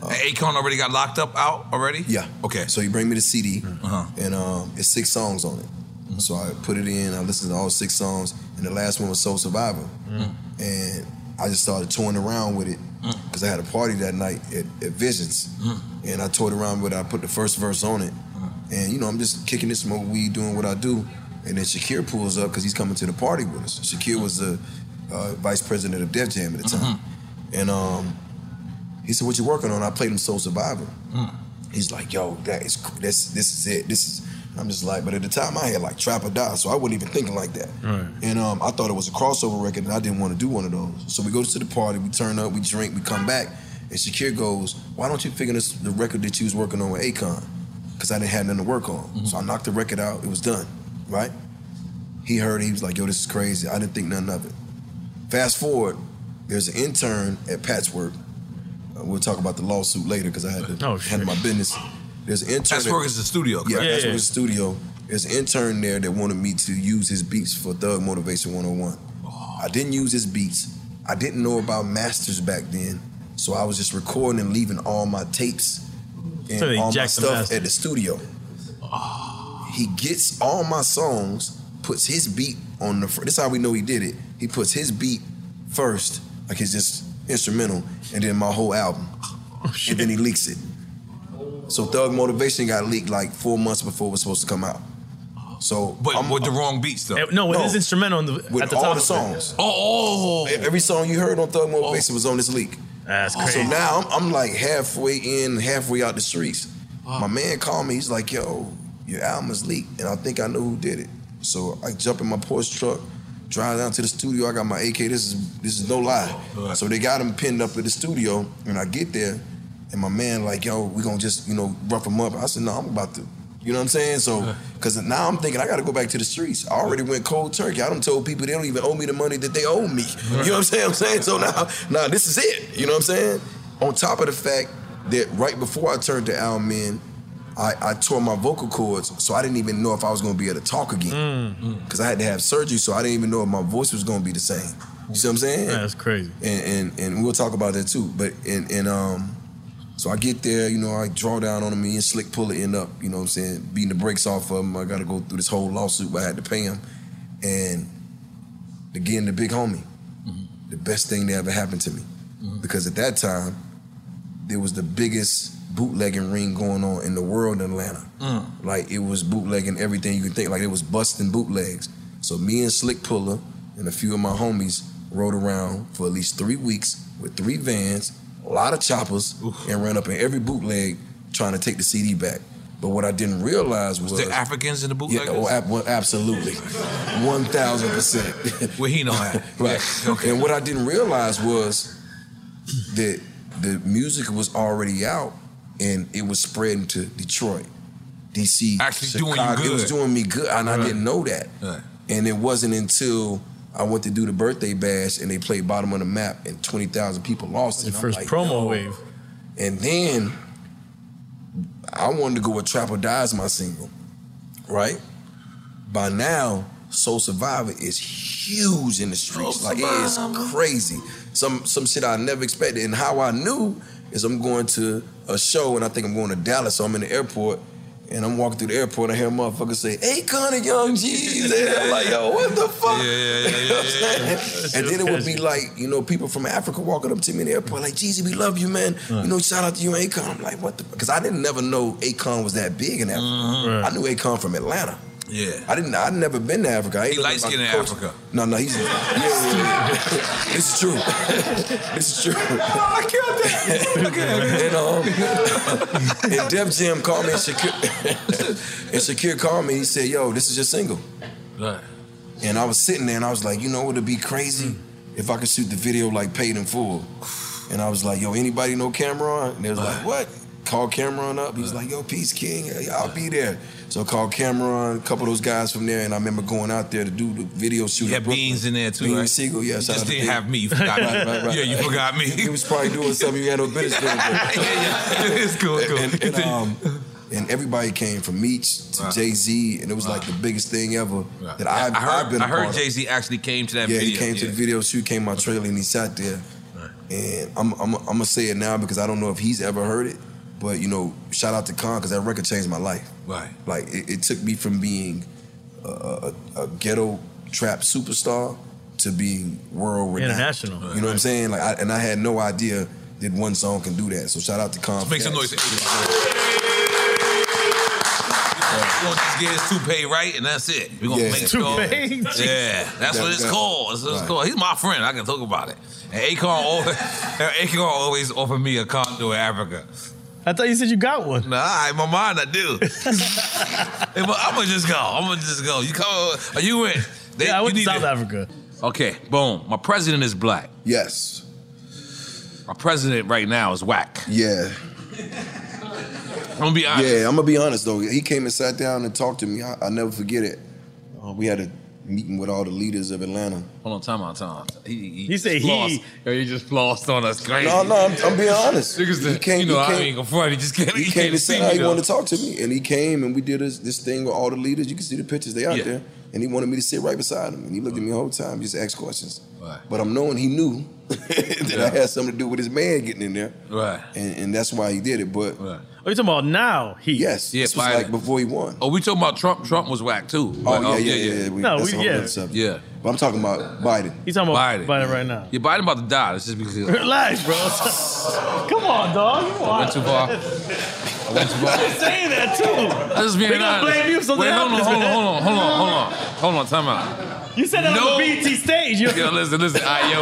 Speaker 3: Akon already got locked up out already?
Speaker 4: Yeah.
Speaker 3: Okay.
Speaker 4: So he bring me the CD,
Speaker 3: Uh-huh.
Speaker 4: and um, it's six songs on it. So I put it in. I listened to all six songs, and the last one was Soul Survivor. And I just started toying around with it Mm. because I had a party that night at, at Visions, mm. and I toyed around with it. I put the first verse on it, mm. and you know I'm just kicking this smoke weed, doing what I do. And then Shakir pulls up because he's coming to the party with us. Shakir was the uh, vice president of Def Jam at the mm-hmm. time, and um, he said, "What you working on?" I played him Soul Survivor. He's like, "Yo, that is this this is it. This is." I'm just like, but at the time I had like Trap or Die, so I wasn't even thinking like that.
Speaker 2: Right.
Speaker 4: And um, I thought it was a crossover record, and I didn't want to do one of those. So we go to the party, we turn up, we drink, we come back, and Shakir goes, "Why don't you figure this the record that you was working on with Akon?" Because I didn't have nothing to work on. So I knocked the record out. It was done, right? He heard it. He was like, "Yo, this is crazy." I didn't think nothing of it. Fast forward, there's an intern at Patchwerk. Uh, we'll talk about the lawsuit later because I had to
Speaker 2: Oh,
Speaker 4: handle my business. There's an intern.
Speaker 3: Patchwerk
Speaker 4: at-
Speaker 3: is the studio,
Speaker 4: Yeah,
Speaker 3: correct?
Speaker 4: Patchwerk
Speaker 3: Yeah, yeah.
Speaker 4: is the studio. There's an intern there that wanted me to use his beats for Thug Motivation 101. I didn't use his beats. I didn't know about masters back then, so I was just recording and leaving all my tapes and
Speaker 2: So
Speaker 4: all my
Speaker 2: jacked the
Speaker 4: stuff
Speaker 2: master.
Speaker 4: at the studio. Ah. He gets all my songs, puts his beat on the. fir- This is how we know he did it. He puts his beat first, like it's just instrumental, and then my whole album, oh, and then he leaks it. So Thug Motivation got leaked like four months before it was supposed to come out. So,
Speaker 3: but I'm, with the wrong beats though.
Speaker 2: Eh, no, with his instrumental on the,
Speaker 4: with
Speaker 2: at the
Speaker 4: all
Speaker 2: top
Speaker 4: the songs.
Speaker 3: Oh,
Speaker 4: every song you heard on Thug Motivation oh. was on this leak.
Speaker 2: That's crazy.
Speaker 4: So now I'm, I'm like halfway in, halfway out the streets. My man called me. He's like, "Yo, your album is leaked," and I think I know who did it. So I jump in my Porsche truck, drive down to the studio. I got my AK. This is this is no lie. So they got him pinned up at the studio, and I get there, and my man like, "Yo, we gonna just you know rough him up." I said, "No, I'm about to." You know what I'm saying? So, because now I'm thinking I got to go back to the streets. I already went cold turkey. I done told people they don't even owe me the money that they owe me. You know what I'm saying? I'm saying so now, now this is it. You know what I'm saying? On top of the fact that right before I turned to album in, I, I tore my vocal cords, so I didn't even know if I was to be able to talk again because I had to have surgery, so I didn't even know if my voice was to be the same. You see what I'm saying?
Speaker 2: That's crazy.
Speaker 4: and and, and we'll talk about that too. But and and um, so I get there, you know, I draw down on him, me and Slick Pulla end up, you know what I'm saying, beating the brakes off of him. I got to go through this whole lawsuit, but I had to pay him, and again, the big homie, mm-hmm. the best thing that ever happened to me, mm-hmm. because at that time, there was the biggest bootlegging ring going on in the world in Atlanta. Mm. Like it was bootlegging everything you could think. Like it was busting bootlegs. So me and Slick Pulla and a few of my homies rode around for at least three weeks with three vans, a lot of choppers, and ran up in every bootleg trying to take the CD back. But what I didn't realize was,
Speaker 3: Was there Africans in the
Speaker 4: yeah, oh, ab- well, absolutely, one thousand percent.
Speaker 3: Where he know at?
Speaker 4: right. Okay. And what I didn't realize was that the music was already out and it was spreading to Detroit, DC,
Speaker 3: Actually doing you
Speaker 4: It was doing me good, and I didn't know that.
Speaker 3: Right.
Speaker 4: And it wasn't until I went to do the birthday bash and they played bottom of the map, and twenty thousand people lost it.
Speaker 2: The first
Speaker 4: like,
Speaker 2: promo
Speaker 4: yo.
Speaker 2: wave.
Speaker 4: And then I wanted to go with Trap or Die as my single, right? By now, Soul Survivor is huge in the streets. like it is crazy. Some some shit I never expected. And how I knew is I'm going to a show and I think I'm going to Dallas. So I'm in the airport and I'm walking through the airport. I hear a motherfucker say, "Hey, Connie Young G's." And I'm like, "Yo, what the fuck?"
Speaker 3: Yeah, yeah, yeah,
Speaker 4: You know what I'm saying? and then it would be like, you know, people from Africa walking up to me in the airport, like, Jeezy, we love you, man. You know, shout out to you and Akon. I'm like, what the? Because I didn't never know Akon was that big in Africa.
Speaker 3: Mhm.
Speaker 4: I knew Akon from Atlanta.
Speaker 3: Yeah.
Speaker 4: I didn't. I'd never been to Africa. I
Speaker 3: He light skinned in Africa.
Speaker 4: No, no, he's. Yeah, yeah, yeah. this is true. this is true. I killed that. and um, and Def Jam called me and Shakir, and Shakir called me. He said, "Yo, this is your single."
Speaker 3: Right.
Speaker 4: And I was sitting there and I was like, you know what would be crazy? If I could shoot the video like paid in full. And I was like, yo, anybody know Cam'ron? And they was like, what? Called Cam'ron up. He was like, yo, Peace King, yeah, I'll be there. So I called Cam'ron, a couple of those guys from there, and I remember going out there to do the video shoot.
Speaker 3: You
Speaker 4: in
Speaker 3: had
Speaker 4: Brooklyn.
Speaker 3: Beans in there too,
Speaker 4: Beans
Speaker 3: right?
Speaker 4: Sigel, yeah.
Speaker 3: You just didn't
Speaker 4: Beans.
Speaker 3: have me. You forgot me.
Speaker 4: right, right, right.
Speaker 3: Yeah, you forgot me.
Speaker 4: He was probably doing something you had no business doing.
Speaker 3: it's cool, cool.
Speaker 4: And, and, um, and everybody came from Meech to
Speaker 3: Right.
Speaker 4: Jay Z, and it was like the biggest thing ever that I've,
Speaker 3: I heard,
Speaker 4: I've been.
Speaker 3: I heard. Jay Z actually came to that
Speaker 4: yeah,
Speaker 3: video.
Speaker 4: he came to the video shoot, came my trailer, and he sat there. And I'm, I'm, I'm gonna say it now because I don't know if he's ever heard it, but you know, shout out to Kon because that record changed my life.
Speaker 3: Right.
Speaker 4: Like it, it took me from being a, a, a ghetto trap superstar to being world renowned.
Speaker 2: International.
Speaker 4: You know what I'm saying? Like, I, and I had no idea that one song can do that. So shout out to Kon. for
Speaker 3: Make some
Speaker 4: that.
Speaker 3: noise. We're gonna just get his toupee right, and that's it. We're gonna
Speaker 4: Yeah.
Speaker 3: make sure.
Speaker 4: Toupee?
Speaker 3: Yeah, that's
Speaker 4: That-
Speaker 3: what it's
Speaker 4: that-
Speaker 3: called. That's what it's called. He's my friend. I can talk about it. And Akon always, Akon always offered me a condo in Africa.
Speaker 2: I thought you said you got one.
Speaker 3: Nah, in my mind I do. I'm gonna just go. I'm gonna just go. You come? Are you in? They,
Speaker 2: Yeah, I went to
Speaker 3: need
Speaker 2: South Africa.
Speaker 3: Okay, boom. My president is black.
Speaker 4: Yes.
Speaker 3: My president right now is whack.
Speaker 4: Yeah.
Speaker 3: I'm gonna be honest.
Speaker 4: Yeah, I'm gonna be honest though. He came and sat down and talked to me. I, I never forget it. Uh, we had a meeting with all the leaders of Atlanta.
Speaker 3: Hold on, time out, time out. He, he,
Speaker 4: You say he.
Speaker 3: flossed. Yo, he just flossed on us. Crazy.
Speaker 4: No, no, I'm, I'm being honest.
Speaker 3: Niggas
Speaker 4: he came.
Speaker 3: you know,
Speaker 4: he
Speaker 3: I ain't gonna front. He just came.
Speaker 4: He,
Speaker 3: He
Speaker 4: came
Speaker 3: came to see
Speaker 4: how
Speaker 3: me.
Speaker 4: he wanted to talk to me, and he came and we did this, this thing with all the leaders. You can see the pictures; they out
Speaker 3: Yeah.
Speaker 4: there. And he wanted me to sit right beside him, and he looked at me the whole time, just asked questions.
Speaker 3: Right.
Speaker 4: But I'm knowing he knew that
Speaker 2: Yeah.
Speaker 4: I had something to do with his man getting in there,
Speaker 3: Right.
Speaker 4: and, and that's why he did it. But
Speaker 2: Oh, you talking about now? He
Speaker 4: yes,
Speaker 3: Yeah,
Speaker 4: this was like before he won.
Speaker 3: Oh, we talking about Trump. Trump was whack too.
Speaker 4: Oh
Speaker 3: Right?
Speaker 4: Oh, yeah, yeah, yeah. yeah. We,
Speaker 2: No,
Speaker 4: that's
Speaker 2: we-
Speaker 4: a whole
Speaker 2: yeah.
Speaker 4: other.
Speaker 3: Yeah.
Speaker 4: But I'm talking about Biden.
Speaker 2: He's talking about
Speaker 3: Biden.
Speaker 2: Biden, right now.
Speaker 3: Yeah, Biden about to die. Let's just be clear.
Speaker 2: Relax, bro. Come on, dog. Come on.
Speaker 3: went too far. I went too far.
Speaker 2: I'm saying that too.
Speaker 3: I just being
Speaker 2: They gonna blame you if something
Speaker 3: Wait, hold on, hold on, hold on, hold on, hold on, hold on. Time out.
Speaker 2: You said that
Speaker 3: No.
Speaker 2: on the BET stage.
Speaker 3: Yo, listen, listen. All right, yo,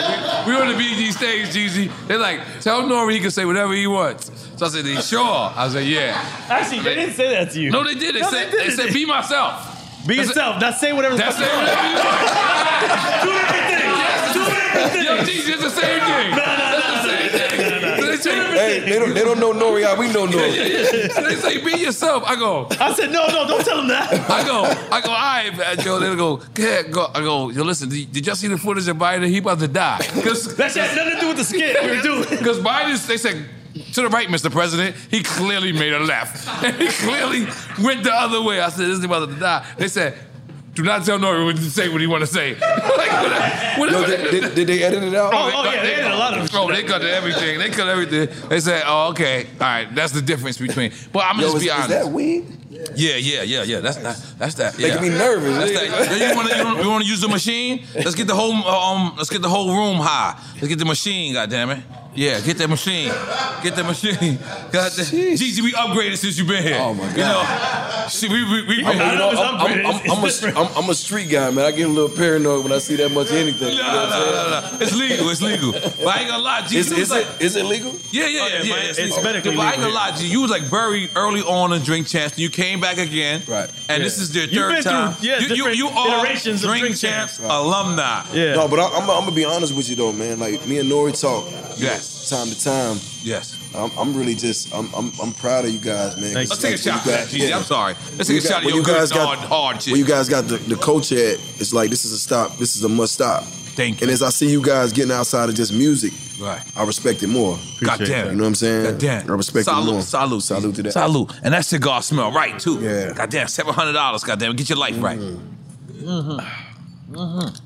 Speaker 3: we, we on the BG stage, Jeezy. They're like, tell Nore he can say whatever he wants. So I said, "They sure?" I said, "Yeah."
Speaker 2: Actually, they didn't say that to you.
Speaker 3: No, they did. They
Speaker 2: No,
Speaker 3: said,
Speaker 2: they
Speaker 3: they,
Speaker 2: didn't.
Speaker 3: said, "Be myself."
Speaker 2: Be
Speaker 3: That's
Speaker 2: yourself. Now say whatever.
Speaker 3: That's
Speaker 2: fuck
Speaker 3: it.
Speaker 2: you want.
Speaker 3: Whatever you want.
Speaker 2: Do everything. Do everything.
Speaker 3: Yo, Jeezy, it's the same thing. That's the same thing. So they say,
Speaker 4: Hey, they don't, they don't know Nore we know Nore.
Speaker 3: So they say, "Be yourself." I go.
Speaker 2: I said, no, no, don't tell him that.
Speaker 3: I go, I go, all right, man, Joe. They go, go ahead, go. I go, yo, listen, did, did y'all see the footage of Biden? He about to die. Cause,
Speaker 2: That had nothing to do with the skit we were doing.
Speaker 3: Because Biden, they said, to the right, Mr. President. He clearly made a left. he clearly went the other way. I said, this is about to die. They said, do not tell Nore what to say what he want to say. like, whatever,
Speaker 4: Yo,
Speaker 3: whatever.
Speaker 4: did, did, did they edit it out?
Speaker 2: Oh, oh, yeah, they did a lot of
Speaker 3: Oh, they cut everything. They cut everything. They said, "Oh, okay, all right. That's the difference between." But I'm gonna
Speaker 4: Yo,
Speaker 3: just
Speaker 4: is,
Speaker 3: be
Speaker 4: is
Speaker 3: honest.
Speaker 4: that weed?
Speaker 3: Yeah, yeah, yeah, yeah. That's that. That's that. Yeah.
Speaker 4: Making me nervous.
Speaker 3: That's that. You want to you want to use the machine? Let's get the whole um. Let's get the whole room high. Let's get the machine. God damn it. Yeah, get that machine. Get that machine. God damn. Jeezy, we upgraded since you've been here. Oh my god. You know, see, we we we.
Speaker 4: I'm, you know, I'm, I'm, I'm, I'm, a, I'm, I'm a street guy, man. I get a little paranoid when I see that much of anything. You know
Speaker 3: No, no, no, no, no. It's legal. It's legal. But I ain't gonna lie, G.
Speaker 4: Is, is,
Speaker 3: like,
Speaker 4: it, is it legal?
Speaker 3: Yeah, yeah, yeah.
Speaker 2: Oh, yeah,
Speaker 3: yeah,
Speaker 2: but
Speaker 3: it's,
Speaker 2: it's
Speaker 3: legal. But I ain't gonna lie, G. You was like very early on in Drink Champs, and you came back again.
Speaker 4: Right.
Speaker 3: And
Speaker 2: Yeah.
Speaker 3: this is your third
Speaker 2: been through,
Speaker 3: time.
Speaker 2: yeah,
Speaker 3: you, you,
Speaker 2: different
Speaker 3: you are
Speaker 2: iterations of
Speaker 3: Drink,
Speaker 2: Drink
Speaker 3: Champs
Speaker 2: Champs.
Speaker 3: alumni.
Speaker 2: Yeah.
Speaker 4: No, but I, I'm, I'm gonna be honest with you though, man. Like me and Nore talk.
Speaker 3: Yes.
Speaker 4: Time to time.
Speaker 3: Yes.
Speaker 4: I'm, I'm really just I'm, I'm I'm proud of you guys, man.
Speaker 3: Let's take a
Speaker 4: like,
Speaker 3: shot
Speaker 4: when
Speaker 3: for that, Gigi. I'm sorry. Let's take a
Speaker 4: you
Speaker 3: shot of
Speaker 4: when
Speaker 3: your
Speaker 4: you guys
Speaker 3: good,
Speaker 4: got
Speaker 3: hard, hard shit.
Speaker 4: When you guys got the, the coach at, it's like this is a stop. This is a must stop.
Speaker 3: Thank
Speaker 4: you. And as I see you guys getting outside of just music,
Speaker 3: Right.
Speaker 4: I respect it more.
Speaker 3: God damn.
Speaker 4: You know what I'm saying?
Speaker 3: God damn.
Speaker 4: I respect
Speaker 3: salute,
Speaker 4: it more.
Speaker 3: Salute.
Speaker 4: Salute to that.
Speaker 3: Salute. And that cigar smell right too. Yeah. God damn, seven hundred dollars. God damn, get your life right.
Speaker 4: Mm-hmm.
Speaker 3: Mm-hmm.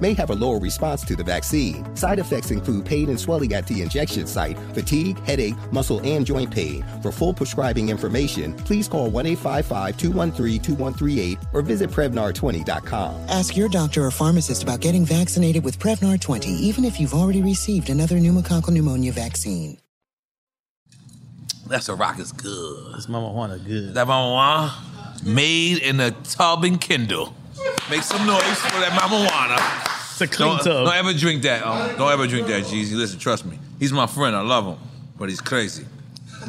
Speaker 8: may have a lower response to the vaccine. Side effects include pain and swelling at the injection site, fatigue, headache, muscle, and joint pain. For full prescribing information, please call 1 855 213 2138 or visit Prevnar20.com.
Speaker 9: Ask your doctor or pharmacist about getting vaccinated with Prevnar 20, even if you've already received another pneumococcal pneumonia vaccine.
Speaker 3: That's a rock is good.
Speaker 2: This Mama Juana good.
Speaker 3: That Mama Juana made in a tub and Kindle. Make some noise for that Mama Juana.
Speaker 2: It's a clean
Speaker 3: don't,
Speaker 2: tub.
Speaker 3: Don't ever drink that. Um, don't ever drink that, Jeezy. Listen, trust me. He's my friend. I love him, but he's crazy.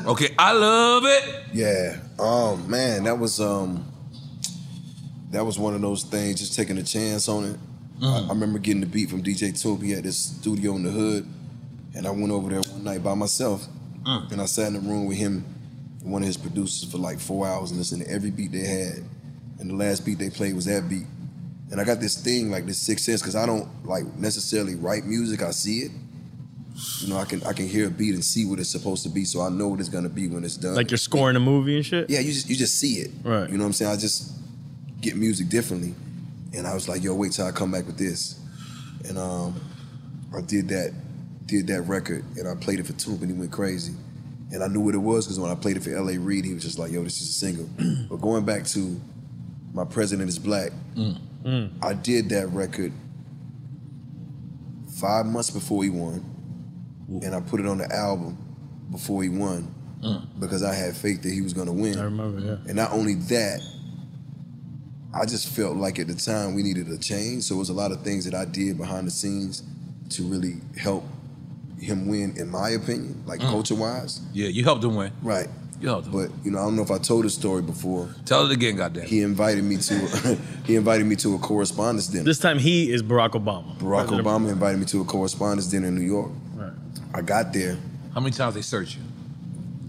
Speaker 3: Okay, I love it.
Speaker 4: Yeah. Um, man, that was um that was one of those things, just taking a chance on it. I, I remember getting the beat from DJ Toby at this studio in the hood, and I went over there one night by myself, and I sat in the room with him, and one of his producers for like four hours, and listened to every beat they had, and the last beat they played was that beat, and I got this thing like this sixth sense because I don't like necessarily write music, I see it. You know, I can I can hear a beat and see what it's supposed to be, so I know what it's gonna be when it's done.
Speaker 2: Like you're scoring a movie and shit.
Speaker 4: Yeah, you just you just see it.
Speaker 2: Right.
Speaker 4: You know what I'm saying? I just get music differently. And I was like, yo, wait till I come back with this. And um I did that did that record, and I played it for Toomp, and he went crazy. And I knew what it was because when I played it for L.A. Reid, he was just like, "Yo, this is a single." but going back to my president is black, I did that record five months before he won, and I put it on the album before he won because I had faith that he was going to win.
Speaker 2: I remember, yeah.
Speaker 4: And not only that, I just felt like at the time we needed a change. So it was a lot of things that I did behind the scenes to really help him win, in my opinion, like
Speaker 3: Mm.
Speaker 4: culture wise.
Speaker 3: Yeah, you helped him win.
Speaker 4: Right.
Speaker 3: You helped.
Speaker 4: But you know, I don't know if I told the story before.
Speaker 3: Tell it again, goddamn.
Speaker 4: He invited me to he invited me to a correspondence dinner.
Speaker 2: This time he is Barack Obama.
Speaker 4: Barack
Speaker 2: President
Speaker 4: Obama invited me to a correspondence dinner in New York.
Speaker 2: Right.
Speaker 4: I got there.
Speaker 3: How many times they search you?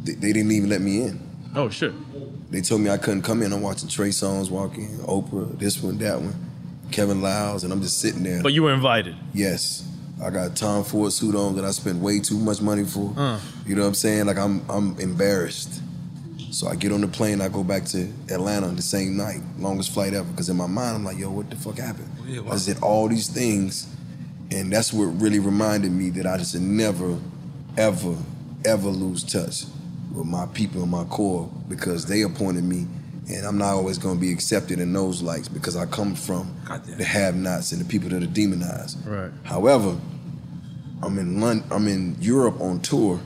Speaker 4: They, they didn't even let me in.
Speaker 2: Oh shit.
Speaker 4: They told me I couldn't come in. I'm watching Trey Songz walk in, Oprah, this one, that one, Kevin Liles, and I'm just sitting there.
Speaker 2: But you were invited.
Speaker 4: Yes. I got a Tom Ford suit on that I spent way too much money for.
Speaker 2: Uh.
Speaker 4: You know what I'm saying? Like I'm I'm embarrassed. So I get on the plane, I go back to Atlanta the same night, longest flight ever. Because in my mind, I'm like, yo, what the fuck happened?
Speaker 3: Oh, yeah,
Speaker 4: I did all these things, and that's what really reminded me that I just never, ever, ever lose touch with my people and my core because they appointed me, and I'm not always going to be accepted in those lights because I come from the have-nots and the people that are demonized.
Speaker 2: Right.
Speaker 4: However, I'm in London, I'm in Europe on tour,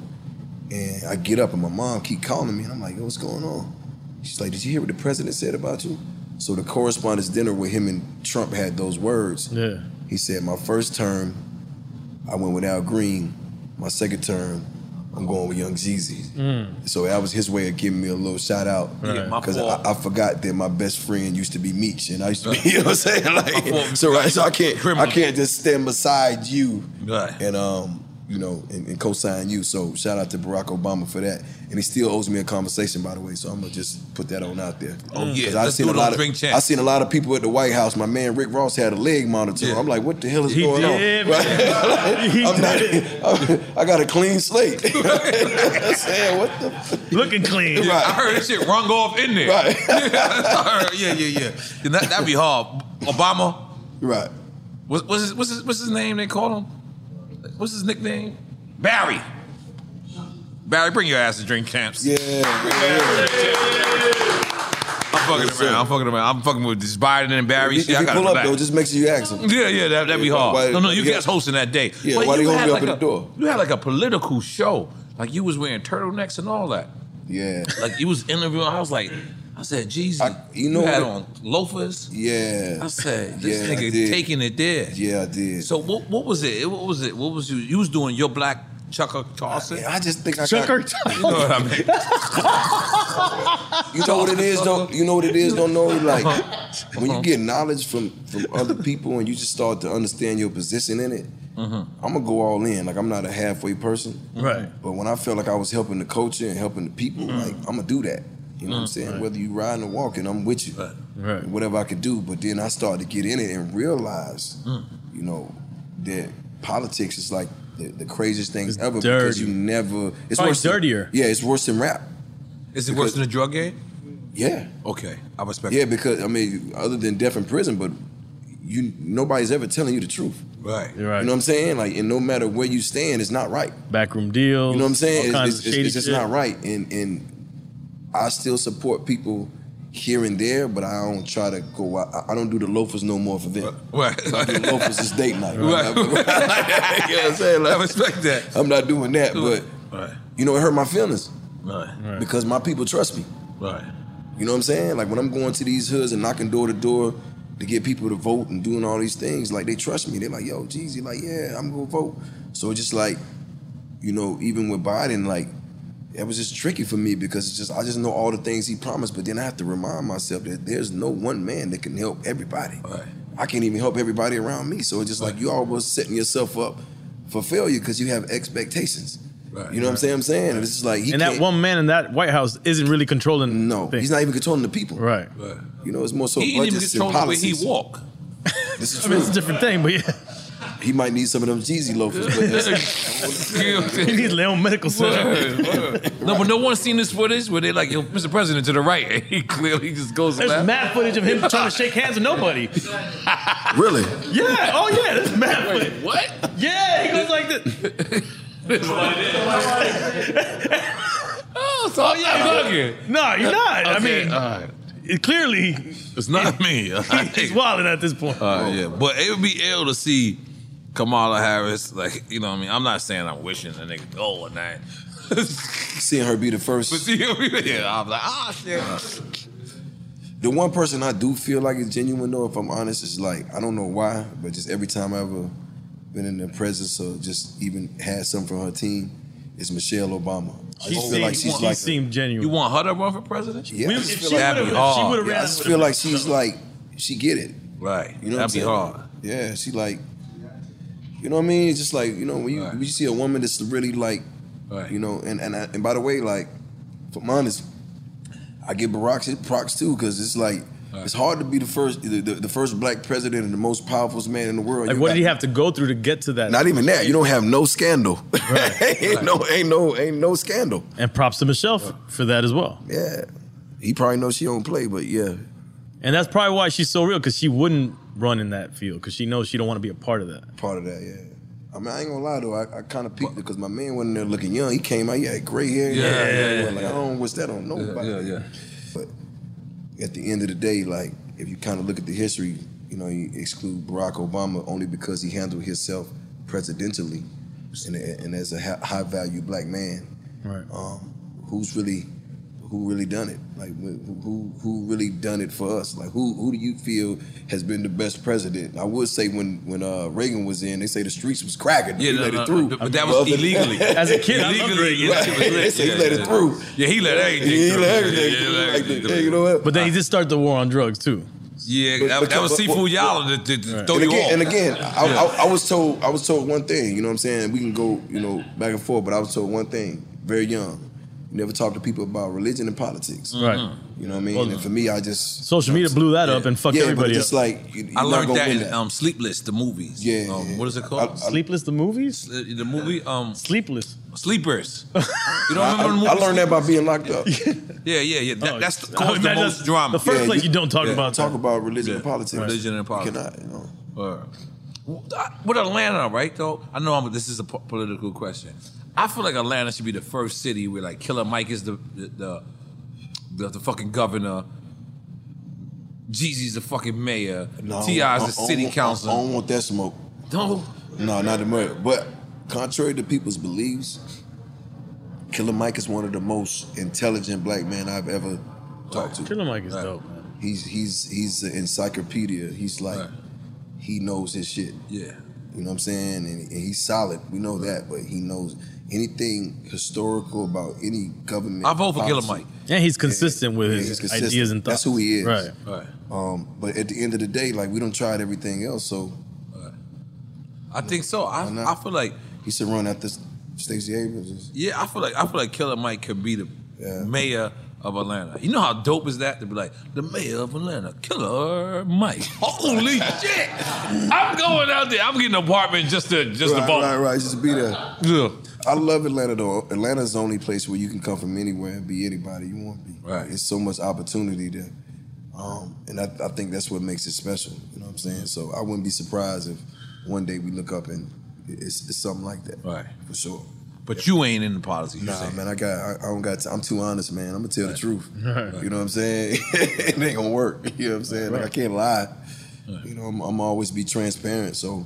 Speaker 4: and I get up and my mom keep calling me, and I'm like, Yo, what's going on? She's like, Did you hear what the president said about you? So the correspondence dinner with him and Trump had those words.
Speaker 2: Yeah.
Speaker 4: He said, My first term, I went with Al Green. My second term, I'm going with Young Jeezy.
Speaker 2: Mm.
Speaker 4: So that was his way of giving me a little shout out.
Speaker 2: Right. My
Speaker 4: Because
Speaker 2: fault.
Speaker 4: I, I forgot that my best friend used to be Meech, and I used to be, you know what I'm saying? Like, so right, so I can't, I can't just stand beside you right. and um, you know, and, and co-sign you. So shout out to Barack Obama for that, and he still owes me a conversation, by the way. So I'm gonna just put that on out there.
Speaker 3: Oh, yeah. Let's do
Speaker 4: a lot of, I seen a lot of people at the White House. My man Rick Ross had a leg monitor. I'm like, what the hell is
Speaker 2: He
Speaker 4: going
Speaker 2: did,
Speaker 4: on?
Speaker 2: man. He
Speaker 4: I'm not, I got a clean slate. I'm saying, what the?
Speaker 2: Looking clean.
Speaker 3: Yeah, I heard shit rung off in there.
Speaker 4: Right.
Speaker 3: Yeah, yeah, yeah. That, that'd be hard. Obama.
Speaker 4: Right.
Speaker 3: What's, what's, his, what's, his, what's his name they call him? What's his nickname? Barry. Barry, bring your ass to drink camps.
Speaker 4: Yeah.
Speaker 3: I'm fucking around. I'm fucking around. I'm fucking with this Biden and Barry.
Speaker 4: If
Speaker 3: shit. I
Speaker 4: you pull up though, just make sure you ask him.
Speaker 3: Yeah, yeah, that, that'd be hard.
Speaker 4: why-
Speaker 3: no, no, you
Speaker 4: yeah.
Speaker 3: guys hosting that day.
Speaker 4: Yeah,
Speaker 3: But
Speaker 4: why
Speaker 3: you had
Speaker 4: me up
Speaker 3: like
Speaker 4: at
Speaker 3: a-
Speaker 4: the door?
Speaker 3: You had like a political show. Like you was wearing turtlenecks and all that.
Speaker 4: Yeah.
Speaker 3: Like you was interviewing. I was like, I said, Jesus,
Speaker 4: you know
Speaker 3: had
Speaker 4: what-
Speaker 3: on loafers.
Speaker 4: Yeah.
Speaker 3: I said, this
Speaker 4: Yeah, I
Speaker 3: nigga taking it there.
Speaker 4: Yeah, I did.
Speaker 3: So what, what was it? What was it? What was you? You was doing your black chucker tossing.
Speaker 4: I just think I
Speaker 3: chucker.
Speaker 4: got-
Speaker 3: You know what I mean?
Speaker 4: You know what it is, don't you know what it is, don't know? Like
Speaker 3: Uh-huh.
Speaker 4: when you uh-huh. get knowledge from from other people and you just start to understand your position in it, uh-huh. I'm gonna go all in. Like I'm not a halfway person.
Speaker 2: Right.
Speaker 4: But when I felt like I was helping the culture and helping the people, mm-hmm. like I'm gonna do that. You know what I'm saying?
Speaker 2: Right.
Speaker 4: Whether you riding or walking, I'm with you.
Speaker 2: Right.
Speaker 4: Whatever I could do. But then I started to get in it and realize, mm. you know, that politics is like the, the craziest thing ever because you never it's
Speaker 2: Probably
Speaker 4: worse than-
Speaker 2: dirtier.
Speaker 4: yeah, it's worse than rap.
Speaker 3: Is it worse than the drug game?
Speaker 4: Yeah.
Speaker 3: Okay, I respect.
Speaker 4: Yeah, because I mean, other than death in prison, but you nobody's ever telling you the truth.
Speaker 3: Right.
Speaker 2: You're right.
Speaker 4: You know what I'm saying? Like, and no matter where you stand, it's not right.
Speaker 2: Backroom deals.
Speaker 4: You know what I'm saying?
Speaker 2: All
Speaker 4: It's,
Speaker 2: kinds
Speaker 4: it's,
Speaker 2: of
Speaker 4: it's,
Speaker 2: shady
Speaker 4: it's just
Speaker 2: shit.
Speaker 4: not right. And and I still support people here and there, but I don't try to go. out. I, I don't do the loafers no more for them.
Speaker 3: Right.
Speaker 4: I do the loafers is date night.
Speaker 3: Right.
Speaker 4: you know what I'm saying? Like,
Speaker 3: I respect that.
Speaker 4: I'm not doing that, but
Speaker 3: Right.
Speaker 4: you know, it hurt my feelings
Speaker 3: Right.
Speaker 4: because my people trust me.
Speaker 3: Right.
Speaker 4: You know what I'm saying? Like when I'm going to these hoods and knocking door to door to get people to vote and doing all these things, like they trust me. They're like, yo, Jeezy, like, yeah, I'm gonna vote. So it's just like, you know, even with Biden, like, it was just tricky for me because it's just I just know all the things he promised, but then I have to remind myself that there's no one man that can help everybody. I can't even help everybody around me. So it's just like you always setting yourself up for failure because you have expectations. You know what I'm saying? I'm saying and it's just like he
Speaker 2: and that one man in that White House isn't really controlling.
Speaker 4: No, he's not even controlling the people.
Speaker 2: Right.
Speaker 4: You know, it's more so
Speaker 3: he didn't even
Speaker 4: budgets and
Speaker 3: control the way he walk.
Speaker 4: This is
Speaker 2: I mean, it's a different thing, but yeah.
Speaker 4: He might need some of them Jeezy loafers. But that's-
Speaker 2: he needs Leon Medical Center.
Speaker 3: Word, word. No, but no one's seen this footage where they like, yo, Mr. President to the right. And he clearly just goes
Speaker 2: There's
Speaker 3: left.
Speaker 2: mad footage of him trying to shake hands with nobody.
Speaker 4: really?
Speaker 2: Yeah. Oh yeah. There's mad footage.
Speaker 3: What?
Speaker 2: Yeah. He goes like this.
Speaker 3: oh, so I'm
Speaker 2: yeah,
Speaker 3: not
Speaker 2: he
Speaker 3: bugging.
Speaker 2: goes- No, you're not. I
Speaker 3: Okay,
Speaker 2: mean,
Speaker 3: all right.
Speaker 2: it, clearly,
Speaker 3: It's not me. all right.
Speaker 2: he's wilding at this point.
Speaker 3: All right, yeah, but it would be ill to see Kamala Harris. Like, you know what I mean? I'm not saying I'm wishing a nigga go or not.
Speaker 4: Seeing her be the first.
Speaker 3: But see, yeah, I'm like, ah, shit.
Speaker 4: The one person I do feel like is genuine though, if I'm honest, is like I don't know why, but just every time I ever been in the presence or just even had something from her team, is Michelle Obama. I
Speaker 2: She
Speaker 4: just feel like she's
Speaker 2: she
Speaker 4: like
Speaker 2: seemed genuine.
Speaker 3: You want her to run for president?
Speaker 4: Yeah,
Speaker 2: We-
Speaker 4: I just
Speaker 2: she
Speaker 4: feel like
Speaker 3: That'd
Speaker 2: would've- she
Speaker 3: hard.
Speaker 4: Yeah, I just feel like she's like she get it.
Speaker 3: Right.
Speaker 4: You know
Speaker 3: That'd be
Speaker 4: what I'm
Speaker 3: hard.
Speaker 4: saying? Yeah, she like you know what I mean? It's just like, you know, when you, when you see a woman that's really like
Speaker 3: Right.
Speaker 4: you know, and and I, and by the way, like for honest, I give Barack his props too, because it's like it's hard to be the first the, the, the first black president and the most powerful man in the world.
Speaker 2: Like,
Speaker 4: You
Speaker 2: what
Speaker 4: got-
Speaker 2: did he have to go through to get to that?
Speaker 4: Not even that. You don't have no scandal. ain't no ain't no ain't no scandal.
Speaker 2: And props to Michelle f- for that as well.
Speaker 4: Yeah. He probably knows she don't play, but yeah.
Speaker 2: And that's probably why she's so real because she wouldn't run in that field because she knows she don't want to be a part of that.
Speaker 4: Part of that, yeah. I mean, I ain't gonna lie though. I, I kind of peaked it because my man wasn't there looking young. He came out, he had gray hair.
Speaker 3: Yeah, yeah, yeah,
Speaker 4: Like
Speaker 3: yeah.
Speaker 4: I don't wish that on nobody.
Speaker 3: Yeah, yeah.
Speaker 4: But at the end of the day, like if you kind of look at the history, you know, you exclude Barack Obama only because he handled himself presidentially, and, and as a high value black man,
Speaker 2: Right.
Speaker 4: um, who's really who really done it? Like who who who really done it for us? Like who who do you feel has been the best president? I would say when when uh, Reagan was in, they say the streets was cracking.
Speaker 3: Yeah,
Speaker 4: he
Speaker 3: no,
Speaker 4: let
Speaker 3: no,
Speaker 4: it through.
Speaker 3: but- but that was
Speaker 4: Other
Speaker 3: illegally.
Speaker 2: As a kid, I
Speaker 3: illegally,
Speaker 2: Reagan.
Speaker 3: yeah, it was.
Speaker 4: They say he let
Speaker 3: yeah.
Speaker 4: it through.
Speaker 3: Yeah, he let everything.
Speaker 4: He
Speaker 3: through.
Speaker 4: let everything
Speaker 3: Yeah,
Speaker 4: through.
Speaker 3: let
Speaker 4: Like,
Speaker 3: everything
Speaker 4: hey, you know what?
Speaker 2: But then he did start the war on drugs too.
Speaker 3: Yeah,
Speaker 4: But-
Speaker 3: that,
Speaker 4: but-
Speaker 3: that was
Speaker 4: but-
Speaker 3: seafood y'all to, to, to throw
Speaker 4: and
Speaker 3: you
Speaker 4: again,
Speaker 3: off.
Speaker 4: and again, I,
Speaker 3: Yeah.
Speaker 4: I, I was told I was told one thing. You know what I'm saying? We can go, you know, back and forth, but I was told one thing. Very young. You never talk to people about religion and politics.
Speaker 2: Right.
Speaker 4: You know what I mean?
Speaker 2: Well,
Speaker 4: and for me, I just
Speaker 2: Social media blew that up and fucked
Speaker 4: yeah, but
Speaker 2: everybody
Speaker 4: just
Speaker 2: up.
Speaker 4: like you,
Speaker 3: I
Speaker 4: you're not
Speaker 3: learned
Speaker 4: gonna
Speaker 3: that um, Sleepless, the movies.
Speaker 4: Yeah,
Speaker 3: Um,
Speaker 4: yeah.
Speaker 3: What is it called?
Speaker 2: Sleepless the movies?
Speaker 3: The, the movie um,
Speaker 2: Sleepless.
Speaker 3: Sleepers. You don't
Speaker 4: I,
Speaker 3: remember the movie?
Speaker 4: I learned that by being locked up.
Speaker 3: Yeah, yeah, yeah. That,
Speaker 2: Oh,
Speaker 3: that's
Speaker 2: I
Speaker 3: caused the
Speaker 2: imagine
Speaker 3: most
Speaker 2: that's
Speaker 3: drama.
Speaker 2: the first
Speaker 4: Yeah,
Speaker 2: place you don't talk
Speaker 3: yeah.
Speaker 2: about
Speaker 4: Talk
Speaker 2: that.
Speaker 4: about religion
Speaker 3: Yeah.
Speaker 4: and politics.
Speaker 3: Religion and
Speaker 4: You
Speaker 3: politics.
Speaker 4: cannot, you know.
Speaker 3: Word. With Atlanta, right? Though I know I'm, this is a po- political question. I feel like Atlanta should be the first city where like Killer Mike is the the the, the, the fucking governor. Jeezy's the fucking mayor.
Speaker 4: No,
Speaker 3: T.I is the city
Speaker 4: don't-
Speaker 3: council.
Speaker 4: I don't want that smoke.
Speaker 3: No.
Speaker 4: No, not the murder. But contrary to people's beliefs, Killer Mike is one of the most intelligent black men I've ever talked to.
Speaker 2: Killer Mike is dope, man.
Speaker 4: He's he's he's an encyclopedia. He's like he knows his shit.
Speaker 3: Yeah.
Speaker 4: You know what I'm saying? And, and he's solid. We know that, but he knows anything historical about any government.
Speaker 3: I vote for Killer. Mike.
Speaker 2: And he's consistent with
Speaker 4: Yeah,
Speaker 2: his
Speaker 4: he's consistent.
Speaker 2: ideas and thoughts.
Speaker 4: That's who he is.
Speaker 2: Right.
Speaker 3: Right.
Speaker 4: Um, but at the end of the day, like we don't tried everything else, so
Speaker 3: I think so. I, I feel like
Speaker 4: he should run after Stacey Abrams.
Speaker 3: yeah. I feel like I feel like Killer Mike could be the mayor of Atlanta. You know how dope is that to be like the mayor of Atlanta, Killer Mike. Holy shit! I'm going out there. I'm getting an apartment just to just
Speaker 4: right,
Speaker 3: to vote.
Speaker 4: Right, right, just to be there.
Speaker 3: Yeah.
Speaker 4: I love Atlanta though. Atlanta's the only place where you can come from anywhere and be anybody you want to be. Right. It's so much opportunity there. Um, and I, I think that's what makes it special. You know what I'm saying? So I wouldn't be surprised if one day we look up and it's, it's something like that.
Speaker 3: Right.
Speaker 4: For sure.
Speaker 3: But you ain't in the politics. you
Speaker 4: Nah,
Speaker 3: saying.
Speaker 4: man, I got, I, I don't got. T- I'm too honest, man. I'm gonna tell the truth.
Speaker 2: Right.
Speaker 4: You know what I'm saying? it ain't gonna work. You know what I'm saying? Like I can't lie. You know, I'm, I'm always be transparent. So,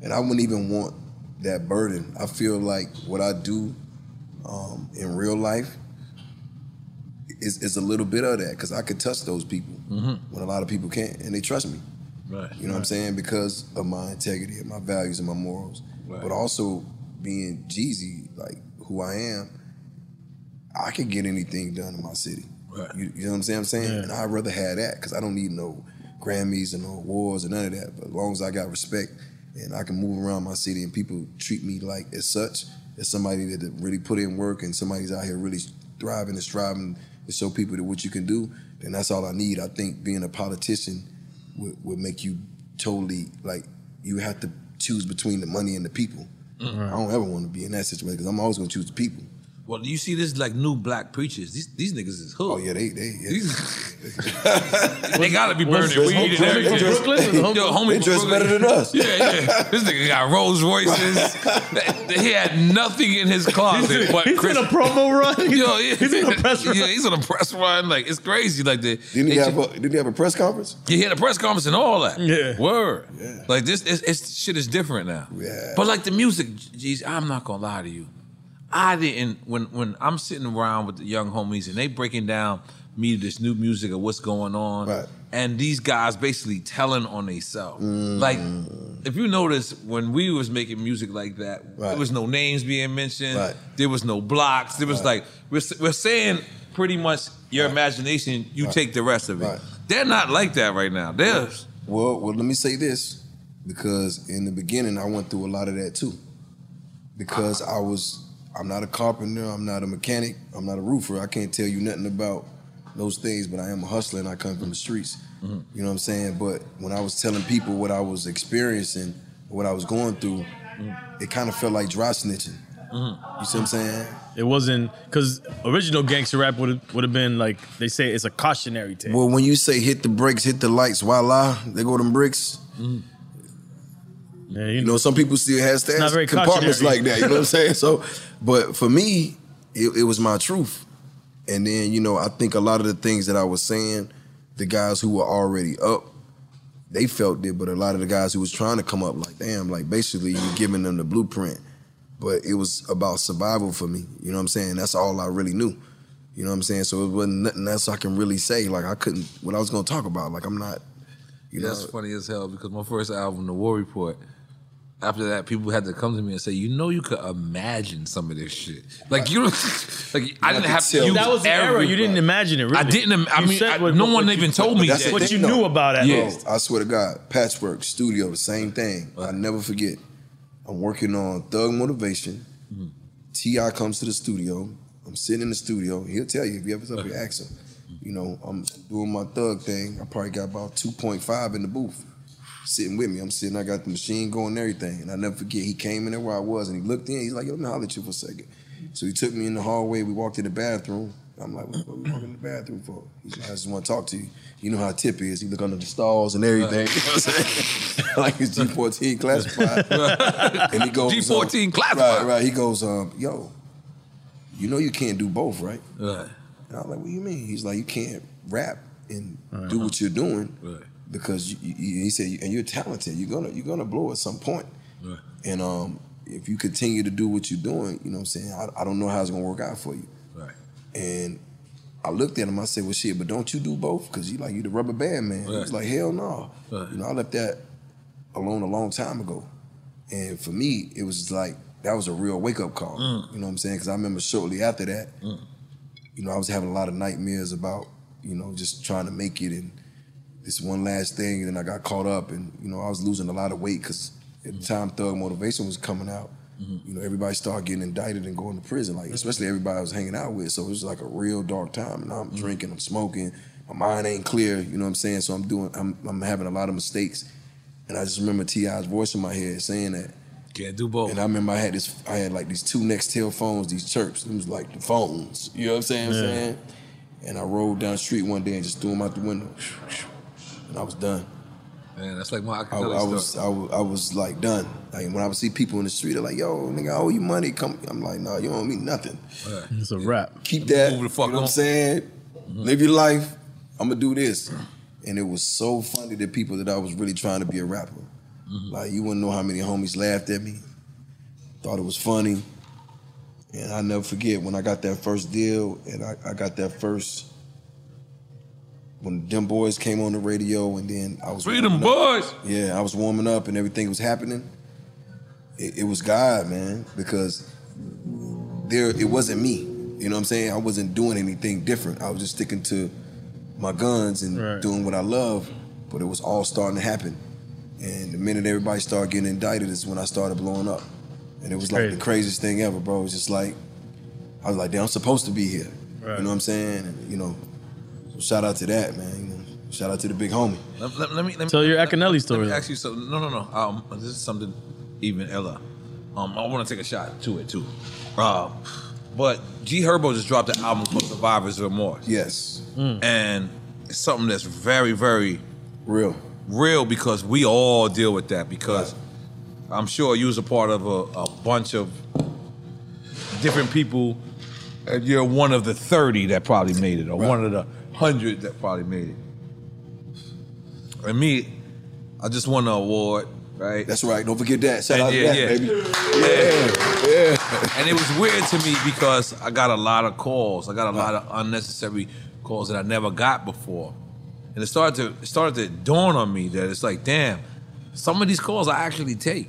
Speaker 4: and I wouldn't even want that burden. I feel like what I do um, in real life is, is a little bit of that because I could touch those people
Speaker 3: Mhm.
Speaker 4: when a lot of people can't, and they trust me.
Speaker 3: Right.
Speaker 4: You know what I'm saying? Because of my integrity and my values and my morals.
Speaker 3: Right.
Speaker 4: But also being Jeezy, like who I am, I can get anything done in my city.
Speaker 3: Right.
Speaker 4: You, you know what I'm saying? I'm saying, and I'd rather have that because I don't need no Grammys and no awards and none of that. But as long as I got respect and I can move around my city and people treat me like as such, as somebody that really put in work and somebody's out here really thriving and striving to show people that what you can do, then that's all I need. I think being a politician would, would make you totally like you have to choose between the money and the people.
Speaker 3: Mm.
Speaker 4: I don't ever want to be in that situation because I'm always gonna choose the people.
Speaker 3: Well, you see this like new black preachers. These these niggas is hood. Oh
Speaker 4: yeah, they they
Speaker 3: they gotta be burning
Speaker 4: what's-
Speaker 3: weed and
Speaker 4: they
Speaker 3: everything.
Speaker 4: dress-
Speaker 3: Yo, homie,
Speaker 4: they dress better than us.
Speaker 3: Yeah, yeah. This nigga got Rolls Royces. he had nothing in his closet
Speaker 2: He's-
Speaker 3: but
Speaker 2: he's in a promo run?
Speaker 3: Yo, yeah.
Speaker 2: He's in a press run?
Speaker 3: Yeah, he's on a press run. Like it's crazy. Like the
Speaker 4: Didn't he have
Speaker 3: ju-
Speaker 4: a, didn't he have a press conference?
Speaker 3: yeah, he had a press conference and all that.
Speaker 2: Yeah.
Speaker 3: Word. Yeah. Like this, it's, it's shit is different now.
Speaker 4: Yeah.
Speaker 3: But like the music, geez, I'm not gonna lie to you. I didn't when when I'm sitting around with the young homies and they breaking down me this new music of what's going on, and these guys basically telling on themselves.
Speaker 4: Mm.
Speaker 3: Like, if you notice, when we was making music like that, there was no names being mentioned.
Speaker 4: Right.
Speaker 3: There was no blocks. There was like we're we're saying pretty much your imagination. You
Speaker 4: Right.
Speaker 3: take the rest of it. They're not like that right now. They're
Speaker 4: Well, well, let me say this because in the beginning I went through a lot of that too. Because I was, I'm not a carpenter, I'm not a mechanic, I'm not a roofer. I can't tell you nothing about those things, but I am a hustler and I come from the streets.
Speaker 3: Mm-hmm.
Speaker 4: You know what I'm saying? But when I was telling people what I was experiencing, what I was going through, mm-hmm. it kind of felt like dry snitching. Mm-hmm. You see what I'm saying?
Speaker 2: It wasn't because original gangster rap would have would have been like they say it's a cautionary tale.
Speaker 4: Well, when you say hit the brakes, hit the lights, voila, they go them bricks. Mm-hmm.
Speaker 2: Yeah,
Speaker 4: you know, some people still have
Speaker 2: It's not
Speaker 4: compartments like that. You know what I'm saying? So, but for me, it, it was my truth. And then, you know, I think a lot of the things that I was saying, the guys who were already up, they felt it. But a lot of the guys who was trying to come up, like, damn, like basically you're giving them the blueprint. But it was about survival for me. You know what I'm saying? That's all I really knew. You know what I'm saying? So it wasn't nothing else I can really say. Like I couldn't what I was gonna talk about. Like I'm not, you know.
Speaker 3: That's funny as hell because my first album, The War Report, after that, people had to come to me and say, "You know, you could imagine some of this shit. Like you, don't, like I didn't have to use
Speaker 2: that was the era. You didn't imagine it. Really.
Speaker 3: I didn't. I
Speaker 2: You
Speaker 3: mean,
Speaker 2: said
Speaker 3: I-
Speaker 2: what-
Speaker 3: no
Speaker 2: what
Speaker 3: one
Speaker 2: you-
Speaker 3: even told me
Speaker 4: That's
Speaker 3: that.
Speaker 4: the thing, though.
Speaker 3: Yeah.
Speaker 4: Bro, I swear to God, Patchwerk Studio, the same thing. I never forget. I'm working on Thug Motivation.
Speaker 3: Mm-hmm.
Speaker 4: T.I comes to the studio. I'm sitting in the studio. He'll tell you if you ever up here, ask him. You know, I'm doing my thug thing. I probably got about 2.5 in the booth, sitting with me. I'm sitting. I got the machine going and everything. And I never forget. He came in there where I was, and he looked in. He's like, "Yo, let me holler at you for a second. So he took me in the hallway. We walked in the bathroom. I'm like, "What, what we walking in the bathroom for?" He's like, "I just want to talk to you. You know how Tip is. He look under the stalls and everything. You know what I'm saying? like his G14 classified. and he goes,
Speaker 3: G14
Speaker 4: um,
Speaker 3: classified.
Speaker 4: Right, right. He goes, um, "Yo, you know you can't do both, right?"
Speaker 3: Right.
Speaker 4: And I'm like, "What do you mean?" He's like, "You can't rap and
Speaker 3: Uh-huh.
Speaker 4: do what you're doing
Speaker 3: Right.
Speaker 4: Because you, you, he said, and you're talented. You're gonna you're gonna blow at some point.
Speaker 3: Right.
Speaker 4: And um, if you continue to do what you're doing, you know what I'm saying? I, I don't know how it's gonna work out for you.
Speaker 3: Right.
Speaker 4: And I looked at him, I said, Well shit, but don't you do both? Cause you like you the rubber band man. He was like, Hell no.
Speaker 3: Right.
Speaker 4: You know, I left that alone a long time ago. And for me, it was like that was a real wake up call.
Speaker 3: Mm.
Speaker 4: You know what I'm saying? Because I remember shortly after that,
Speaker 3: Mm.
Speaker 4: you know, I was having a lot of nightmares about, you know, just trying to make it and this one last thing. And then I got caught up and, you know, I was losing a lot of weight because at the time Thug Motivation was coming out. Mm-hmm. You know, everybody started getting indicted and going to prison, like especially everybody I was hanging out with. So it was like a real dark time. And I'm mm-hmm. drinking, I'm smoking, my mind ain't clear. You know what I'm saying? So I'm doing, I'm, I'm having a lot of mistakes. And I just remember T.I's voice in my head saying that.
Speaker 3: Can't do both.
Speaker 4: And I remember I had this, I had like these two Nextel phones, these chirps. It was like the phones. You know what I'm saying?
Speaker 3: Yeah.
Speaker 4: saying? And I rolled down the street one day and just threw them out the window. And I was done.
Speaker 3: Man, that's like my
Speaker 4: I, I
Speaker 3: stuff.
Speaker 4: was I, was I was like done. Like when I would see people in the street, they're like, "Yo, nigga, I owe you money." Come, I'm like, "No, you don't owe me nothing.
Speaker 2: It's a rap.
Speaker 4: Keep that.
Speaker 3: Move the fuck
Speaker 4: you know what. I'm saying? Mm-hmm. Live your life. I'm gonna do this." And it was so funny to people that I was really trying to be a rapper. Mm-hmm. Like you wouldn't know how many homies laughed at me, thought it was funny. And I never forget when I got that first deal and I, I got that first when them boys came on the radio and then I was
Speaker 3: Freedom
Speaker 4: warming.
Speaker 3: Boys.
Speaker 4: Yeah, I was warming up and everything was happening. It, it was God, man, because there it wasn't me. You know what I'm saying? I wasn't doing anything different. I was just sticking to my guns and doing what I love. But it was all starting to happen. And the minute everybody started getting indicted is when I started blowing up. And it was like the craziest thing ever, bro. It was just like I was like, damn, I'm supposed to be here.
Speaker 2: Right.
Speaker 4: You know what I'm saying? And, you know, so shout out to that, man. Shout out to the big homie.
Speaker 3: Let, let- let me, let me
Speaker 2: Tell your Akinelli
Speaker 3: Let
Speaker 2: story.
Speaker 3: me ask you something. No, no, no. Um, this is something even Ella. Um, I want to take a shot to it too. Uh, but G Herbo just dropped an album called Survivor's Remorse.
Speaker 4: Yes.
Speaker 3: And it's something that's very, very
Speaker 4: real.
Speaker 3: Real because we all deal with that because I'm sure you was a part of a, a bunch of different people. And you're one of the 30 that probably made it, or one of the 100 that probably made it. And me, I just won an award, right?
Speaker 4: That's right. Don't forget that. Shout
Speaker 3: And
Speaker 4: out to that,
Speaker 3: yeah.
Speaker 4: baby.
Speaker 3: Yeah, yeah. And it was weird to me because I got a lot of calls. I got a lot of unnecessary calls that I never got before. And it started to it started to dawn on me that it's like, damn, some of these calls I actually take.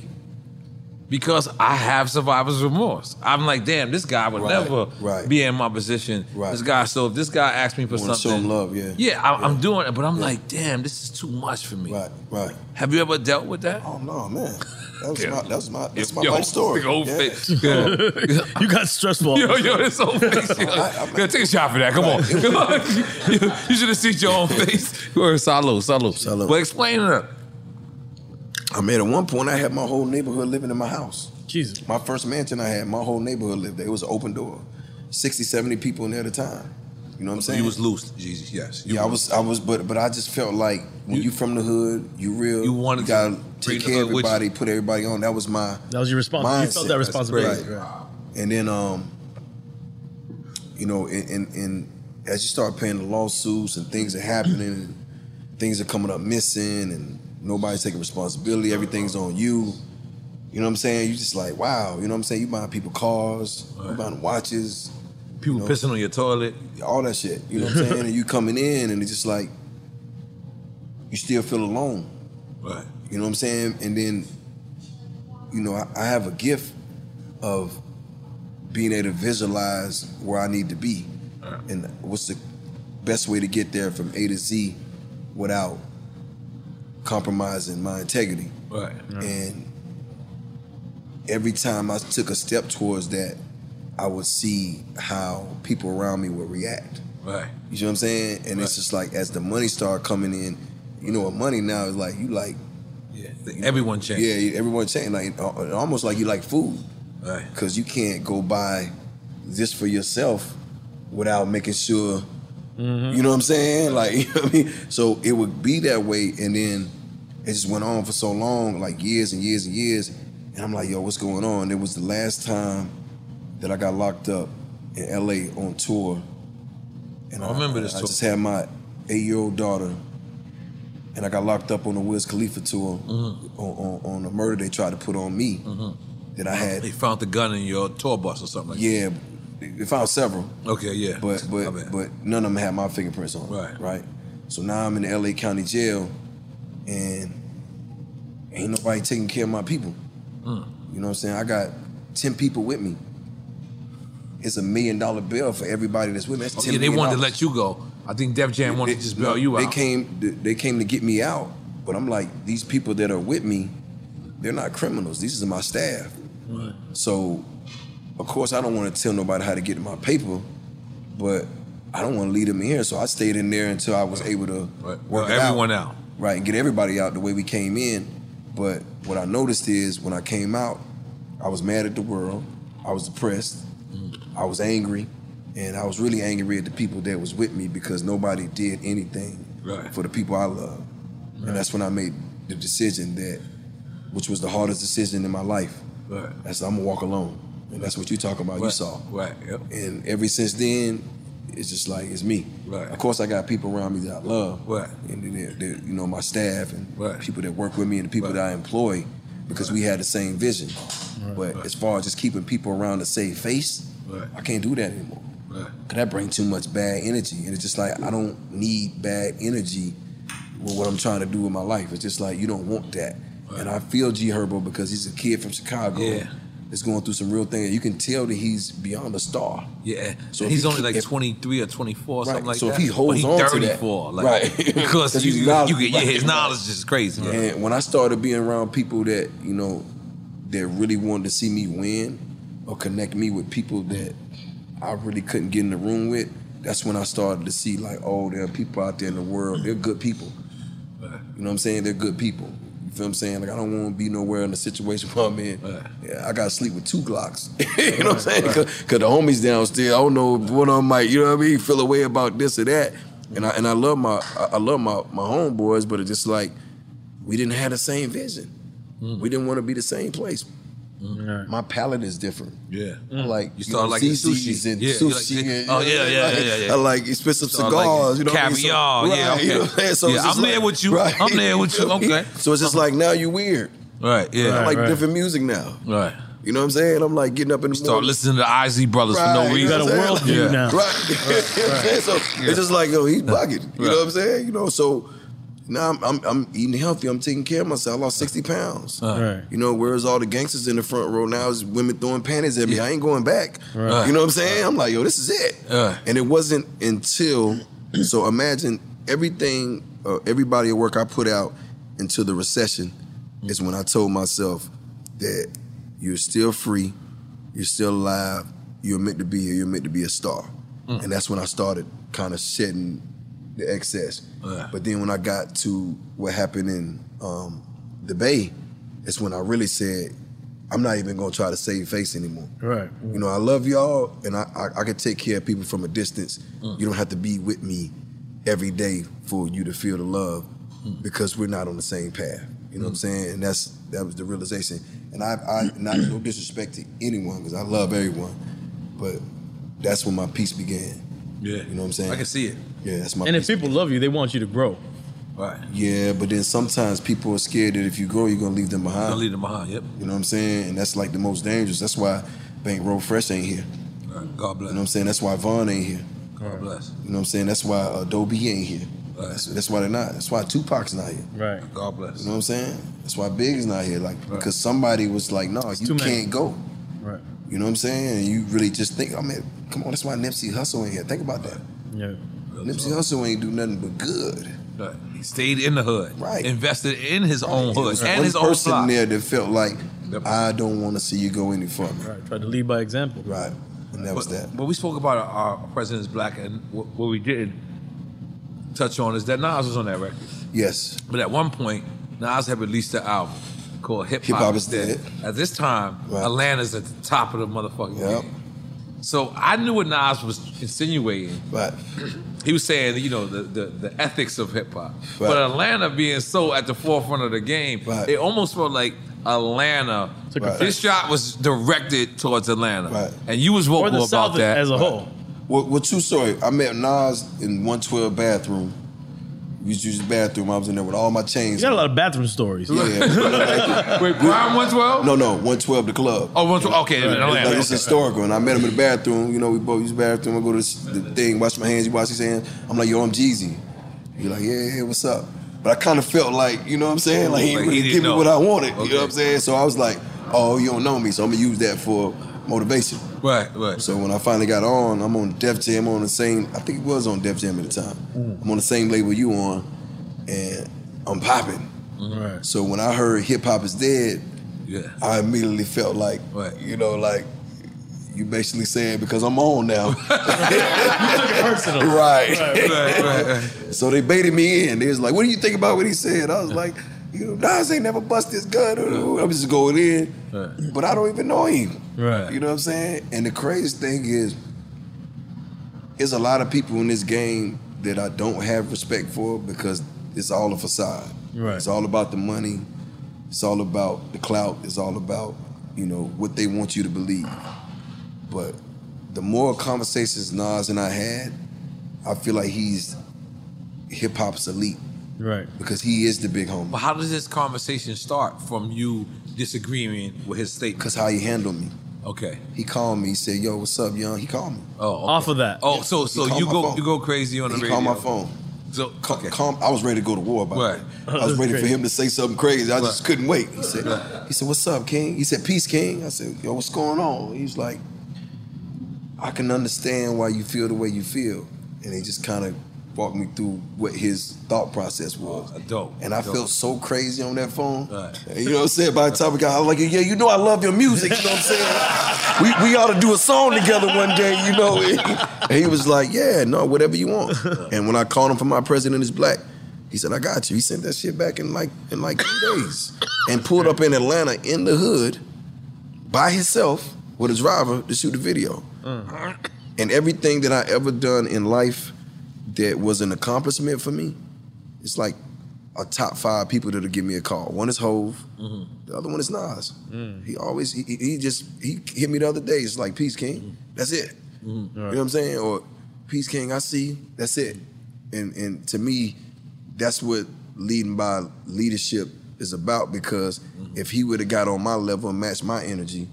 Speaker 3: Because I have survivor's remorse. I'm like, damn, this guy would
Speaker 4: Right,
Speaker 3: never
Speaker 4: right.
Speaker 3: be in my position.
Speaker 4: Right.
Speaker 3: This guy, so if this guy asked me for
Speaker 4: Wanna
Speaker 3: something,
Speaker 4: show him love, yeah.
Speaker 3: yeah, I, I'm doing it, but I'm like, damn, this is too much for me.
Speaker 4: Right, right.
Speaker 3: Have you ever dealt with that?
Speaker 4: Oh no, man. That was my that was my that's my
Speaker 3: Yo,
Speaker 4: life story.
Speaker 3: big old
Speaker 4: Yeah.
Speaker 3: face. Yeah.
Speaker 2: you got stress balls.
Speaker 3: Yo, yo, this whole face. Yo, Yo, take a shot for that. Come on. Come on. you, you should have seen your own face. Or salute, salute. Salute. But explain it.
Speaker 4: I mean, at one point, I had my whole neighborhood living in my house.
Speaker 2: Jesus.
Speaker 4: My first mansion I had, my whole neighborhood lived there. It was an open door. 60, 70 people in there at a time. You know what I'm saying?
Speaker 3: You was loose, Jesus. Yes. You
Speaker 4: yeah, I was, I was, but but I just felt like when you, from the hood, you real. You
Speaker 3: wanted to
Speaker 4: gotta
Speaker 3: bring
Speaker 4: take care of
Speaker 3: hood you.
Speaker 4: everybody, put everybody on. That was my
Speaker 2: That was your responsibility. You felt that
Speaker 4: mindset.
Speaker 2: responsibility.
Speaker 4: Right. And then, um, you know, and, and, and as you start paying the lawsuits and things are happening, and things are coming up missing, and nobody's taking responsibility, everything's on you. You know what I'm saying? You just like, wow. You know what I'm saying? You buying people cars, you buying watches.
Speaker 3: People pissing on your toilet.
Speaker 4: All that shit. You know what I'm saying? and you coming in, and it's just like, you still feel alone.
Speaker 3: Right.
Speaker 4: You know what I'm saying? And then, you know, I, I have a gift of being able to visualize where I need to be and what's the best way to get there from A to Z without compromising my integrity.
Speaker 3: Right.
Speaker 4: And every time I took a step towards that, I would see how people around me would react.
Speaker 3: Right.
Speaker 4: You know what I'm saying? And it's just like as the money started coming in, you know what money now is like you like
Speaker 3: Yeah. Everyone changed.
Speaker 4: yeah, everyone changed. Like uh, almost like you like food,
Speaker 3: Right.
Speaker 4: Because you can't go buy this for yourself without making sure. You know what I'm saying? Like, you know what I mean? So it would be that way, and then it just went on for so long, like years and years and years. And I'm like, yo, what's going on? It was the last time that I got locked up in LA on tour. And
Speaker 3: I remember this
Speaker 4: I
Speaker 3: tour.
Speaker 4: just had my eight year old daughter, and I got locked up on the Wiz Khalifa tour
Speaker 3: Mm-hmm.
Speaker 4: on, on, on the murder they tried to put on me. That I had.
Speaker 3: They found the gun in your tour bus or something like that.
Speaker 4: Yeah, they found several.
Speaker 3: Okay, yeah.
Speaker 4: But but but none of them had my fingerprints on.
Speaker 3: Right.
Speaker 4: Right. So now I'm in the LA County Jail, and ain't nobody taking care of my people.
Speaker 3: Mm.
Speaker 4: You know what I'm saying? I got ten people with me. It's a million dollar bill for everybody that's with me. That's
Speaker 3: Oh, yeah, they wanted to let you go. I think Def Jam wanted to just bail you out.
Speaker 4: they came they came to get me out, but I'm like these people that are with me, they're not criminals. These are my staff. Right. So, of course, I don't want to tell nobody how to get my paper, but I don't want to lead them in here. So I stayed in there until I was able to work
Speaker 3: Well, everyone out.
Speaker 4: right, and get everybody out the way we came in. But what I noticed is when I came out, I was mad at the world. I was depressed. Mm. I was angry, and I was really angry at the people that was with me because nobody did anything
Speaker 3: Right.
Speaker 4: for the people I love. And that's when I made the decision that, which was the hardest decision in my life.
Speaker 3: Right.
Speaker 4: That's I'm gonna walk alone, and that's what you talking about. You saw.
Speaker 3: Right. Yep.
Speaker 4: And ever since then, it's just like it's me.
Speaker 3: Right.
Speaker 4: Of course, I got people around me that I love.
Speaker 3: Right.
Speaker 4: And they're, they're, you know my staff and
Speaker 3: Right.
Speaker 4: people that work with me and the people that I employ because we had the same vision. But as far as just keeping people around to save face,
Speaker 3: Right.
Speaker 4: I can't do that anymore.
Speaker 3: Right.
Speaker 4: Cause that brings too much bad energy, and it's just like I don't need bad energy with what I'm trying to do with my life. It's just like you don't want that. And I feel G Herbo because he's a kid from Chicago.
Speaker 3: Yeah.
Speaker 4: That's going through some real things. You can tell that he's beyond a star.
Speaker 3: Yeah.
Speaker 4: So
Speaker 3: So he's
Speaker 4: he
Speaker 3: only like
Speaker 4: if-
Speaker 3: 23 or 24 or something
Speaker 4: Right.
Speaker 3: like
Speaker 4: So if
Speaker 3: that.
Speaker 4: he holds
Speaker 3: But
Speaker 4: on
Speaker 3: he's
Speaker 4: to that-
Speaker 3: 34, like,
Speaker 4: Right.
Speaker 3: because you,
Speaker 4: he's
Speaker 3: you get, yeah, his knowledge is crazy.
Speaker 4: And when I started being around people that, you know, that really wanted to see me win or connect me with people that I really couldn't get in the room with, that's when I started to see like, oh, there are people out there in the world. They're good people. You know what I'm saying? They're good people. You feel what I'm saying? Like I don't want to be nowhere in the situation where I'm in. Yeah, I gotta sleep with two Glocks. you know what I'm saying? Cause, 'cause the homies downstairs, I don't know if one of them might, you know what I mean, feel a way about this or that. And I and I love my I I love my my homeboys, but it's just like we didn't have the same vision.
Speaker 3: Mm.
Speaker 4: We didn't want to be the same place. My palate is different.
Speaker 3: Yeah.
Speaker 4: I like
Speaker 3: You start
Speaker 4: know,
Speaker 3: liking
Speaker 4: ZZ's
Speaker 3: sushi.
Speaker 4: and
Speaker 3: Yeah, you
Speaker 4: sushi.
Speaker 3: like-
Speaker 4: and,
Speaker 3: oh,
Speaker 4: you know,
Speaker 3: yeah, yeah,
Speaker 4: like-
Speaker 3: yeah, yeah, yeah.
Speaker 4: I like expensive cigars.
Speaker 3: liking
Speaker 4: you know, what I mean?
Speaker 3: caviar, yeah,
Speaker 4: right, you know what I'm saying? So
Speaker 3: Yeah, I'm there with you. Right. I'm there with you. Okay.
Speaker 4: So it's just like now you weird.
Speaker 3: Right, yeah.
Speaker 4: I like
Speaker 3: right.
Speaker 4: different music now.
Speaker 3: Right.
Speaker 4: You know what I'm saying? I'm like getting up in the
Speaker 3: Start
Speaker 4: morning.
Speaker 3: listening to Isley Brothers for no
Speaker 4: Right,
Speaker 3: reason.
Speaker 4: you know what I'm saying?
Speaker 3: Yeah.
Speaker 4: Right. You know what I'm saying? so
Speaker 3: Yeah.
Speaker 4: it's just like, yo, he's bugging. You
Speaker 3: Right.
Speaker 4: know what I'm saying? You know, so now I'm, I'm I'm eating healthy. I'm taking care of myself. I lost 60 pounds.
Speaker 2: Right.
Speaker 4: You know, where's all the gangsters in the front row now? Is women throwing panties at me. I ain't going back.
Speaker 2: Right.
Speaker 4: You know what I'm saying? I'm like, yo, this is it. And it wasn't until, so imagine everything, uh, everybody at work I put out into the recession is when I told myself that you're still free, you're still alive, you're meant to be here, you're meant to be a star.
Speaker 3: Mm.
Speaker 4: And that's when I started kind of shedding the excess. But then when I got to what happened in um, the Bay, it's when I really said, I'm not even gonna try to save face anymore.
Speaker 2: Right.
Speaker 4: You know, I love y'all, and I, I I can take care of people from a distance.
Speaker 3: Mm.
Speaker 4: You don't have to be with me every day for you to feel the love, because we're not on the same path. You know what I'm saying? And that's that was the realization. And I, I not no disrespect to anyone, because I love everyone, but that's when my peace began.
Speaker 3: Yeah.
Speaker 4: You know what I'm saying?
Speaker 3: I can see it.
Speaker 4: Yeah, that's my.
Speaker 2: And if
Speaker 4: peace.
Speaker 2: people love you, they want you to grow.
Speaker 3: Right.
Speaker 4: Yeah, but then sometimes people are scared that if you grow, you're gonna leave them behind.
Speaker 3: Gonna leave them behind, yep.
Speaker 4: You know what I'm saying? And that's like the most dangerous. That's why Bankroll Fresh ain't here.
Speaker 3: God bless.
Speaker 4: You know what I'm saying? That's why Von ain't here.
Speaker 3: God bless.
Speaker 4: You know what I'm saying? That's why Adobe ain't here. That's, that's why they're not. That's why Tupac's not here.
Speaker 2: Right.
Speaker 3: God bless.
Speaker 4: You know what I'm saying? That's why Big is not here. Like because somebody was like, no, you can't
Speaker 2: many.
Speaker 4: go.
Speaker 2: Right.
Speaker 4: You know what I'm saying? And you really just think, oh, I mean, come on, that's why Nipsey Hussle ain't here. Think about that.
Speaker 2: Yeah.
Speaker 4: Nipsey Hussle ain't do nothing but good.
Speaker 3: Right. He stayed in the hood.
Speaker 4: Right.
Speaker 3: Invested in his own hood and
Speaker 4: one
Speaker 3: his own
Speaker 4: person
Speaker 3: block.
Speaker 4: there that felt like I don't want to see you go any further.
Speaker 2: Right. Try to lead by example.
Speaker 4: Right. And that was that.
Speaker 3: But we spoke about our, our president's black, and what, what we didn't touch on is that Nas was on that record.
Speaker 4: Yes.
Speaker 3: But at one point, Nas had released an album called Hip
Speaker 4: Hip
Speaker 3: Hop
Speaker 4: Hop
Speaker 3: is
Speaker 4: is
Speaker 3: Dead.
Speaker 4: Dead.
Speaker 3: At this time,
Speaker 4: Right.
Speaker 3: Atlanta's at the top of the motherfucking
Speaker 4: Yep.
Speaker 3: game. So I knew what Nas was insinuating.
Speaker 4: Right.
Speaker 3: He was saying, you know, the, the, the ethics of hip hop.
Speaker 4: Right.
Speaker 3: But Atlanta being so at the forefront of the game,
Speaker 4: Right.
Speaker 3: it almost felt like Atlanta.
Speaker 4: Right.
Speaker 3: This shot was directed towards Atlanta.
Speaker 4: Right.
Speaker 3: And you was vocal about that.
Speaker 4: As Right. Well, well, true story. I met Nas in 112 bathroom. We used to use the bathroom. I was in there with all my chains.
Speaker 2: You got a lot of bathroom stories.
Speaker 4: Yeah.
Speaker 3: Wait, Prime 112?
Speaker 4: No, no, 112 the club.
Speaker 3: Oh, 112. Okay, in Atlanta.
Speaker 4: Like, it's historical. And I met him in the bathroom. You know, we both use the bathroom. I go to this, the thing, wash my hands. He wash his hands. I'm like, yo, I'm Jeezy. He like, yeah, yeah, what's up? But I kind of felt like, you know what I'm saying? Like he
Speaker 3: Like, he didn't
Speaker 4: give me what I wanted. You know what I'm saying? So I was like, oh, you don't know me, so I'm gonna use that for motivation.
Speaker 3: Right, right.
Speaker 4: So when I finally got on, I'm on Def Jam. I'm on the same. I think it was on Def Jam at the time.
Speaker 3: Mm.
Speaker 4: I'm on the same label you on, and I'm popping.
Speaker 2: Right.
Speaker 4: So when I heard hip hop is dead,
Speaker 3: Yeah.
Speaker 4: I immediately felt like, right. you know, like you basically saying because I'm on now.
Speaker 2: personal.
Speaker 4: Right.
Speaker 2: Right, right, right, right.
Speaker 4: So they baited me in. They was like, "What do you think about what he said?" I was like, "You know, Nas ain't never bust his gun. I'm just going in, but I don't even know him."
Speaker 2: Right.
Speaker 4: You know what I'm saying? And the craziest thing is, there's a lot of people in this game that I don't have respect for because it's all a facade.
Speaker 2: Right.
Speaker 4: It's all about the money. It's all about the clout. It's all about you know what they want you to believe. But the more conversations Nas and I had, I feel like he's hip hop's elite
Speaker 2: Right.
Speaker 4: because he is the big homie.
Speaker 3: But how does this conversation start from you disagreeing with his statement?
Speaker 4: Because how he handled me.
Speaker 3: Okay.
Speaker 4: He called me. He said, "Yo, what's up, young?" He called me.
Speaker 3: Oh, okay.
Speaker 2: Off of that.
Speaker 3: Oh, so so you go
Speaker 4: phone.
Speaker 3: you go crazy on the
Speaker 4: he
Speaker 3: radio.
Speaker 4: called my phone.
Speaker 3: So
Speaker 4: Ca- calm- I was ready to go to war about
Speaker 3: Right.
Speaker 4: it. I was ready for him to say something crazy. I just couldn't wait. He said, "He said, what's up, King?" He said, "Peace, King." I said, "Yo, what's going on?" He's was like, "I can understand why you feel the way you feel," and he just kind of walked me through what his thought process was.
Speaker 3: Oh, dope.
Speaker 4: And I
Speaker 3: Dope.
Speaker 4: felt so crazy on that phone.
Speaker 3: Right.
Speaker 4: You know what I'm saying? By the time we got, I was like, yeah, you know I love your music. You know what I'm saying? we, we ought to do a song together one day, you know? And he was like, yeah, no, whatever you want. And when I called him for my president is black, He said, I got you. He sent that shit back in like in like two days. And pulled up in Atlanta in the hood by himself with a driver to shoot the video. Mm. And everything that I ever done in life that was an accomplishment for me, it's like a top five people that'll give me a call. One is Hov, mm-hmm. the other one is Nas. Mm. He always he, he- just he hit me the other day. It's like Peace King. Mm-hmm. That's it. Mm-hmm. You know what I'm saying? Or Peace King, I see. That's it. And and to me, that's what leading by leadership is about. Because if he would have got on my level and matched my energy,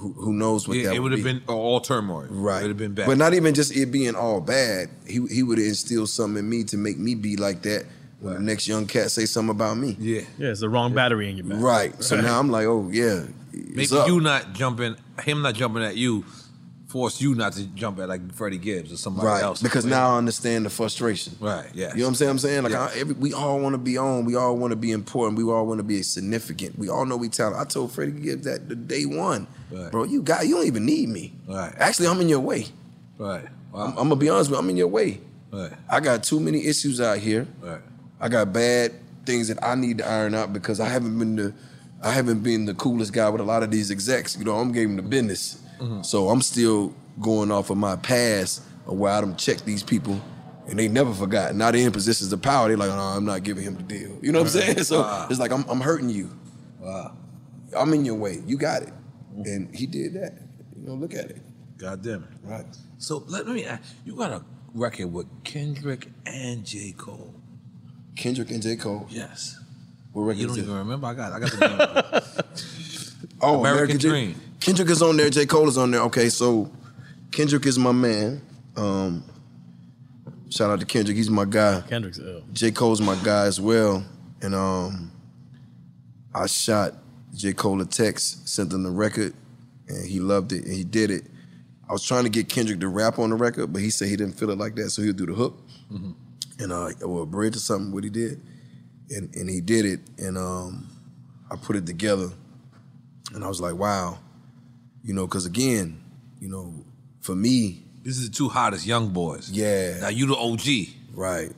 Speaker 4: who, who knows what
Speaker 3: Yeah,
Speaker 4: that
Speaker 3: it
Speaker 4: would
Speaker 3: would have
Speaker 4: be.
Speaker 3: been all turmoil.
Speaker 4: Right.
Speaker 3: It would have been bad.
Speaker 4: But not even just it being all bad. He he would have instilled something in me to make me be like that when the next young cat say something about me.
Speaker 3: Yeah.
Speaker 2: Yeah, it's the wrong battery in your back.
Speaker 4: Right. So now I'm like, oh yeah.
Speaker 3: Maybe
Speaker 4: up.
Speaker 3: you not jumping, him not jumping at you, forced you not to jump at like Freddie Gibbs or somebody
Speaker 4: right.
Speaker 3: else.
Speaker 4: Because now I understand the frustration.
Speaker 3: Right. Yeah.
Speaker 4: You know what I'm saying? I'm saying like
Speaker 3: Yeah.
Speaker 4: I, every, we all want to be on. We all want to be important. We all want to be significant. We all know we talented. I told Freddie Gibbs that the day one,
Speaker 3: Right.
Speaker 4: bro. You got you don't even need me.
Speaker 3: Right.
Speaker 4: Actually, I'm in your way.
Speaker 3: Right.
Speaker 4: I'm, I'm gonna be honest with you. I'm in your way.
Speaker 3: Right.
Speaker 4: I got too many issues out here.
Speaker 3: Right.
Speaker 4: I got bad things that I need to iron out because I haven't been the I haven't been the coolest guy with a lot of these execs. You know, I'm giving the business.
Speaker 3: Mhm.
Speaker 4: So I'm still going off of my past of where I done checked these people and they never forgot. Now they're in positions of power. They're like, no, I'm not giving him the deal. You know what I'm saying? So
Speaker 3: Wow.
Speaker 4: it's like I'm, I'm hurting you.
Speaker 3: Wow.
Speaker 4: I'm in your way. You got it. And he did that. You know, look at it.
Speaker 3: God damn it.
Speaker 4: Right.
Speaker 3: So let me ask you got a record with Kendrick and J. Cole.
Speaker 4: Kendrick and J. Cole.
Speaker 3: Yes.
Speaker 4: What record
Speaker 3: You don't even remember? I got I got the
Speaker 4: Oh,
Speaker 3: American
Speaker 4: American, Dream.
Speaker 3: Dream.
Speaker 4: Kendrick is on there. J. Cole is on there. Okay, so Kendrick is my man. Um, shout out to Kendrick. He's my guy.
Speaker 2: Kendrick's ill.
Speaker 4: J. Cole's my guy as well. And um, I shot J. Cole a text, sent him the record, and he loved it and he did it. I was trying to get Kendrick to rap on the record, but he said he didn't feel it like that, so he'll do the hook and uh, or a bridge or something. What he did, and and he did it, and um, I put it together, and I was like, wow, you know, because again, you know, for me,
Speaker 3: This is the two hottest young boys.
Speaker 4: yeah,
Speaker 3: Now you the OG.
Speaker 4: right,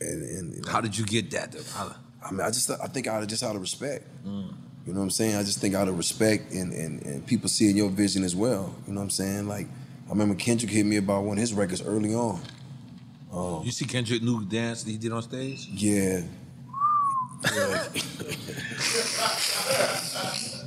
Speaker 4: and, and
Speaker 3: How did you get that? Though? How-
Speaker 4: I mean, I just I think out of just out of respect.
Speaker 3: Mm.
Speaker 4: You know what I'm saying? I just think out of respect and, and, and people seeing your vision as well. You know what I'm saying? Like I remember Kendrick hit me about one of his records early on. Um,
Speaker 3: You see Kendrick new dance that he did on stage?
Speaker 4: yeah.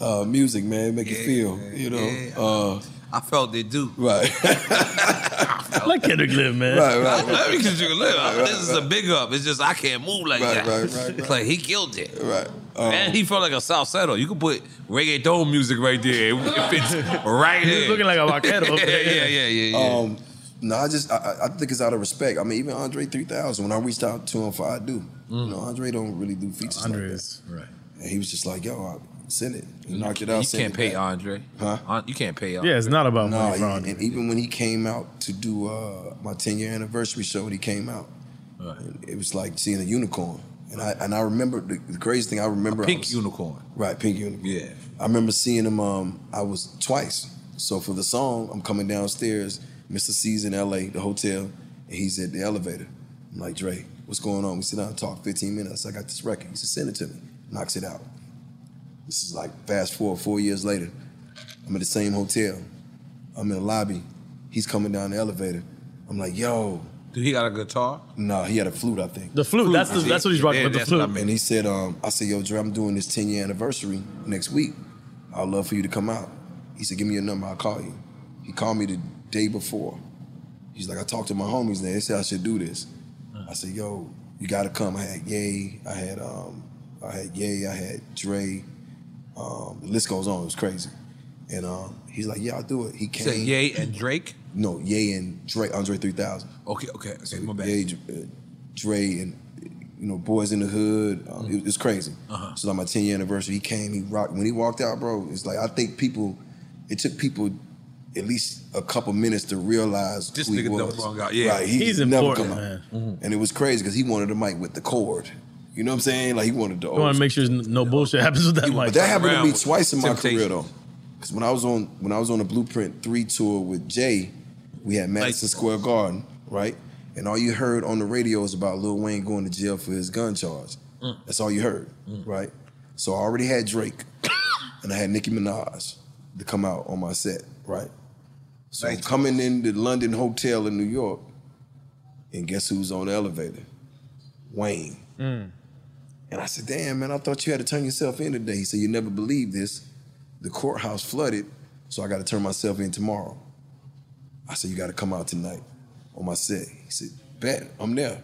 Speaker 4: uh, music, man, make you feel. You know.
Speaker 3: yeah.
Speaker 4: Uh,
Speaker 3: I felt they do.
Speaker 4: right.
Speaker 2: Let Kendrick live, man.
Speaker 4: Right, right,
Speaker 3: I love Kendrick live.
Speaker 4: Right,
Speaker 3: this is a big up. It's just I can't move like
Speaker 4: Right,
Speaker 3: that.
Speaker 4: right, right, right.
Speaker 3: Like he killed it.
Speaker 4: Right. Um,
Speaker 3: and he felt like a South Settler. You could put reggaeton music right there. It fits right
Speaker 2: He's
Speaker 3: in.
Speaker 2: looking like a vaquero.
Speaker 3: yeah, yeah, yeah, yeah, yeah.
Speaker 4: Um, no, I just I, I- I think it's out of respect. I mean, even Andre 3000, when I reached out to him for I do, you know, Andre don't really do features
Speaker 2: Andre
Speaker 4: like
Speaker 2: is right.
Speaker 4: And he was just like, yo, I send it. He knocked it
Speaker 3: You
Speaker 4: out. sent
Speaker 3: can't
Speaker 4: it
Speaker 3: pay
Speaker 4: back.
Speaker 3: Andre.
Speaker 4: Huh?
Speaker 3: You can't pay Andre.
Speaker 2: Yeah, it's not about
Speaker 4: No,
Speaker 2: money for
Speaker 4: and,
Speaker 2: Andre.
Speaker 4: and even when he came out to do uh, my 10 year anniversary show, when he came out, and it was like seeing a unicorn. And I and I remember the, the crazy thing. I remember I
Speaker 3: Pink
Speaker 4: was-
Speaker 3: unicorn.
Speaker 4: Right, pink unicorn.
Speaker 3: Yeah.
Speaker 4: I remember seeing him. Um, I was twice. So for the song, I'm coming downstairs. Mr. C's in L.A. the hotel, and he's at the elevator. I'm like, Dre, what's going on? We sit down and talk 15 minutes. I got this record. He said, send it to me. Knocks it out. This is like fast forward four years later. I'm at the same hotel. I'm in the lobby. He's coming down the elevator. I'm like, yo.
Speaker 3: Do he got a guitar?
Speaker 4: No, he had a flute, I think.
Speaker 2: The flute, that's the, that's what he's rocking with the flute.
Speaker 4: And he said, um, I said, yo, Dre, I'm doing this 10 year anniversary next week. I'd love for you to come out. He said, give me your number, I'll call you. He called me the day before. He's like, I talked to my homies there. They said I should do this. I said, yo, you gotta come. I had Ye, I had um, I had Ye, I had Dre. Um, the list goes on, it was crazy. And um, he's like, yeah, I'll do it. He came.
Speaker 3: said Ye and Drake?
Speaker 4: No, Ye and Dre, Andre 3000.
Speaker 3: Okay, okay, okay, my bad.
Speaker 4: Ye, uh, Dre, and you know, Boyz n da Hood. Um, it, it was crazy.
Speaker 3: Uh-huh.
Speaker 4: So like my 10 year anniversary, he came. He rocked. When he walked out, bro, it's like I think people. It took people at least a couple minutes to realize
Speaker 3: This
Speaker 4: who he
Speaker 3: nigga done
Speaker 4: was.
Speaker 3: brung out- yeah.
Speaker 4: right. He
Speaker 2: He's
Speaker 4: never
Speaker 2: important,
Speaker 4: come out.
Speaker 2: man.
Speaker 3: Mm-hmm.
Speaker 4: And it was crazy because he wanted a mic with the cord. You know what I'm saying? Like he wanted the.
Speaker 2: You want to make sure no bullshit happens with that mic.
Speaker 4: but that happened to me twice in my
Speaker 3: Temptation.
Speaker 4: career though. Because when I was on when I was on the Blueprint Three tour with Jay, we had Madison Square Garden, right? and all you heard on the radio is about Lil Wayne going to jail for his gun charge.
Speaker 3: Mm.
Speaker 4: That's all you heard, right? So I already had Drake, and I had Nicki Minaj to come out on my set, right? So I'm coming in the London hotel in New York, and guess who's on the elevator? Wayne.
Speaker 2: Mm.
Speaker 4: And I said, damn, man, I thought you had to turn yourself in today. He said, you never believe this. The courthouse flooded, so I got to turn myself in tomorrow. I said, you got to come out tonight on my set. He said, bet, I'm there.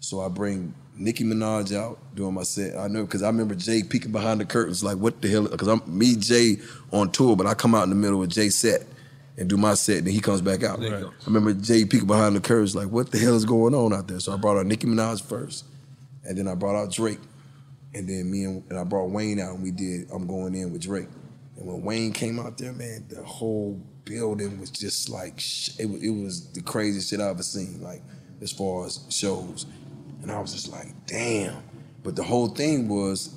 Speaker 4: So I bring Nicki Minaj out doing my set. I know because I remember Jay peeking behind the curtains, like, what the hell? Because I'm me, Jay on tour, but I come out in the middle of Jay's set and do my set, and then he comes back out.
Speaker 3: You
Speaker 4: I remember Jay peeking behind the curtains, like, what the hell is going on out there? So I brought out Nicki Minaj first, and then I brought out Drake, and then me and, and I brought Wayne out, and we did I'm Going In with Drake. And when Wayne came out there, man, the whole building was just like, sh- it, wa- it was the craziest shit I ever seen, like, as far as shows. And I was just like, damn. But the whole thing was,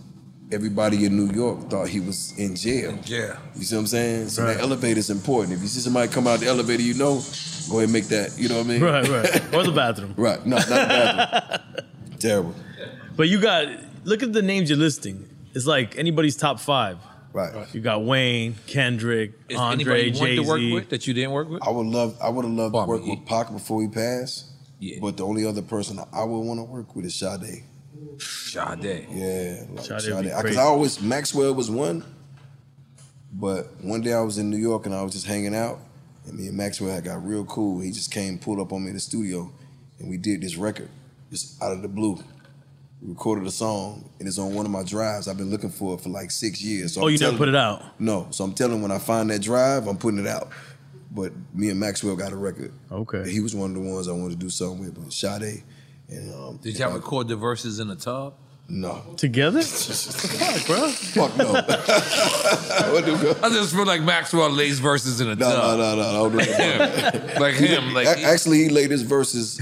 Speaker 4: everybody in New York thought he was in jail.
Speaker 3: Yeah.
Speaker 4: You see what I'm saying? So that elevator is important. If you see somebody come out the elevator, you know, go ahead and make that. You know what I mean?
Speaker 2: Right, right. Or the bathroom.
Speaker 4: right. No, not the bathroom. Terrible.
Speaker 2: But you got look at the names you're listing. It's like anybody's top five.
Speaker 4: Right.
Speaker 2: You got Wayne, Kendrick,
Speaker 3: Is
Speaker 2: Andre,
Speaker 3: anybody you want
Speaker 2: Jay
Speaker 3: to work
Speaker 2: Z.
Speaker 3: with that you didn't work with?
Speaker 4: I would love. I would have loved to work with Pac before he passed.
Speaker 3: Yeah.
Speaker 4: But the only other person I would want to work with is Sade.
Speaker 3: Sade.
Speaker 4: Yeah, like
Speaker 2: Sade
Speaker 4: Sade.
Speaker 2: would be
Speaker 4: Because
Speaker 2: great.
Speaker 4: I always Maxwell was one. But one day I was in New York and I was just hanging out, and me and Maxwell had got real cool. He just came, pulled up on me in the studio, and we did this record just out of the blue. We recorded a song, and it's on one of my drives. I've been looking for it for like six years. So
Speaker 2: Oh,
Speaker 4: I'm
Speaker 2: you never
Speaker 4: telling-
Speaker 2: put it out?
Speaker 4: No. So I'm telling him when I find that drive, I'm putting it out. But me and Maxwell got a record.
Speaker 2: Okay.
Speaker 4: He was one of the ones I wanted to do something with, but Sade. And um,
Speaker 3: Did y'all record the verses in the tub?
Speaker 4: No.
Speaker 2: Together? Fuck, bro.
Speaker 4: Fuck no.
Speaker 3: I just feel like Maxwell lays verses in the
Speaker 4: No,
Speaker 3: tub.
Speaker 4: no, no, no. I don't know about
Speaker 3: like him, like
Speaker 4: actually, he laid his verses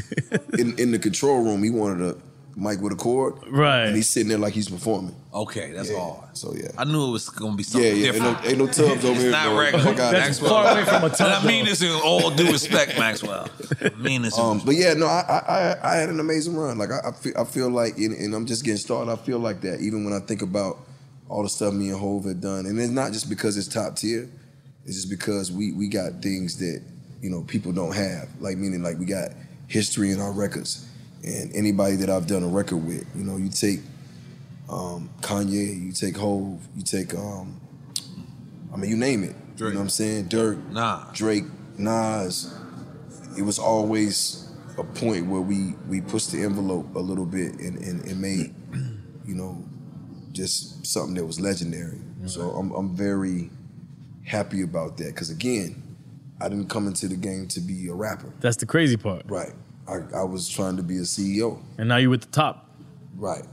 Speaker 4: in, in the control room. He wanted a mic with a cord,
Speaker 2: right?
Speaker 4: And he's sitting there like he's performing.
Speaker 3: Okay, that's
Speaker 4: Yeah.
Speaker 3: hard.
Speaker 4: So yeah,
Speaker 3: I knew it was gonna be
Speaker 4: yeah,
Speaker 3: something
Speaker 4: yeah. Ain't
Speaker 3: different.
Speaker 4: no, ain't no tubs over
Speaker 3: it's
Speaker 4: here.
Speaker 3: not
Speaker 4: bro.
Speaker 3: regular.
Speaker 4: Fuck out of
Speaker 3: That's
Speaker 4: here.
Speaker 3: far away from a tub. And I mean this in all due respect, Maxwell. I mean this.
Speaker 4: Um, but yeah, no, I, I I I had an amazing run. Like I, I feel I feel like, and, and I'm just getting started. I feel like that. Even when I think about all the stuff me and Hov had done, and it's not just because it's top tier. It's just because we we got things that you know people don't have. Like meaning like we got history in our records, and anybody that I've done a record with, you know, you take um, Kanye, you take Hov, you take um, I mean, you name it. You know what I'm saying? Dirk,
Speaker 3: Nah.
Speaker 4: Drake, Nas. It was always a point where we we pushed the envelope a little bit and, and, and made, you know, just something that was legendary. So I'm I'm very happy about that because again, I didn't come into the game to be a rapper.
Speaker 2: That's the crazy part.
Speaker 4: Right. I, I was trying to be a CEO.
Speaker 2: And now you're at the top.
Speaker 4: Right.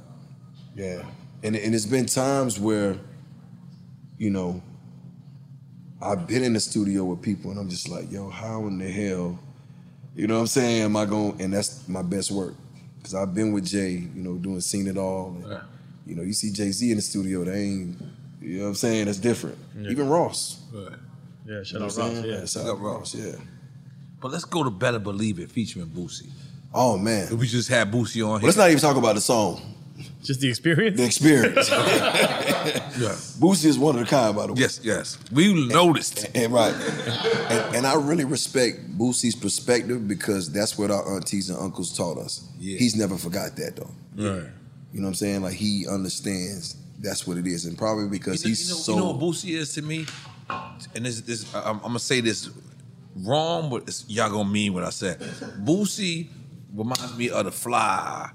Speaker 4: Yeah. And and it's been times where, you know, I've been in the studio with people and I'm just like, yo, how in the hell, you know what I'm saying? Am I going? And that's my best work because I've been with Jay, you know, doing seen it all. And, You know, you see Jay Z in the studio, they ain't, you know what I'm saying? That's different. Even Ross.
Speaker 2: Yeah, shout
Speaker 4: You know
Speaker 2: out Ross. Yeah.
Speaker 4: Yeah, shout out Ross. Yeah.
Speaker 3: But let's go to Better Believe It featuring Boosie.
Speaker 4: Oh man.
Speaker 3: We just had Boosie on
Speaker 4: But
Speaker 3: here.
Speaker 4: let's not even talk about the song.
Speaker 2: Just the experience?
Speaker 4: The experience.
Speaker 3: yeah.
Speaker 4: Boosie is one of the kind, by the way.
Speaker 3: Yes, yes. We noticed.
Speaker 4: And, right. And, and I really respect Boosie's perspective because that's what our aunties and uncles taught us.
Speaker 3: Yeah.
Speaker 4: He's never forgot that though.
Speaker 2: Right.
Speaker 4: You know what I'm saying? Like he understands that's what it is. And probably because
Speaker 3: you know,
Speaker 4: he's
Speaker 3: you know,
Speaker 4: so
Speaker 3: you know what Boosie is to me, and this, this I'm, I'm gonna say this wrong, but y'all gonna mean what I said. Boosie reminds me of the fly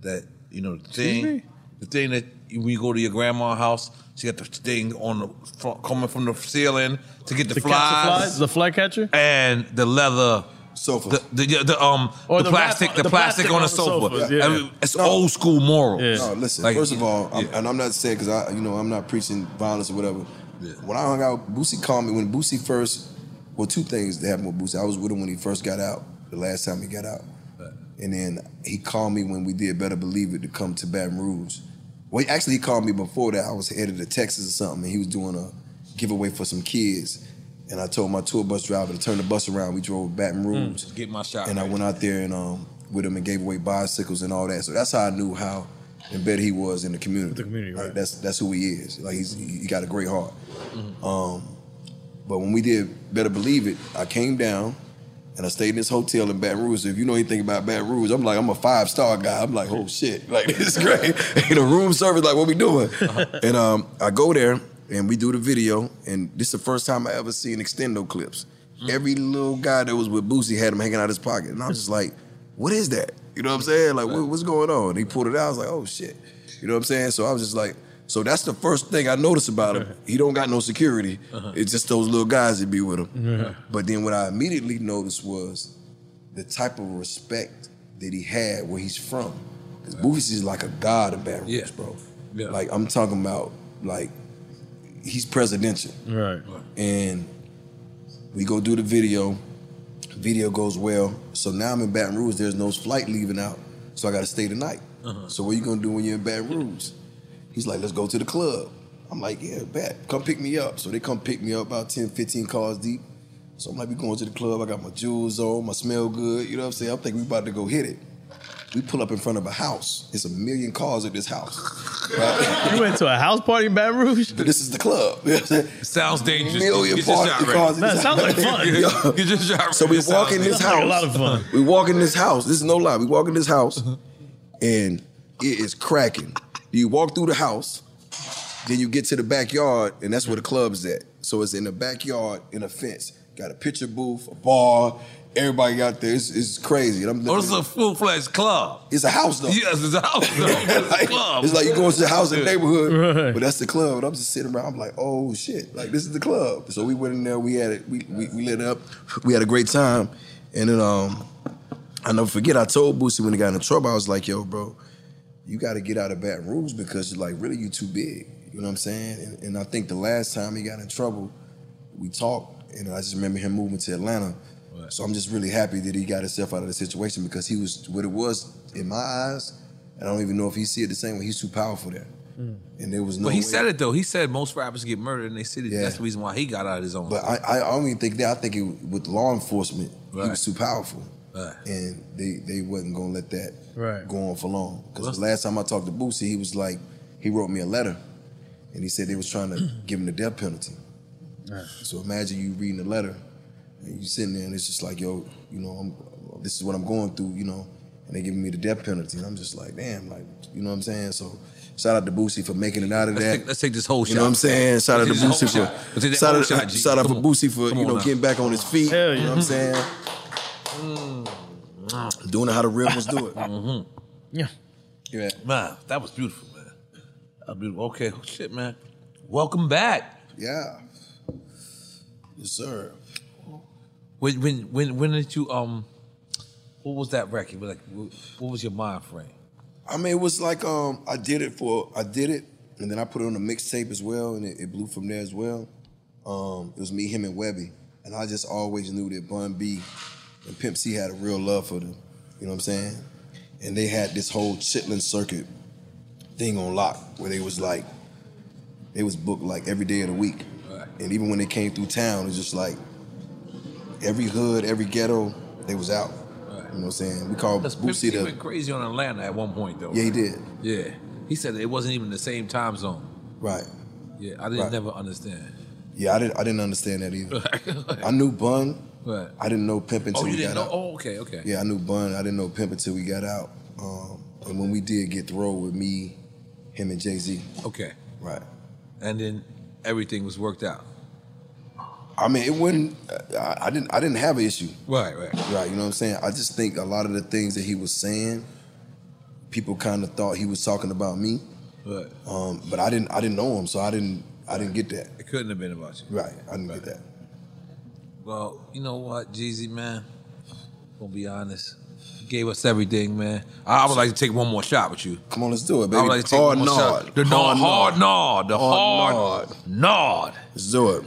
Speaker 3: that you know the thing, the thing that when you go to your grandma's house, she got the thing on the front, coming from the ceiling to get the,
Speaker 2: To catch the
Speaker 3: flies,
Speaker 2: flies? The fly catcher?
Speaker 3: and the leather.
Speaker 4: Sofa.
Speaker 3: The, the, yeah, the um
Speaker 2: Or
Speaker 3: the,
Speaker 2: the
Speaker 3: plastic
Speaker 2: wrap-
Speaker 3: the,
Speaker 2: the
Speaker 3: plastic,
Speaker 2: plastic
Speaker 3: on the
Speaker 2: on the
Speaker 3: sofa.
Speaker 2: sofas, yeah.
Speaker 3: I mean, it's old school morals.
Speaker 4: No, listen.
Speaker 3: Like,
Speaker 4: first of all, I'm,
Speaker 3: yeah.
Speaker 4: and I'm not saying because I, you know, I'm not preaching violence or whatever. When I hung out, Boosie called me when Boosie first. Well, two things that happened with Boosie. I was with him when he first got out. The last time he got out, and then he called me when we did Better Believe It to come to Baton Rouge. Well, he- actually, he called me before that. I was headed to Texas or something, and he was doing a giveaway for some kids. and I told my tour bus driver to turn the bus around. We drove Baton Rouge,
Speaker 3: Get my shot.
Speaker 4: and I went out there and um, with him and gave away bicycles and all that. So that's how I knew how embedded he was in the community. The community, right? That's that's who he is. Like he's he got a great heart. Um, but when we did Better Believe It, I came down and I stayed in this hotel in Baton Rouge. So if you know anything about Baton Rouge, I'm like, I'm a five star guy. I'm like, oh shit, like this is great. you know, room service, like what we doing? And um, I go there and we do the video, and this is the first time I ever seen extendo clips. Every little guy that was with Boosie had him hanging out his pocket, and I was just like, what is that? You know what I'm saying? Like, what, what's going on? And he pulled it out. I was like, oh shit. You know what I'm saying? So I was just like, so that's the first thing I noticed about him. He don't got no security. Uh-huh. It's just those little guys that be with him.
Speaker 10: Yeah.
Speaker 4: But then what I immediately noticed was the type of respect that he had where he's from. Because Boosie is like a god in Baton Rouge, bro. Like I'm talking about, like he's presidential.
Speaker 2: Right.
Speaker 4: And we go do the video. Video goes well. So now I'm in Baton Rouge. There's no flight leaving out. So I got to stay the night. Uh-huh. So what you gonna do when you're in Baton Rouge? He's like, let's go to the club. I'm like, yeah, bet. Come pick me up. So they come pick me up about 10, 15 cars deep. So I'm like, we going to the club. I got my jewels on, my smell good. You know what I'm saying? I'm thinking we about to go hit it. We pull up in front of a house. It's a million cars at this house. Right?
Speaker 2: You went to a house party in Baton Rouge?
Speaker 4: But This is the club.
Speaker 3: Sounds dangerous.
Speaker 4: Million
Speaker 3: Get
Speaker 4: party
Speaker 3: shot
Speaker 4: cars at
Speaker 2: That
Speaker 4: this
Speaker 2: sounds
Speaker 4: house.
Speaker 2: like fun.
Speaker 3: Get your shot
Speaker 4: So we
Speaker 3: It
Speaker 4: walk in this
Speaker 3: dangerous.
Speaker 4: house.
Speaker 2: like a lot of fun.
Speaker 4: We walk in this house. This is no lie. We walk in this house, and it is cracking. You walk through the house, then you get to the backyard, and that's where the club's at. So it's in the backyard, in a fence. Got a picture booth, a bar. Everybody got there. It's, it's crazy. And I'm
Speaker 3: Oh, this is a full fledged club.
Speaker 4: It's a house though.
Speaker 3: Yes, it's a house. though. It's a
Speaker 4: Like,
Speaker 3: club.
Speaker 4: It's like you going to the house in the neighborhood,
Speaker 2: Right.
Speaker 4: but that's the club. And I'm just sitting around. I'm like, oh shit, like this is the club. So we went in there. We had it. We, we we lit up. We had a great time. And then um, I never forget. I told Boosie when he got in trouble. I was like, yo, bro, you got to get out of Baton Rouge because like really you're too big. You know what I'm saying? And, and I think the last time he got in trouble, we talked, and I just remember him moving to Atlanta. So I'm just really happy that he got himself out of the situation because he was what it was in my eyes. And I don't even know if he see it the same way. He's too powerful there, hmm. and there was no.
Speaker 3: But he
Speaker 4: way-
Speaker 3: said it though. He said most rappers get murdered in their city.
Speaker 4: Yeah.
Speaker 3: That's the reason why he got out of his own.
Speaker 4: But I, I, I don't even think that. I think it, with law enforcement, he was too powerful,
Speaker 3: Right.
Speaker 4: and they they wasn't gonna let that
Speaker 2: Right.
Speaker 4: go on for long. Because the last time I talked to Boosie, he was like, he wrote me a letter, and he said they was trying to give him the death penalty. So imagine you reading the letter, and you sitting there, and it's just like, yo, you know, I'm, this is what I'm going through, you know, and they giving me the death penalty, and I'm just like, damn, like, you know what I'm saying? So. Shout out to Boosie for making it out of
Speaker 3: Let's
Speaker 4: that.
Speaker 3: take- let's take this whole shit.
Speaker 4: You know what I'm saying? Shout out to
Speaker 3: Let's
Speaker 4: Boosie for
Speaker 3: shot. Let's
Speaker 4: shout out,
Speaker 3: shot,
Speaker 4: shout out for. Boosie for you know
Speaker 3: now.
Speaker 4: getting back on his feet.
Speaker 2: Hell
Speaker 4: You know what I'm saying? Doing it how the real ones do it.
Speaker 3: Mhm.
Speaker 2: Yeah.
Speaker 4: Yeah.
Speaker 3: Man, that was beautiful, man. That was beautiful. Okay, oh, shit, man. Welcome back.
Speaker 4: Yeah. Yes, sir.
Speaker 3: When when when when did you um? What was that record? Like, what what was your mind frame?
Speaker 4: I mean, it was like um, I did it for I did it, and then I put it on a mixtape as well, and it, it blew from there as well. Um, it was me, him, and Webbie, and I just always knew that Bun B and Pimp C had a real love for them. You know what I'm saying? And they had this whole Chitlin circuit thing on lock, where they was like, they was booked like every day of the week, and even when they came through town, it was just like every hood, every ghetto, they was out. You know what I'm saying? We call
Speaker 3: Because Pimp
Speaker 4: Boosie
Speaker 3: C
Speaker 4: the
Speaker 3: went crazy on Atlanta at one point, though.
Speaker 4: Yeah, he did.
Speaker 3: Yeah, he said it wasn't even the same time zone.
Speaker 4: Right.
Speaker 3: Yeah, I didn't
Speaker 4: Right.
Speaker 3: never understand.
Speaker 4: Yeah, I didn't. I didn't understand that either. I knew Bun.
Speaker 3: Right.
Speaker 4: I didn't know Pimp until
Speaker 3: Oh, you
Speaker 4: we
Speaker 3: didn't
Speaker 4: got
Speaker 3: know?
Speaker 4: out.
Speaker 3: Oh, okay, okay.
Speaker 4: Yeah, I knew Bun. I didn't know Pimp until we got out. Um, and when we did get the role with me, him and Jay Z.
Speaker 3: Okay.
Speaker 4: Right.
Speaker 3: And then everything was worked out.
Speaker 4: I mean, it wouldn't. I, I didn't. I didn't have an issue.
Speaker 3: Right, right.
Speaker 4: Right. You know what I'm saying? I just think a lot of the things that he was saying, people kind of thought he was talking about me.
Speaker 3: Right.
Speaker 4: Um, but I didn't. I didn't know him, so I didn't. I didn't get that.
Speaker 3: It couldn't have been about you.
Speaker 4: Right. I didn't get that.
Speaker 3: Well, you know what, Jeezy, man? Gonna be honest. You gave us everything, man. I, I would like to take one more shot with you.
Speaker 4: Come on, let's do it,
Speaker 3: I
Speaker 4: baby.
Speaker 3: would like to take
Speaker 4: Hard
Speaker 3: one more
Speaker 4: nod.
Speaker 3: shot. The
Speaker 4: Hard
Speaker 3: nod, hard
Speaker 4: nod.
Speaker 3: nod. The
Speaker 4: Hard
Speaker 3: hard, nod.
Speaker 4: Let's do it.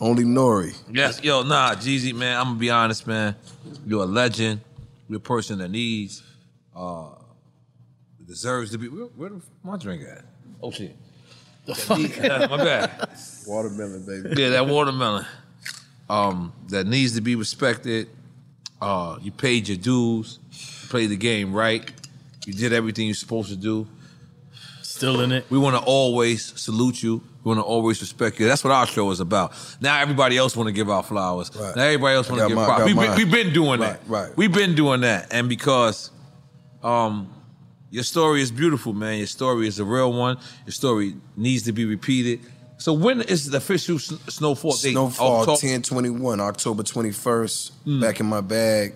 Speaker 4: Only Nori.
Speaker 3: Yes, yo, nah, Jeezy, man. I'm gonna be honest, man. You're a legend. You're a person that needs, uh, deserves to be. Where, where the, my drink at? Oh shit. My bad.
Speaker 4: Watermelon, baby.
Speaker 3: Yeah, that watermelon. Um, that needs to be respected. Uh, you paid your dues. You played the game right. You did everything you're supposed to do.
Speaker 2: Still in it.
Speaker 3: We want to always salute you. We want to always respect you. That's what our show is about. Now everybody else want to give out flowers.
Speaker 4: Right.
Speaker 3: Now everybody else want to give
Speaker 4: mine,
Speaker 3: props. We've been, we've been doing
Speaker 4: Right,
Speaker 3: that.
Speaker 4: right.
Speaker 3: We've been doing that, and because um, your story is beautiful, man. Your story is a real one. Your story needs to be repeated. So when is the official s- Snofall date?
Speaker 4: Snofall
Speaker 3: Off top-
Speaker 4: 1021, October 21st.
Speaker 3: Mm.
Speaker 4: Back in my bag.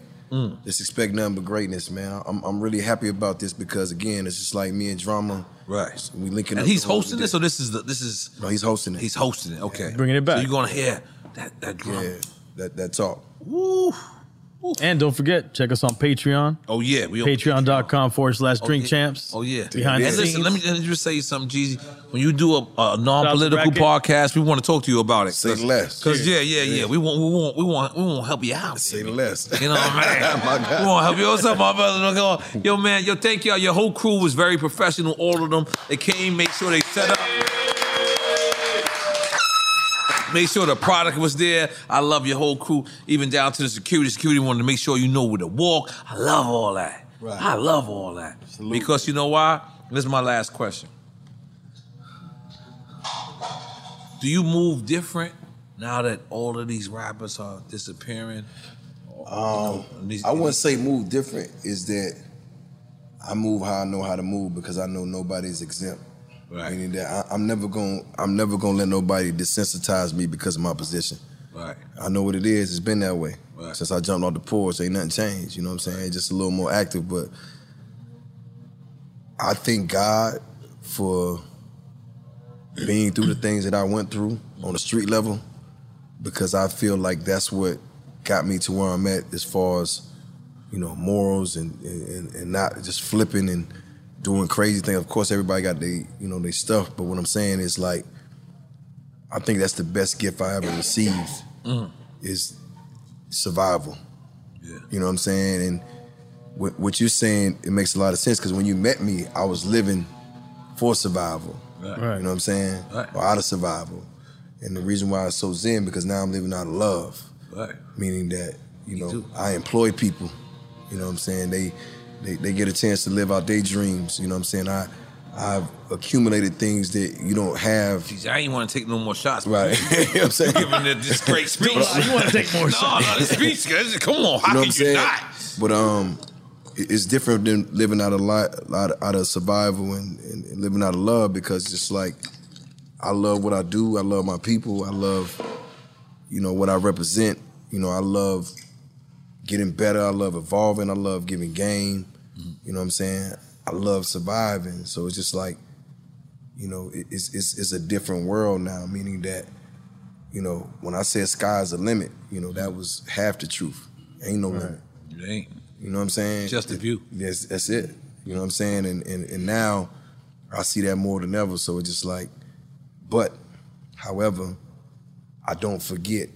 Speaker 4: Just expect nothing but greatness, man. I'm, I'm really happy about this because again, it's just like me and Drama.
Speaker 3: Right.
Speaker 4: We linking
Speaker 3: And
Speaker 4: up.
Speaker 3: he's
Speaker 4: doing what we
Speaker 3: hosting this,
Speaker 4: did.
Speaker 3: or this is the this is
Speaker 4: No, he's hosting it.
Speaker 3: he's hosting it. Okay,
Speaker 2: Bringing it back.
Speaker 3: So you're gonna hear that that drum.
Speaker 4: Yeah, that that talk.
Speaker 3: Woo.
Speaker 2: And don't forget, check us on Patreon.
Speaker 3: Oh yeah, we on
Speaker 2: Patreon.com forward slash oh, drink
Speaker 3: yeah.
Speaker 2: champs.
Speaker 3: Oh yeah.
Speaker 2: Behind
Speaker 3: and
Speaker 2: the
Speaker 3: listen,
Speaker 2: scenes.
Speaker 3: let me, let me just say something, Jeezy. When you do a, a non-political podcast, we want to talk to you about it.
Speaker 4: Say less.
Speaker 3: Because yeah, yeah, yeah, We want, we want, we want, we want to help you out.
Speaker 4: Say less.
Speaker 3: You know what I mean?
Speaker 4: My
Speaker 3: we want to help you. What's up, my brother? Look, oh, Yo, man, yo, thank y'all. Your whole crew was very professional. All of them. They came, made sure they set up. Make sure the product was there. I love your whole crew, even down to the security. Security wanted to make sure you know where to walk. I love all that.
Speaker 4: Right.
Speaker 3: I love all that. Because you know why? This is my last question. Do you move different now that all of these rappers are disappearing?
Speaker 4: Um,
Speaker 3: these-
Speaker 4: I wouldn't say move different. Is that I move how I know how to move because I know nobody's exempt.
Speaker 3: Right.
Speaker 4: Meaning that I, I'm never gonna I'm never gonna let nobody desensitize me because of my position.
Speaker 3: Right.
Speaker 4: I know what it is. It's been that way
Speaker 3: Right.
Speaker 4: since I jumped off the porch. Ain't nothing changed. You know what I'm saying? Just a little more active, but I thank God for being through the things that I went through on the street level because I feel like that's what got me to where I'm at as far as you know morals and and, and not just flipping and doing crazy things. Of course, everybody got they you know they stuff, but what I'm saying is like I think that's the best gift I ever received
Speaker 3: Mm.
Speaker 4: is survival. You know what I'm saying? And what, what you're saying, it makes a lot of sense because when you met me, I was living for survival.
Speaker 3: Right.
Speaker 4: You know what I'm saying?
Speaker 3: Right.
Speaker 4: Or out of survival. And the reason why it's so zen because now I'm living out of love.
Speaker 3: Right.
Speaker 4: Meaning that, you know, I employ people. You know what I'm saying? They, they they get a chance to live out their dreams. You know what I'm saying? I I've accumulated things that you don't have.
Speaker 3: Jeez, I ain't want to take no more shots.
Speaker 4: Right. you know what I'm saying?
Speaker 3: Giving it this great speech.
Speaker 4: You wanna take more
Speaker 3: no,
Speaker 4: shots.
Speaker 3: No, this speech, guys. Come on.
Speaker 4: You know
Speaker 3: How
Speaker 4: what I'm
Speaker 3: can you
Speaker 4: saying?
Speaker 3: not?
Speaker 4: But um, it's different than living out of li- out of, out of survival and, and, and living out of love because it's like I love what I do. I love my people. I love you know what I represent. You know, I love getting better. I love evolving. I love giving game. Mm-hmm. You know what I'm saying? I love surviving. So it's just like, you know, it- it's it's it's a different world now. Meaning that, you know, when I said sky's the limit, you know, that was half the truth. Ain't no limit.
Speaker 3: It ain't.
Speaker 4: You know what I'm saying?
Speaker 3: Just a view.
Speaker 4: Yes, that's it. You know what I'm saying? And, and and now I see that more than ever. So it's just like, but, however, I don't forget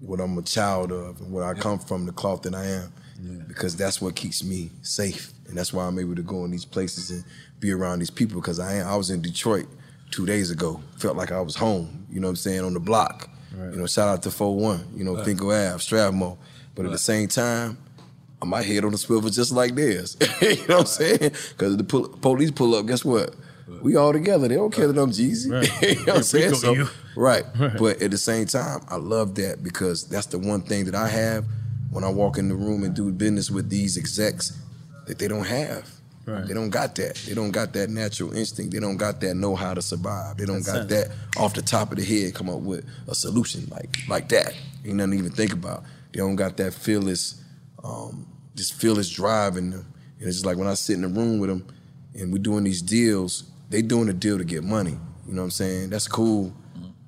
Speaker 4: what I'm a child of and what I come from, the cloth that I am, because that's what keeps me safe, and that's why I'm able to go in these places and be around these people. Because I am, I was in Detroit two days ago, felt like I was home. You know what I'm saying on the block. You know, shout out to 41. You know,
Speaker 3: Right.
Speaker 4: Fenkell Ave, Strathmore. But at the same time, my head on the swivel just like this. you know what I'm saying? Because the pull, police pull up, guess what? We all together. They don't care that I'm Jeezy.
Speaker 2: Right.
Speaker 4: you know what I'm saying? So, right.
Speaker 2: Right.
Speaker 4: But at the same time, I love that because that's the one thing that I have when I walk in the room and do business with these execs that they don't have.
Speaker 2: Right.
Speaker 4: They don't got that. They don't got that natural instinct. They don't got that know how to survive. They don't
Speaker 2: That's
Speaker 4: got
Speaker 2: it.
Speaker 4: that off the top of the head come up with a solution like like that. Ain't nothing to even think about. They don't got that fearless, um, just fearless drive in them. And it's just like when I sit in the room with them and we're doing these deals, they doing a deal to get money. You know what I'm saying? That's cool.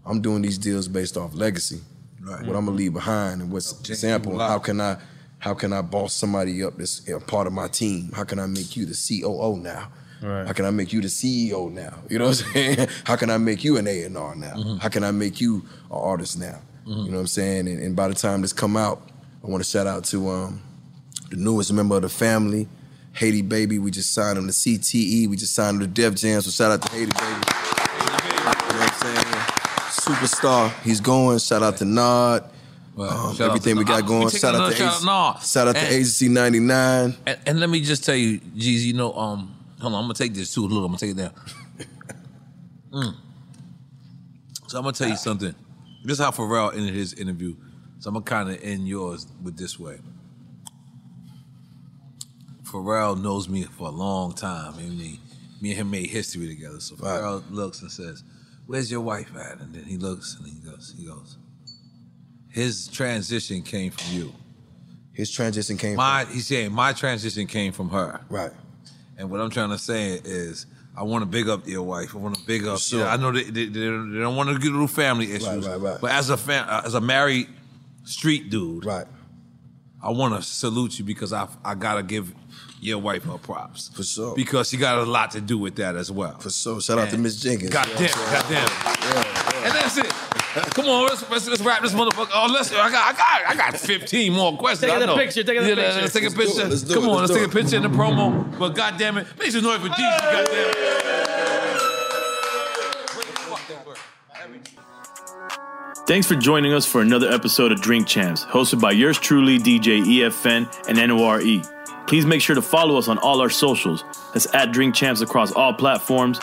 Speaker 4: I'm doing these deals based off legacy.
Speaker 3: Right.
Speaker 4: What I'm gonna leave behind and what's example. How can I how can I boss somebody up that's a part of my team? How can I make you the COO now?
Speaker 2: Right.
Speaker 4: How can I make you the CEO now? You know what I'm saying? How can I make you an A&R now?
Speaker 2: Mm-hmm.
Speaker 4: How can I make you an artist now? You know what I'm saying? And, and by the time this come out, I want to shout out to um, the newest member of the family, Haiti Babii. We just signed him to CTE. We just signed him to Def Jam. So shout out to Haiti Babii. superstar. He's going. Shout out to Nod. Um, everything
Speaker 3: to
Speaker 4: we got going. Shout out to
Speaker 3: shout
Speaker 4: Agency,
Speaker 3: out Nod.
Speaker 4: shout out to
Speaker 3: And-
Speaker 4: Agency 99.
Speaker 3: And, and let me just tell you, Jeezy, you know, um, hold on, I'm gonna take this too. Look, I'm gonna take it down. Mm. So I'm gonna tell you something. This is how Pharrell ended his interview. So I'm gonna kind of end yours with this way. Pharrell knows me for a long time. I mean, me and him made history together. So Pharrell looks and says, "Where's your wife at?" And then he looks and he goes, "He goes." His transition came from you.
Speaker 4: His transition came from
Speaker 3: my, He's saying my transition came from her.
Speaker 4: Right.
Speaker 3: And what I'm trying to say is, I want to big up your wife. I want to big up.
Speaker 4: sure.
Speaker 3: I know they, they, they don't want to get through family issues.
Speaker 4: right, right. right.
Speaker 3: But as a fam, as a married street dude,
Speaker 4: right.
Speaker 3: I want to salute you because I I gotta give your wife her props
Speaker 4: for sure
Speaker 3: because she got a lot to do with that as well. For
Speaker 4: sure. Shout out to Miss Jenkins.
Speaker 3: God damn, it. God damn. It. And that's it. Come on, let's, let's, let's wrap this motherfucker. Oh, let's. I got, I got, I got 15 more questions.
Speaker 2: Take
Speaker 3: a
Speaker 2: picture, take a
Speaker 3: yeah,
Speaker 2: picture.
Speaker 3: Let's take a
Speaker 2: Let's do it,
Speaker 3: picture.
Speaker 2: let's do
Speaker 3: Come
Speaker 2: it,
Speaker 3: on,
Speaker 2: let's
Speaker 3: let's take a picture in the promo. But goddamn it, make some noise for Jeezy. Goddamn. It!
Speaker 2: Thanks for joining us for another episode of Drink Champs, hosted by yours truly, DJ EFN and NORE. Please make sure to follow us on all our socials. That's at Drink Champs across all platforms,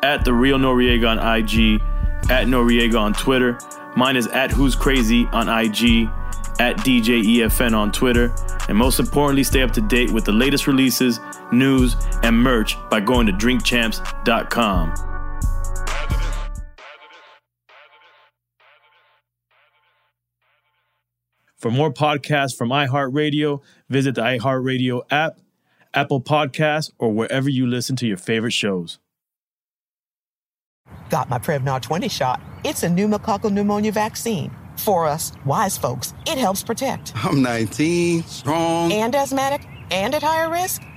Speaker 2: at The Real Noriega on IG, at Noriega on Twitter. Mine is at Who's Crazy on IG, at DJ EFN on Twitter. And most importantly, stay up to date with the latest releases, news, and merch by going to drinkchamps.com. For more podcasts from iHeartRadio, visit the iHeartRadio app, Apple Podcasts, or wherever you listen to your favorite shows.
Speaker 11: Got my Prevnar 20 shot. It's a pneumococcal pneumonia vaccine. For us, wise folks, it helps protect.
Speaker 12: I'm 19, strong.
Speaker 11: And asthmatic and at higher risk?